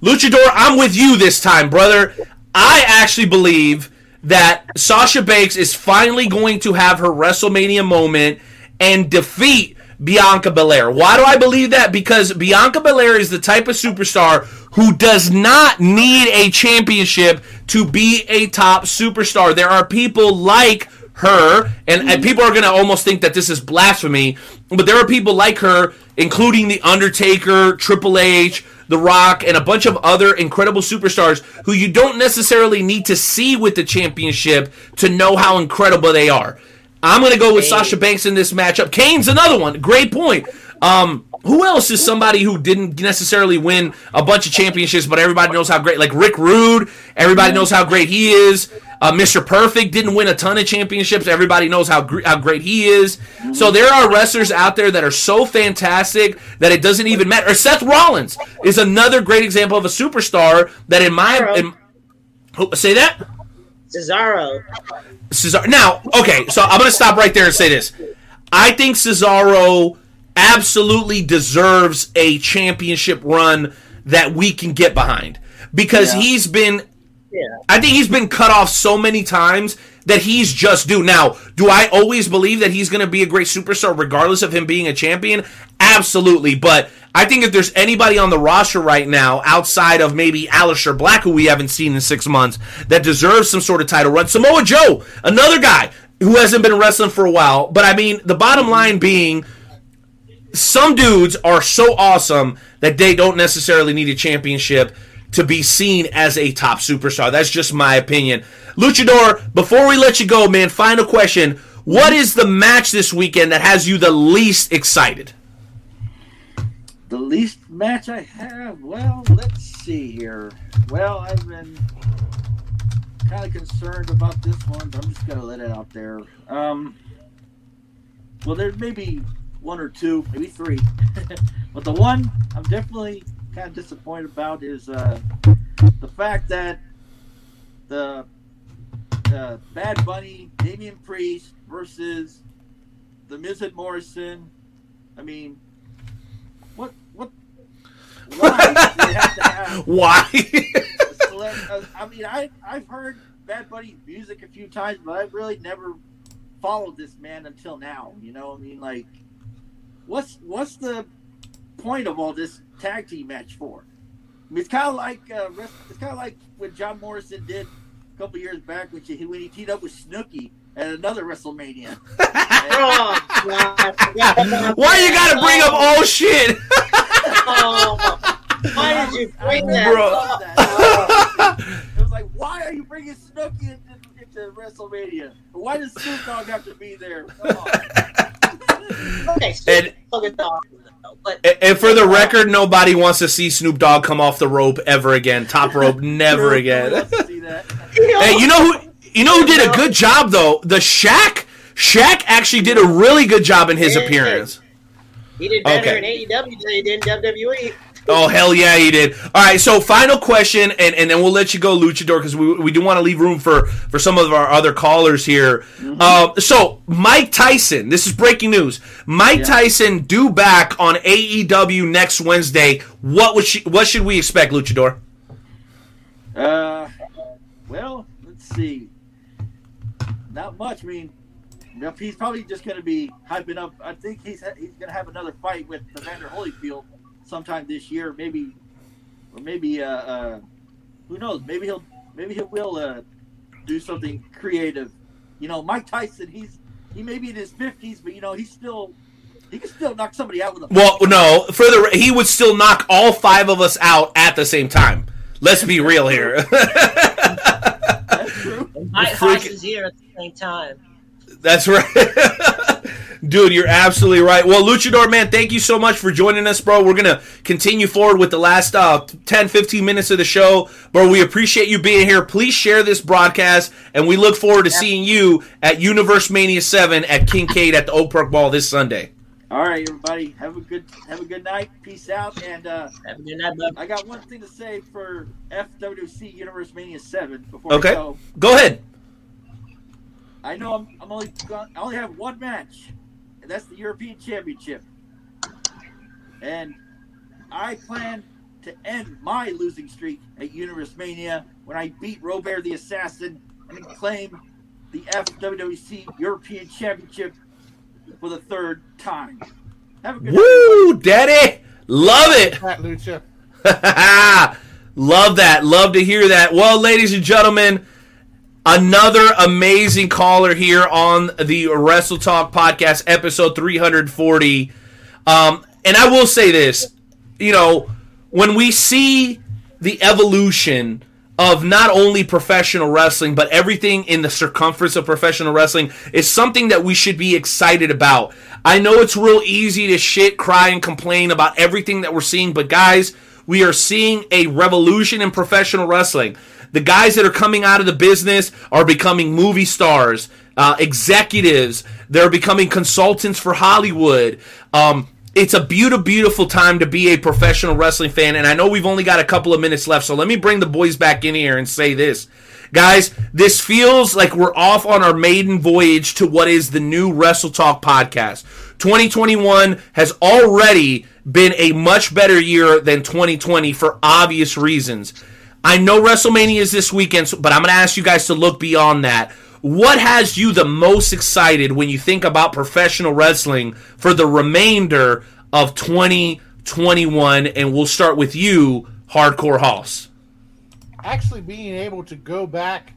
Luchador, I'm with you this time, brother. I actually believe that Sasha Banks is finally going to have her WrestleMania moment and defeat Bianca Belair. Why do I believe that? Because Bianca Belair is the type of superstar who does not need a championship to be a top superstar. There are people like her, and, and people are going to almost think that this is blasphemy, but there are people like her, including The Undertaker, Triple H, The Rock, and a bunch of other incredible superstars who you don't necessarily need to see with the championship to know how incredible they are. I'm going to go with Sasha Banks in this matchup. Kane's another one. Great point. Um, who else is somebody who didn't necessarily win a bunch of championships, but everybody knows how great? Like Rick Rude, everybody knows how great he is. Uh, Mr. Perfect didn't win a ton of championships. Everybody knows how gr- how great he is. So there are wrestlers out there that are so fantastic that it doesn't even matter. Or Seth Rollins is another great example of a superstar that, in my in, oh, say that Cesaro. Cesaro. Now, okay, so I'm going to stop right there and say this. I think Cesaro absolutely deserves a championship run that we can get behind because Yeah. he's been Yeah. I think he's been cut off so many times that he's just due. Now, do I always believe that he's going to be a great superstar regardless of him being a champion? Absolutely. But I think if there's anybody on the roster right now outside of maybe Aleister Black, who we haven't seen in six months, that deserves some sort of title run, Samoa Joe, another guy who hasn't been wrestling for a while. But I mean, the bottom line being some dudes are so awesome that they don't necessarily need a championship to be seen as a top superstar. That's just my opinion. Luchador, before we let you go, man, final question. What is the match this weekend that has you the least excited? The least match I have, well, let's see here. Well, I've been kind of concerned about this one, but I'm just gonna let it out there. Um, well, there's maybe one or two, maybe three. (laughs) but the one I'm definitely kind of disappointed about is uh, the fact that the uh, Bad Bunny, Damian Priest versus the Miz and Morrison. I mean, what what? Why? do have to have (laughs) Why? uh, I mean, I I've heard Bad Bunny's music a few times, but I've really never followed this man until now. You know, I mean, like, what's what's the point of all this tag team match for? I mean, it's kind of like uh, it's kind of like what John Morrison did a couple years back when he when he teamed up with Snooki at another WrestleMania. (laughs) Oh, (laughs) Why you gotta bring up old shit? Oh, why did you bring that Bro. up? It was like, why are you bringing Snooki into, into WrestleMania? Why does Snoop Dogg have to be there? Come on. (laughs) Okay, And- dog, but And- And for the record, nobody wants to see Snoop Dogg come off the rope ever again. Top (laughs) rope, never again. wants to see that. (laughs) Hey, you know who? You know who did a good job though? The Shaq. Shaq actually did a really good job in his appearance. he did better Okay. in AEW than he did in WWE. Oh hell yeah, he did. All right, so final question, and, and then we'll let you go, Luchador, because we, we do want to leave room for for some of our other callers here. Uh, so Mike Tyson, this is breaking news. Mike Yeah. Tyson due back on AEW next Wednesday. What would she, what should we expect, Luchador? Uh, well, let's see. Not much. I mean, he's probably just going to be hyping up. I think he's he's going to have another fight with Evander Holyfield sometime this year, maybe, or maybe uh, uh, who knows? Maybe he'll maybe he will uh, do something creative. You know, Mike Tyson. He's he may be in his fifties, but you know he's still he can still knock somebody out with a Well, no, for the he would still knock all five of us out at the same time. Let's be real here. (laughs) That's true. My Freaking- horses here at the same time. That's right. (laughs) Dude, you're absolutely right. Well, Luchador, man, thank you so much for joining us, bro. We're going to continue forward with the last uh, 10, 15 minutes of the show. Bro, we appreciate you being here. Please share this broadcast, and we look forward to seeing you at UniverseMania 7 at Kincaid at the Oak Park Mall this Sunday. All right, everybody, have a good have a good night. Peace out, and uh, Have a good night, bud. I got one thing to say for FWC UniverseMania Seven before Okay. I go. Go ahead. I know I'm, I'm only got, I only have one match, and that's the European Championship. And I plan to end my losing streak at UniverseMania when I beat Robert the Assassin and claim the FWC European Championship for the third time. Have a good night. Woo, daddy. Love it. Pat Lucha. (laughs) Love that. Love to hear that. Well, ladies and gentlemen, another amazing caller here on the Wrestle Talk podcast, episode 340. Um, and I will say this, you know, when we see the evolution of not only professional wrestling, but everything in the circumference of professional wrestling is something that we should be excited about. I know it's real easy to shit, cry, and complain about everything that we're seeing, but guys, we are seeing a revolution in professional wrestling. The guys that are coming out of the business are becoming movie stars, uh, executives. They're becoming consultants for Hollywood. Um, it's a beautiful, beautiful time to be a professional wrestling fan. And I know we've only got a couple of minutes left, so let me bring the boys back in here and say this. Guys, this feels like we're off on our maiden voyage to what is the new Wrestle Talk podcast. 2021 has already been a much better year than 2020 for obvious reasons. I know WrestleMania is this weekend, but I'm going to ask you guys to look beyond that. What has you the most excited when you think about professional wrestling for the remainder of 2021? And we'll start with you, Hardcore Hoss. actually being able to go back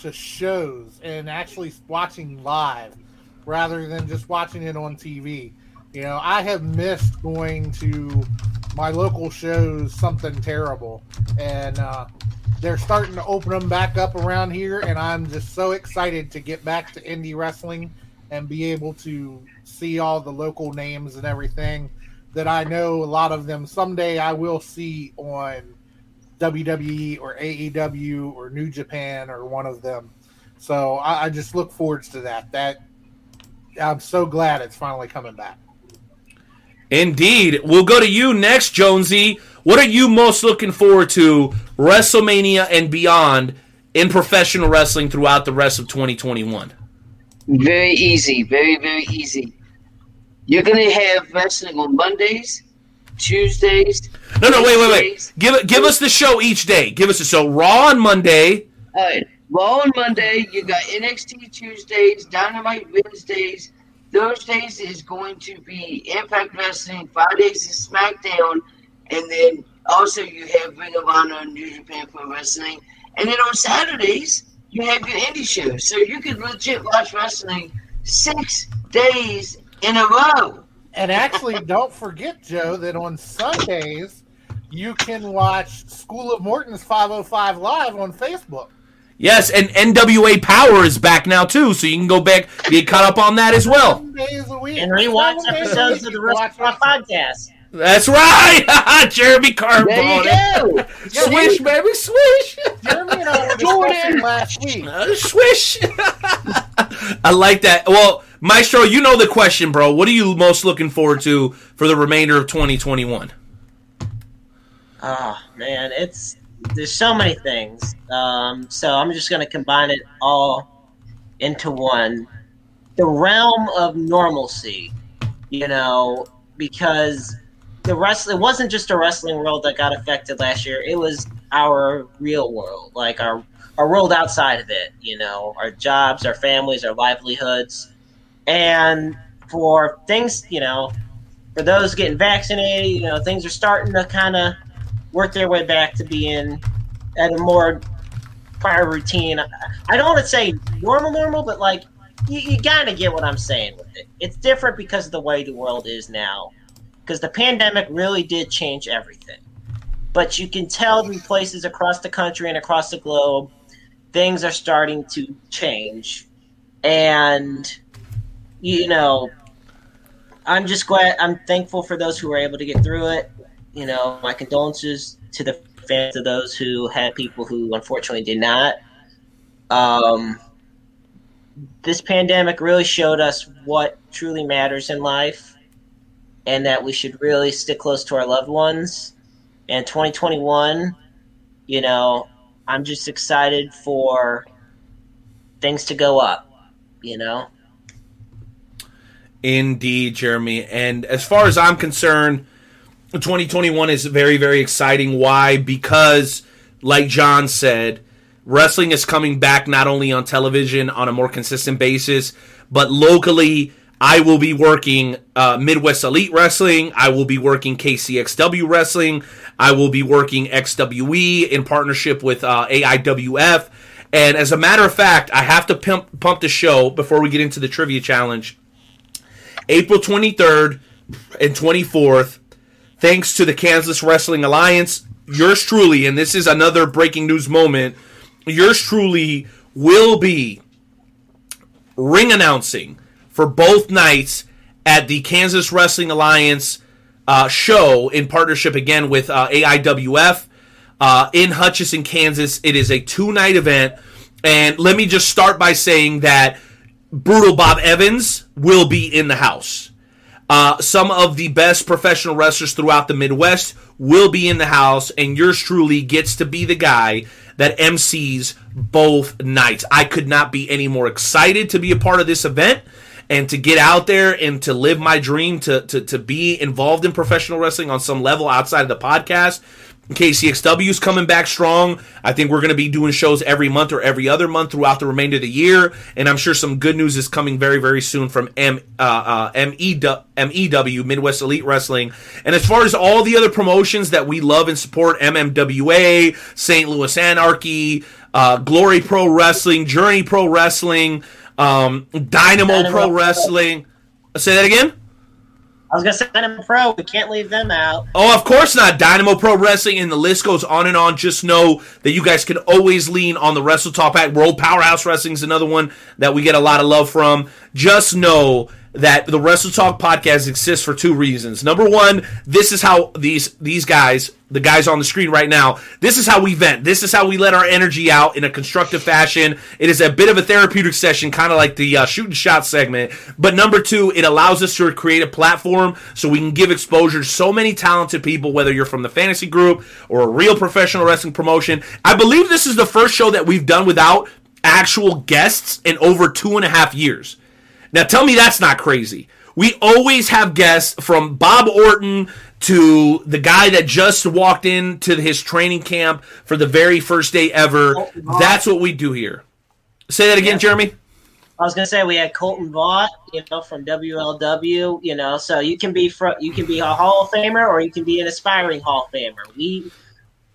to shows and actually watching live rather than just watching it on TV. You know, I have missed going to my local shows, something terrible, and uh, they're starting to open them back up around here, and I'm just so excited to get back to indie wrestling and be able to see all the local names and everything that I know a lot of them someday I will see on WWE or AEW or New Japan or one of them. So I, I just look forward to that. That I'm so glad it's finally coming back. Indeed. We'll go to you next, Jonesy. What are you most looking forward to WrestleMania and beyond in professional wrestling throughout the rest of 2021? Very easy, very very easy. You're gonna have wrestling on Mondays, Tuesdays. No, no, wait, wait, wait. Give it, give us the show each day. Give us the show Raw on Monday. All right. Raw on Monday. You got NXT Tuesdays, Dynamite Wednesdays. Thursdays is going to be Impact Wrestling. Fridays is SmackDown, and then also you have Ring of Honor and New Japan Pro Wrestling. And then on Saturdays you have your indie shows, so you can legit watch wrestling six days in a row. And actually, (laughs) don't forget, Joe, that on Sundays you can watch School of Morton's 505 Live on Facebook. Yes, and NWA Power is back now too, so you can go back get caught up on that as well. Days a week. And rewatch Seven episodes of the you Rest of my podcast. That's right, (laughs) Jeremy Carbone. There you go. (laughs) Swish, baby, swish. Jeremy and I were (laughs) discussing last week. Uh, swish. I like that. Well, Maestro, you know the question, bro. What are you most looking forward to for the remainder of 2021? Oh man, it's there's so many things. Um, so I'm just gonna combine it all into one. The realm of normalcy, you know, because the wrestling it wasn't just a wrestling world that got affected last year. It was our real world, like our our world outside of it. You know, our jobs, our families, our livelihoods, and for things, you know, for those getting vaccinated, you know, things are starting to kind of work their way back to being at a more prior routine. I don't want to say normal, normal, but like you, you of get what I'm saying with it. It's different because of the way the world is now. Because the pandemic really did change everything. But you can tell in places across the country and across the globe, things are starting to change. And, you know, I'm just glad, I'm thankful for those who were able to get through it. You know, my condolences to the fans of those who had people who unfortunately did not. Um, this pandemic really showed us what truly matters in life and that we should really stick close to our loved ones. And 2021, you know, I'm just excited for things to go up, you know? Indeed, Jeremy. And as far as I'm concerned, 2021 is very, very exciting. Why? Because, like John said, wrestling is coming back not only on television on a more consistent basis, but locally. I will be working uh, Midwest Elite Wrestling. I will be working KCXW Wrestling. I will be working XWE in partnership with uh, AIWF. And as a matter of fact, I have to pump, pump the show before we get into the trivia challenge. April 23rd and 24th, thanks to the Kansas Wrestling Alliance, yours truly, and this is another breaking news moment, yours truly will be ring announcing for both nights at the Kansas Wrestling Alliance uh, show in partnership again with uh, AIWF uh, in Hutchinson, Kansas. It is a two night event. And let me just start by saying that Brutal Bob Evans will be in the house. Uh, some of the best professional wrestlers throughout the Midwest will be in the house, and yours truly gets to be the guy that MCs both nights. I could not be any more excited to be a part of this event and to get out there and to live my dream to, to, to be involved in professional wrestling on some level outside of the podcast. KCXW is coming back strong. I think we're going to be doing shows every month or every other month throughout the remainder of the year, and I'm sure some good news is coming very, very soon from M, uh, uh, MEW, Midwest Elite Wrestling. And as far as all the other promotions that we love and support, MMWA, St. Louis Anarchy, uh, Glory Pro Wrestling, Journey Pro Wrestling, um, Dynamo, Dynamo Pro Pro. Wrestling. Say that again. I was gonna say Dynamo Pro. We can't leave them out. Oh, of course not. Dynamo Pro Wrestling, and the list goes on and on. Just know that you guys can always lean on the Wrestle Talk Pack. World Powerhouse Wrestling is another one that we get a lot of love from. Just know that the Wrestle Talk podcast exists for two reasons. Number one, this is how these these guys the guys on the screen right now. This is how we vent. This is how we let our energy out in a constructive fashion. It is a bit of a therapeutic session, kind of like the uh, shoot and shot segment. But number two, it allows us to create a platform so we can give exposure to so many talented people, whether you're from the fantasy group or a real professional wrestling promotion. I believe this is the first show that we've done without actual guests in over two and a half years. Now tell me that's not crazy. We always have guests from Bob Orton to the guy that just walked into his training camp for the very first day ever. That's what we do here. Say that again, Jeremy. I was gonna say we had Colton Vaught, you know, from WLW, you know, so you can be fr- you can be a Hall of Famer or you can be an aspiring Hall of Famer. We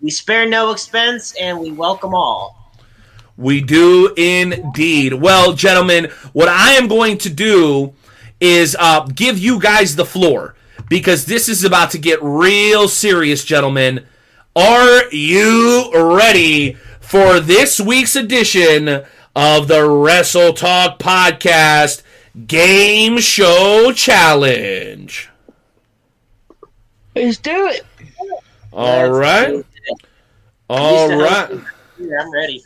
we spare no expense and we welcome all. We do indeed. Well, gentlemen, what I am going to do is uh, give you guys the floor because this is about to get real serious, gentlemen. Are you ready for this week's edition of the Wrestle Talk Podcast Game Show Challenge? Let's do it. All right. All right. Yeah, I'm ready.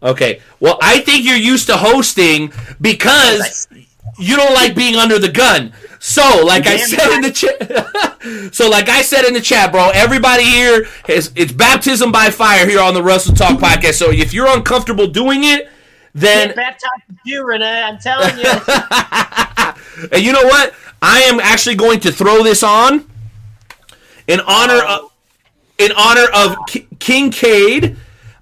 Okay. Well, I think you're used to hosting because you don't like being under the gun. So, like I said in the chat, (laughs) so like I said in the chat, bro, everybody here is it's baptism by fire here on the Wrestle Talk podcast. So if you're uncomfortable doing it, then Get baptized with you, Renee. I'm telling you. (laughs) and you know what? I am actually going to throw this on in honor oh. of in honor of K- Kincaid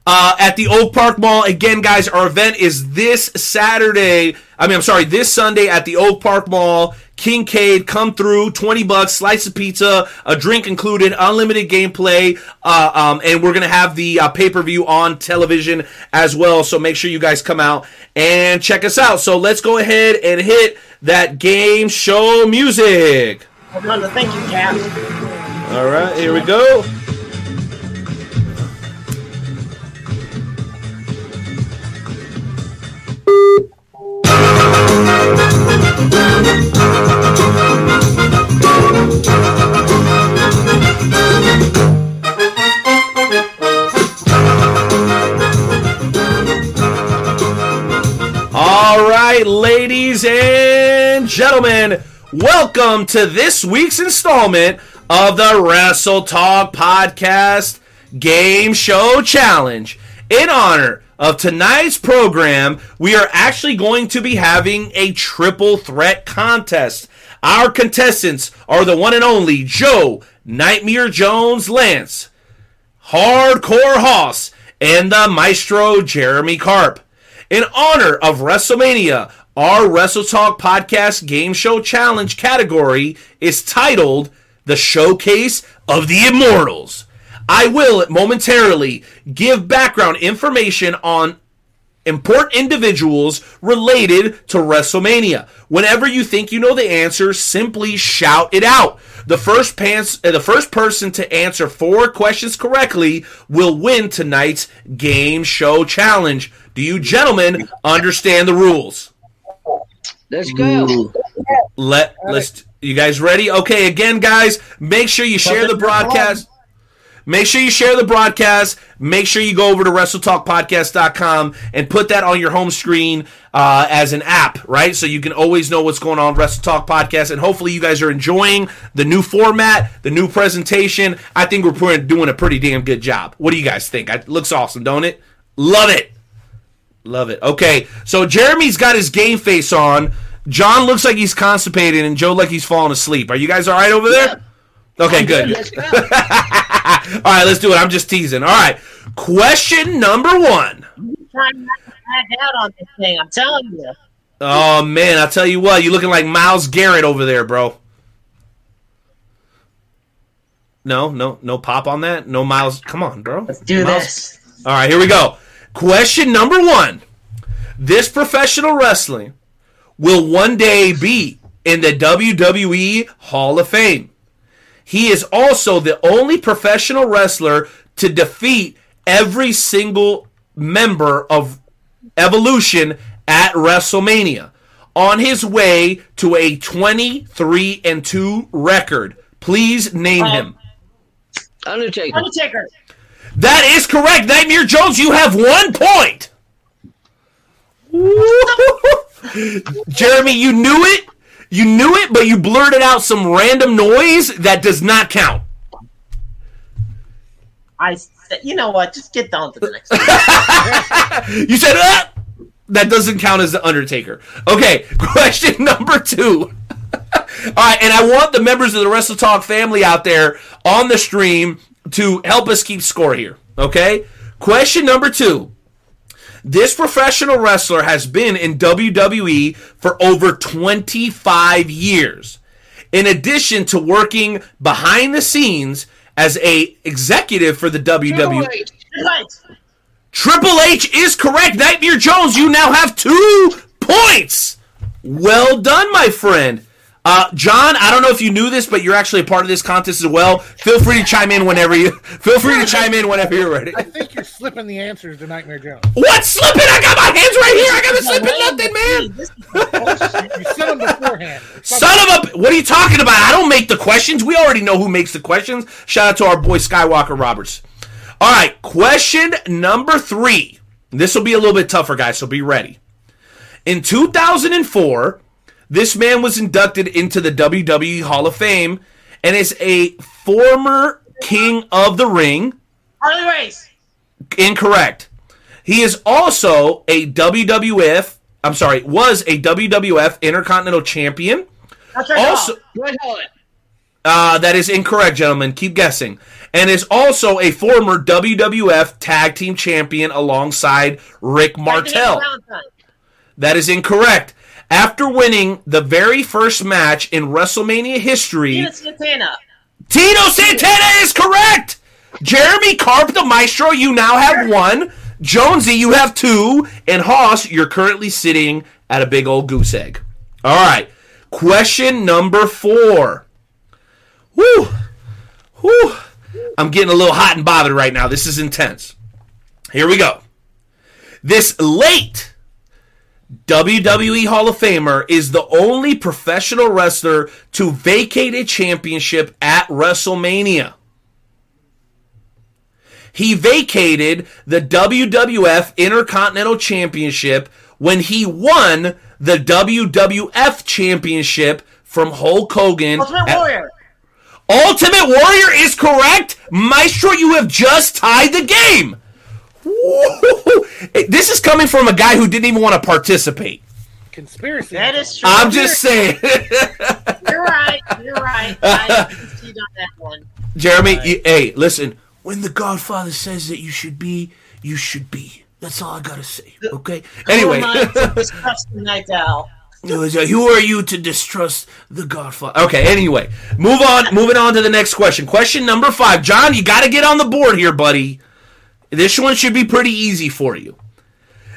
uh, at the Oak Park Mall. Again, guys, our event is this Saturday. I mean, I'm sorry, this Sunday at the Oak Park Mall. Kincaid, come through, 20 bucks, slice of pizza, a drink included, unlimited gameplay, uh, um, and we're going to have the uh, pay per view on television as well. So make sure you guys come out and check us out. So let's go ahead and hit that game show music. Hold on to thank you, Cap. All right, here we go. All right, ladies and gentlemen, welcome to this week's installment of the Wrestle Talk Podcast Game Show Challenge. In honor of tonight's program, we are actually going to be having a triple threat contest. Our contestants are the one and only Joe Nightmare Jones Lance, Hardcore Hoss, and the Maestro Jeremy Carp. In honor of WrestleMania, our Wrestle Talk Podcast Game Show Challenge category is titled The Showcase of the Immortals. I will momentarily give background information on important individuals related to WrestleMania. Whenever you think you know the answer, simply shout it out. The first pants, uh, the first person to answer four questions correctly will win tonight's game show challenge. Do you gentlemen understand the rules? Let's go. Let let's you guys ready? Okay, again guys, make sure you share the broadcast. Make sure you share the broadcast. Make sure you go over to WrestleTalkPodcast.com and put that on your home screen uh, as an app, right? So you can always know what's going on Wrestle Talk Podcast. And hopefully you guys are enjoying the new format, the new presentation. I think we're doing a pretty damn good job. What do you guys think? It looks awesome, don't it? Love it. Love it. Okay, so Jeremy's got his game face on. John looks like he's constipated, and Joe looks like he's falling asleep. Are you guys all right over there? Okay, good. Let's go. (laughs) all right, let's do it. I'm just teasing. All right, question number one. Trying not to back out on this thing. I'm telling you. Oh man, I'll tell you what, you're looking like Myles Garrett over there, bro. No, no, no pop on that. No Miles. Come on, bro. Let's do Miles- this. All right, here we go. Question number one. This professional wrestling will one day be in the WWE Hall of Fame. He is also the only professional wrestler to defeat every single member of Evolution at WrestleMania on his way to a 23 and 2 record. Please name him. Undertaker. Undertaker. That is correct. Nightmare Jones, you have one point. (laughs) Jeremy, you knew it. You knew it, but you blurted out some random noise that does not count. I said, you know what? Just get down to the next (laughs) one. You said, ah! That doesn't count as the Undertaker. Okay, (laughs) question number two. (laughs) All right, and I want the members of the Wrestle Talk family out there on the stream to help us keep score here. Okay? Question number two. This professional wrestler has been in WWE for over 25 years. In addition to working behind the scenes as a executive for the WWE. Triple H is correct. Nightmare Jones, you now have two points. Well done, my friend. Uh, John, I don't know if you knew this, but you're actually a part of this contest as well. Feel free to chime in whenever you. (laughs) Feel free to chime in whenever you're ready. I think you're slipping the answers to Nightmare Jones. What's slipping? I got my hands right here. I got the slipping nothing, man. (laughs) You said them beforehand. Son of a! What are you talking about? I don't make the questions. We already know who makes the questions. Shout out to our boy Skywalker Roberts. All right, question number three. This will be a little bit tougher, guys, so be ready. In 2004, this man was inducted into the WWE Hall of Fame and is a former King of the Ring. Harley Race. Incorrect. He is also a WWF. I'm sorry, was a WWF Intercontinental Champion. That's right. Also, uh, that is incorrect, gentlemen. Keep guessing. And is also a former WWF Tag Team Champion alongside Rick Martel. That is incorrect. After winning the very first match in WrestleMania history, Tito Santana. Tito Santana is correct. Jeremy Carp, the Maestro, you now have one. Jonesy, you have two. And Hoss, you're currently sitting at a big old goose egg. All right. Question number four. Woo. Woo. I'm getting a little hot and bothered right now. This is intense. Here we go. This late WWE Hall of Famer is the only professional wrestler to vacate a championship at WrestleMania. He vacated the WWF Intercontinental Championship when he won the WWF Championship from Hulk Hogan. Ultimate at- Warrior. Ultimate Warrior is correct. Maestro, you have just tied the game. Woo-hoo-hoo. This is coming from a guy who didn't even want to participate. Conspiracy. That is true. I'm just saying. You're right. You're right. (laughs) I concede on that one. Jeremy, you- hey, listen. When the Godfather says that you should be, you should be. That's all I gotta say. Okay. Anyway, Who am I to discuss the night owl? (laughs) who are you to distrust the Godfather? Okay. Anyway, move on. Moving on to the next question. Question number five. John, you got to get on the board here, buddy. This one should be pretty easy for you.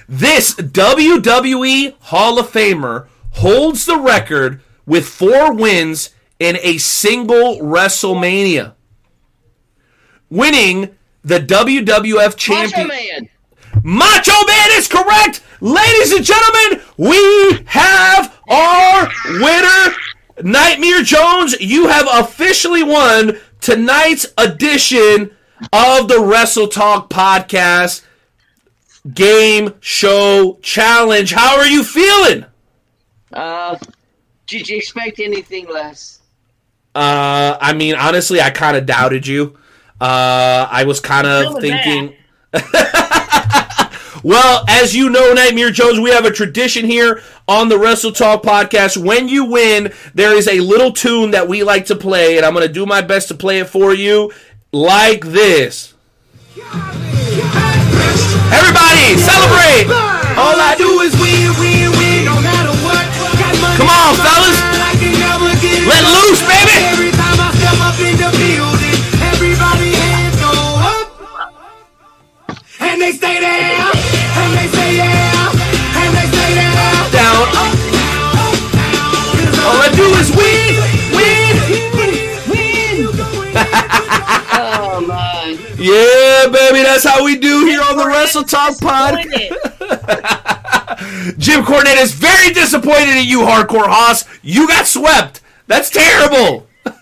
This WWE Hall of Famer holds the record with four wins in a single WrestleMania, winning the WWF Macho. Man. Macho Man is correct, ladies and gentlemen. We have our winner, Nightmare Jones. You have officially won tonight's edition of the Wrestle Talk podcast game show challenge. How are you feeling? Uh, did you expect anything less? Uh, I mean, honestly, I kind of doubted you. Uh, I was kind of thinking. (laughs) well, as you know, Nightmare Jones, we have a tradition here on the Wrestle Talk podcast. When you win, there is a little tune that we like to play, and I'm going to do my best to play it for you like this. Everybody, celebrate! All I do is win, win, win, no matter what. Come on, fellas. Let loose, baby. Every time I step up in the building, everybody hands go up. And they stay there. Yeah, baby, that's how we do here on the Wrestle Talk Pod. (laughs) Jim Cornette is very disappointed in you, Hardcore Hoss. You got swept. That's terrible. (laughs)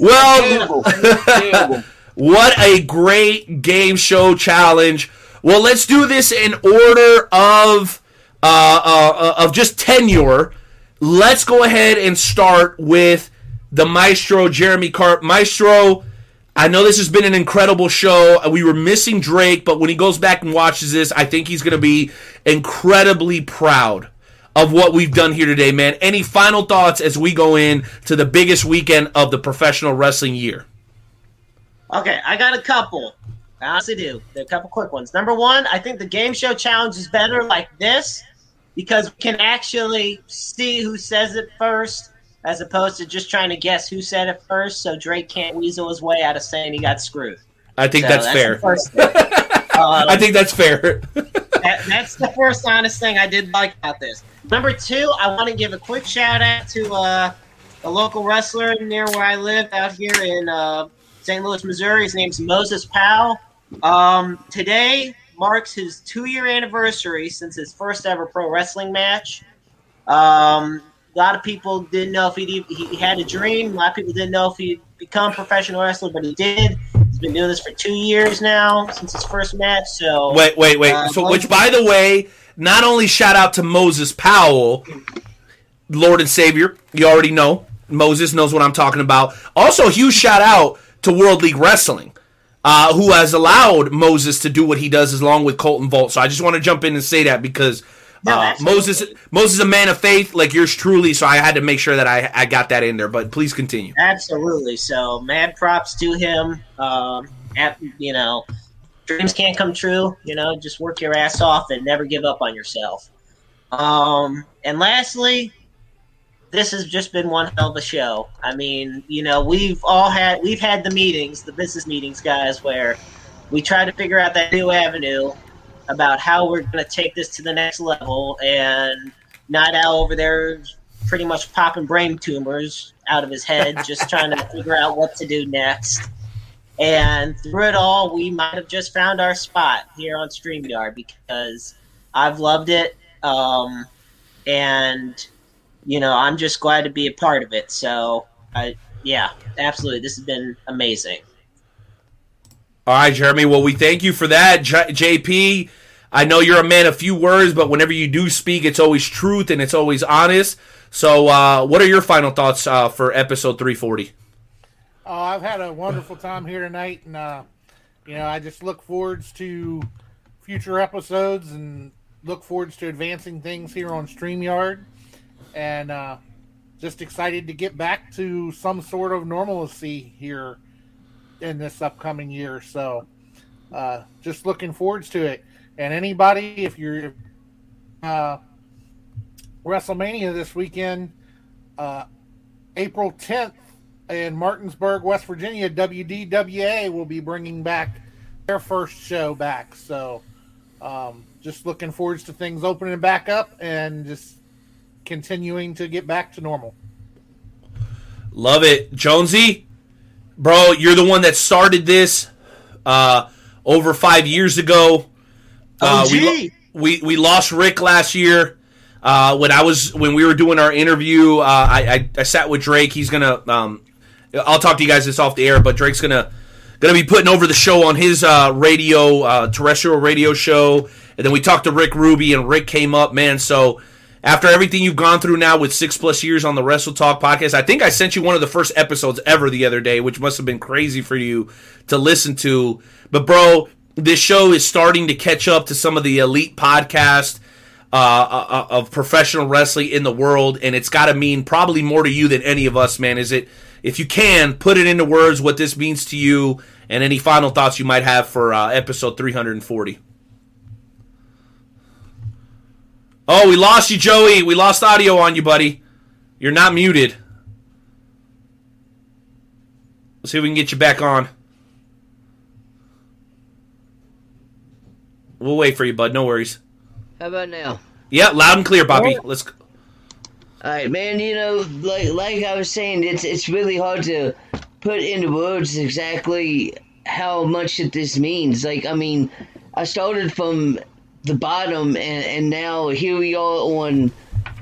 well, (laughs) what a great game show challenge. Well, let's do this in order of uh, uh, of just tenure. Let's go ahead and start with the maestro Jeremy Carp. Maestro, I know this has been an incredible show. Uh, we were missing Drake, but when he goes back and watches this, I think he's going to be incredibly proud of what we've done here today, man. Any final thoughts as we go in to the biggest weekend of the professional wrestling year? Okay, I got a couple. I honestly do. There are a couple quick ones. Number one, I think the game show challenge is better like this because we can actually see who says it first as opposed to just trying to guess who said it first so Drake can't weasel his way out of saying he got screwed. I think So that's, the fair. (laughs) Um, I think that's fair. that, that's the first honest thing I did like about this. Number two, I want to give a quick shout out to uh, a local wrestler near where I live out here in uh, St. Louis, Missouri. His name's Moses Powell. Um, today marks his two year anniversary since his first ever pro wrestling match. Um, a lot of people didn't know if he'd, he he had a dream. A lot of people didn't know if he'd become a professional wrestler, but he did. He's been doing this for two years now since his first match. So Wait, wait, wait. uh, so, which, by the way, not only shout out to Moses Powell, Lord and Savior. You already know. Moses knows what I'm talking about. Also, huge shout out to World League Wrestling, uh, who has allowed Moses to do what he does, along with Colton Volt. So I just want to jump in and say that because uh, Moses, Moses, is a man of faith, like yours truly. So I had to make sure that I, I got that in there. But please continue. Absolutely. So, mad props to him. Um, at, you know, dreams can't come true. You know, just work your ass off and never give up on yourself. Um, and lastly, this has just been one hell of a show. I mean, you know, we've all had we've had the meetings, the business meetings, guys, where we try to figure out that new avenue about how we're going to take this to the next level. And Owl over there pretty much popping brain tumors out of his head, (laughs) just trying to figure out what to do next. And through it all, we might have just found our spot here on StreamYard because I've loved it. Um, and, you know, I'm just glad to be a part of it. So, I, yeah, absolutely. This has been amazing. All right, Jeremy. Well, we thank you for that, J- JP. I know you're a man of few words, but whenever you do speak, it's always truth and it's always honest. So, uh, what are your final thoughts uh, for episode 340? Oh, I've had a wonderful time here tonight, and uh, you know, I just look forwards to future episodes and look forwards to advancing things here on Streamyard, and uh, just excited to get back to some sort of normalcy here in this upcoming year. So, uh, just looking forwards to it. And anybody, if you're uh, WrestleMania this weekend, uh, April 10th in Martinsburg, West Virginia, WDWA will be bringing back their first show back. So, um, just looking forward to things opening back up and just continuing to get back to normal. Love it. Jonesy, bro, you're the one that started this uh, over five years ago. Uh, we, we we lost Rick last year. Uh, when I was when we were doing our interview, uh, I, I I sat with Drake. He's gonna um, I'll talk to you guys this off the air, but Drake's gonna gonna be putting over the show on his uh, radio uh, terrestrial radio show, and then we talked to Rick Ruby, and Rick came up, man. So after everything you've gone through now with six plus years on the Wrestle Talk podcast, I think I sent you one of the first episodes ever the other day, which must have been crazy for you to listen to. But bro, this show is starting to catch up to some of the elite podcasts uh, uh, of professional wrestling in the world, and it's got to mean probably more to you than any of us, man. Is it? If you can put it into words, what this means to you, and any final thoughts you might have for uh, episode 340. Oh, we lost you, Joey. We lost audio on you, buddy. You're not muted. Let's see if we can get you back on. We'll wait for you, bud. No worries. How about now? Yeah, loud and clear, Bobby. Let's. go. All right, man. You know, like like I was saying, it's it's really hard to put into words exactly how much that this means. Like, I mean, I started from the bottom, and and now here we are on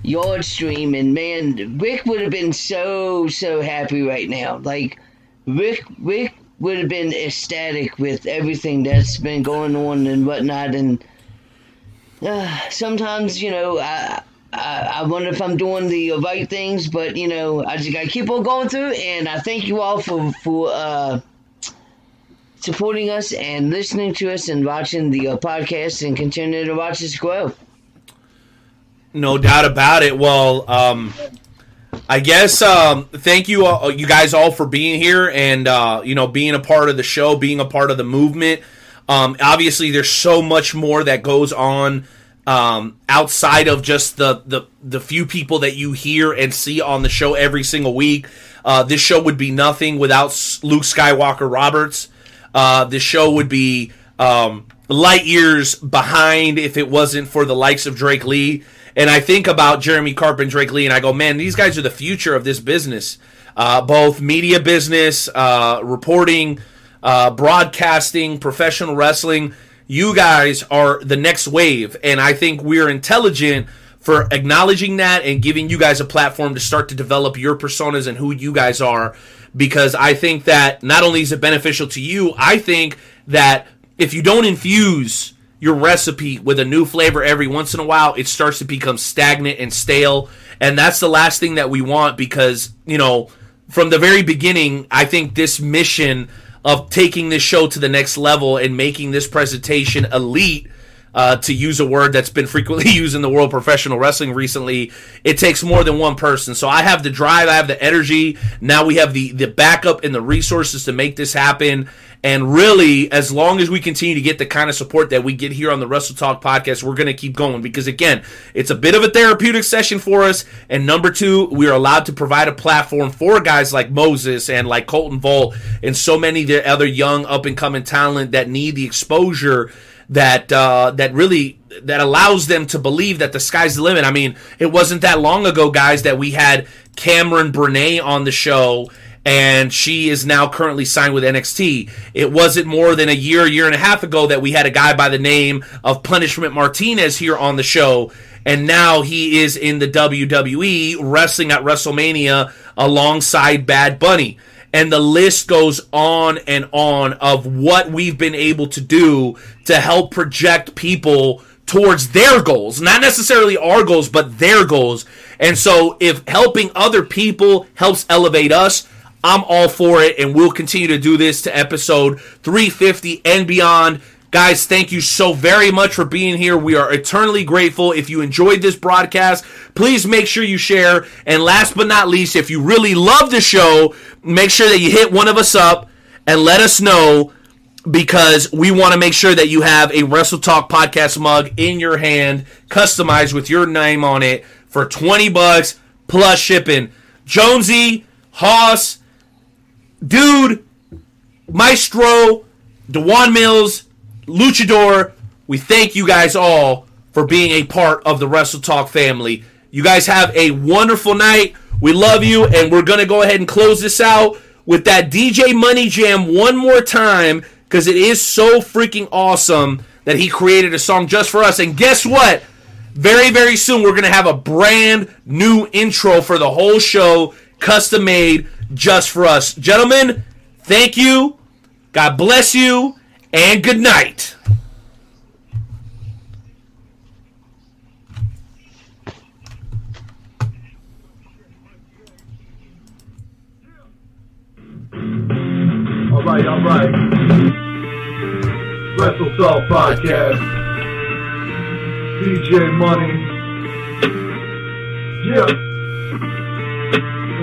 yard stream, and man, Rick would have been so so happy right now. Like Rick, Rick would have been ecstatic with everything that's been going on and whatnot. And uh, sometimes, you know, I, I I wonder if I'm doing the right things, but you know, I just gotta keep on going through. And I thank you all for for uh, supporting us and listening to us and watching the uh, podcast and continuing to watch us grow. No doubt about it. Well, um, I guess um, thank you, all, you guys, all for being here and uh, you know being a part of the show, being a part of the movement. Um, obviously, there's so much more that goes on um, outside of just the, the the few people that you hear and see on the show every single week. Uh, this show would be nothing without Luke Skywalker Roberts. Uh, this show would be um, light years behind if it wasn't for the likes of Drake Lee. And I think about Jeremy Carp and Drake Lee, and I go, man, these guys are the future of this business. Uh, both media business, uh, reporting, uh, broadcasting, professional wrestling. You guys are the next wave, and I think we're intelligent for acknowledging that and giving you guys a platform to start to develop your personas and who you guys are. Because I think that not only is it beneficial to you, I think that if you don't infuse your recipe with a new flavor every once in a while, it starts to become stagnant and stale. And that's the last thing that we want because, you know, from the very beginning, I think this mission of taking this show to the next level and making this presentation elite. Uh, to use a word that's been frequently (laughs) used in the world of professional wrestling recently, it takes more than one person. So I have the drive, I have the energy. Now we have the the backup and the resources to make this happen. And really, as long as we continue to get the kind of support that we get here on the Wrestle Talk podcast, we're going to keep going because, again, it's a bit of a therapeutic session for us. And number two, we are allowed to provide a platform for guys like Moses and like Colton Volt and so many other young up and coming talent that need the exposure that uh, that really that allows them to believe that the sky's the limit. I mean, it wasn't that long ago, guys, that we had Cameron Bernay on the show and she is now currently signed with NXT. It wasn't more than a year, year and a half ago that we had a guy by the name of Punishment Martinez here on the show, and now he is in the WWE wrestling at WrestleMania alongside Bad Bunny. And the list goes on and on of what we've been able to do to help project people towards their goals, not necessarily our goals, but their goals. And so, if helping other people helps elevate us, I'm all for it, and we'll continue to do this to episode 350 and beyond. Guys, thank you so very much for being here. We are eternally grateful. If you enjoyed this broadcast, please make sure you share. And last but not least, if you really love the show, make sure that you hit one of us up and let us know because we want to make sure that you have a Wrestle Talk podcast mug in your hand, customized with your name on it for 20 bucks plus shipping. Jonesy, Hoss, Dude, Maestro, Dewan Mills, Luchador, we thank you guys all for being a part of the Wrestle Talk family. You guys have a wonderful night. We love you, and we're going to go ahead and close this out with that DJ Money Jam one more time because it is so freaking awesome that he created a song just for us. And guess what? Very, very soon, we're going to have a brand new intro for the whole show, custom made just for us. Gentlemen, thank you. God bless you. And good night. All right, all right. Wrestle Talk Podcast. DJ Money. Yeah.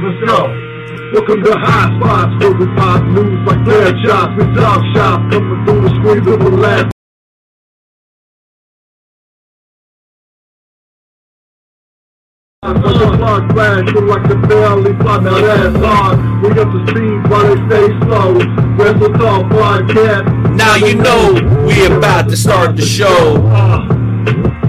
Let's go. Welcome to High Spots, where we pop news like their chops. We talk shop, coming through the screen with the last. Clock flash, feel like the belly flop that ass hard. We got the speed while they stay slow. Wrestle Talk Podcast. Now you know we about to start the show. Ah.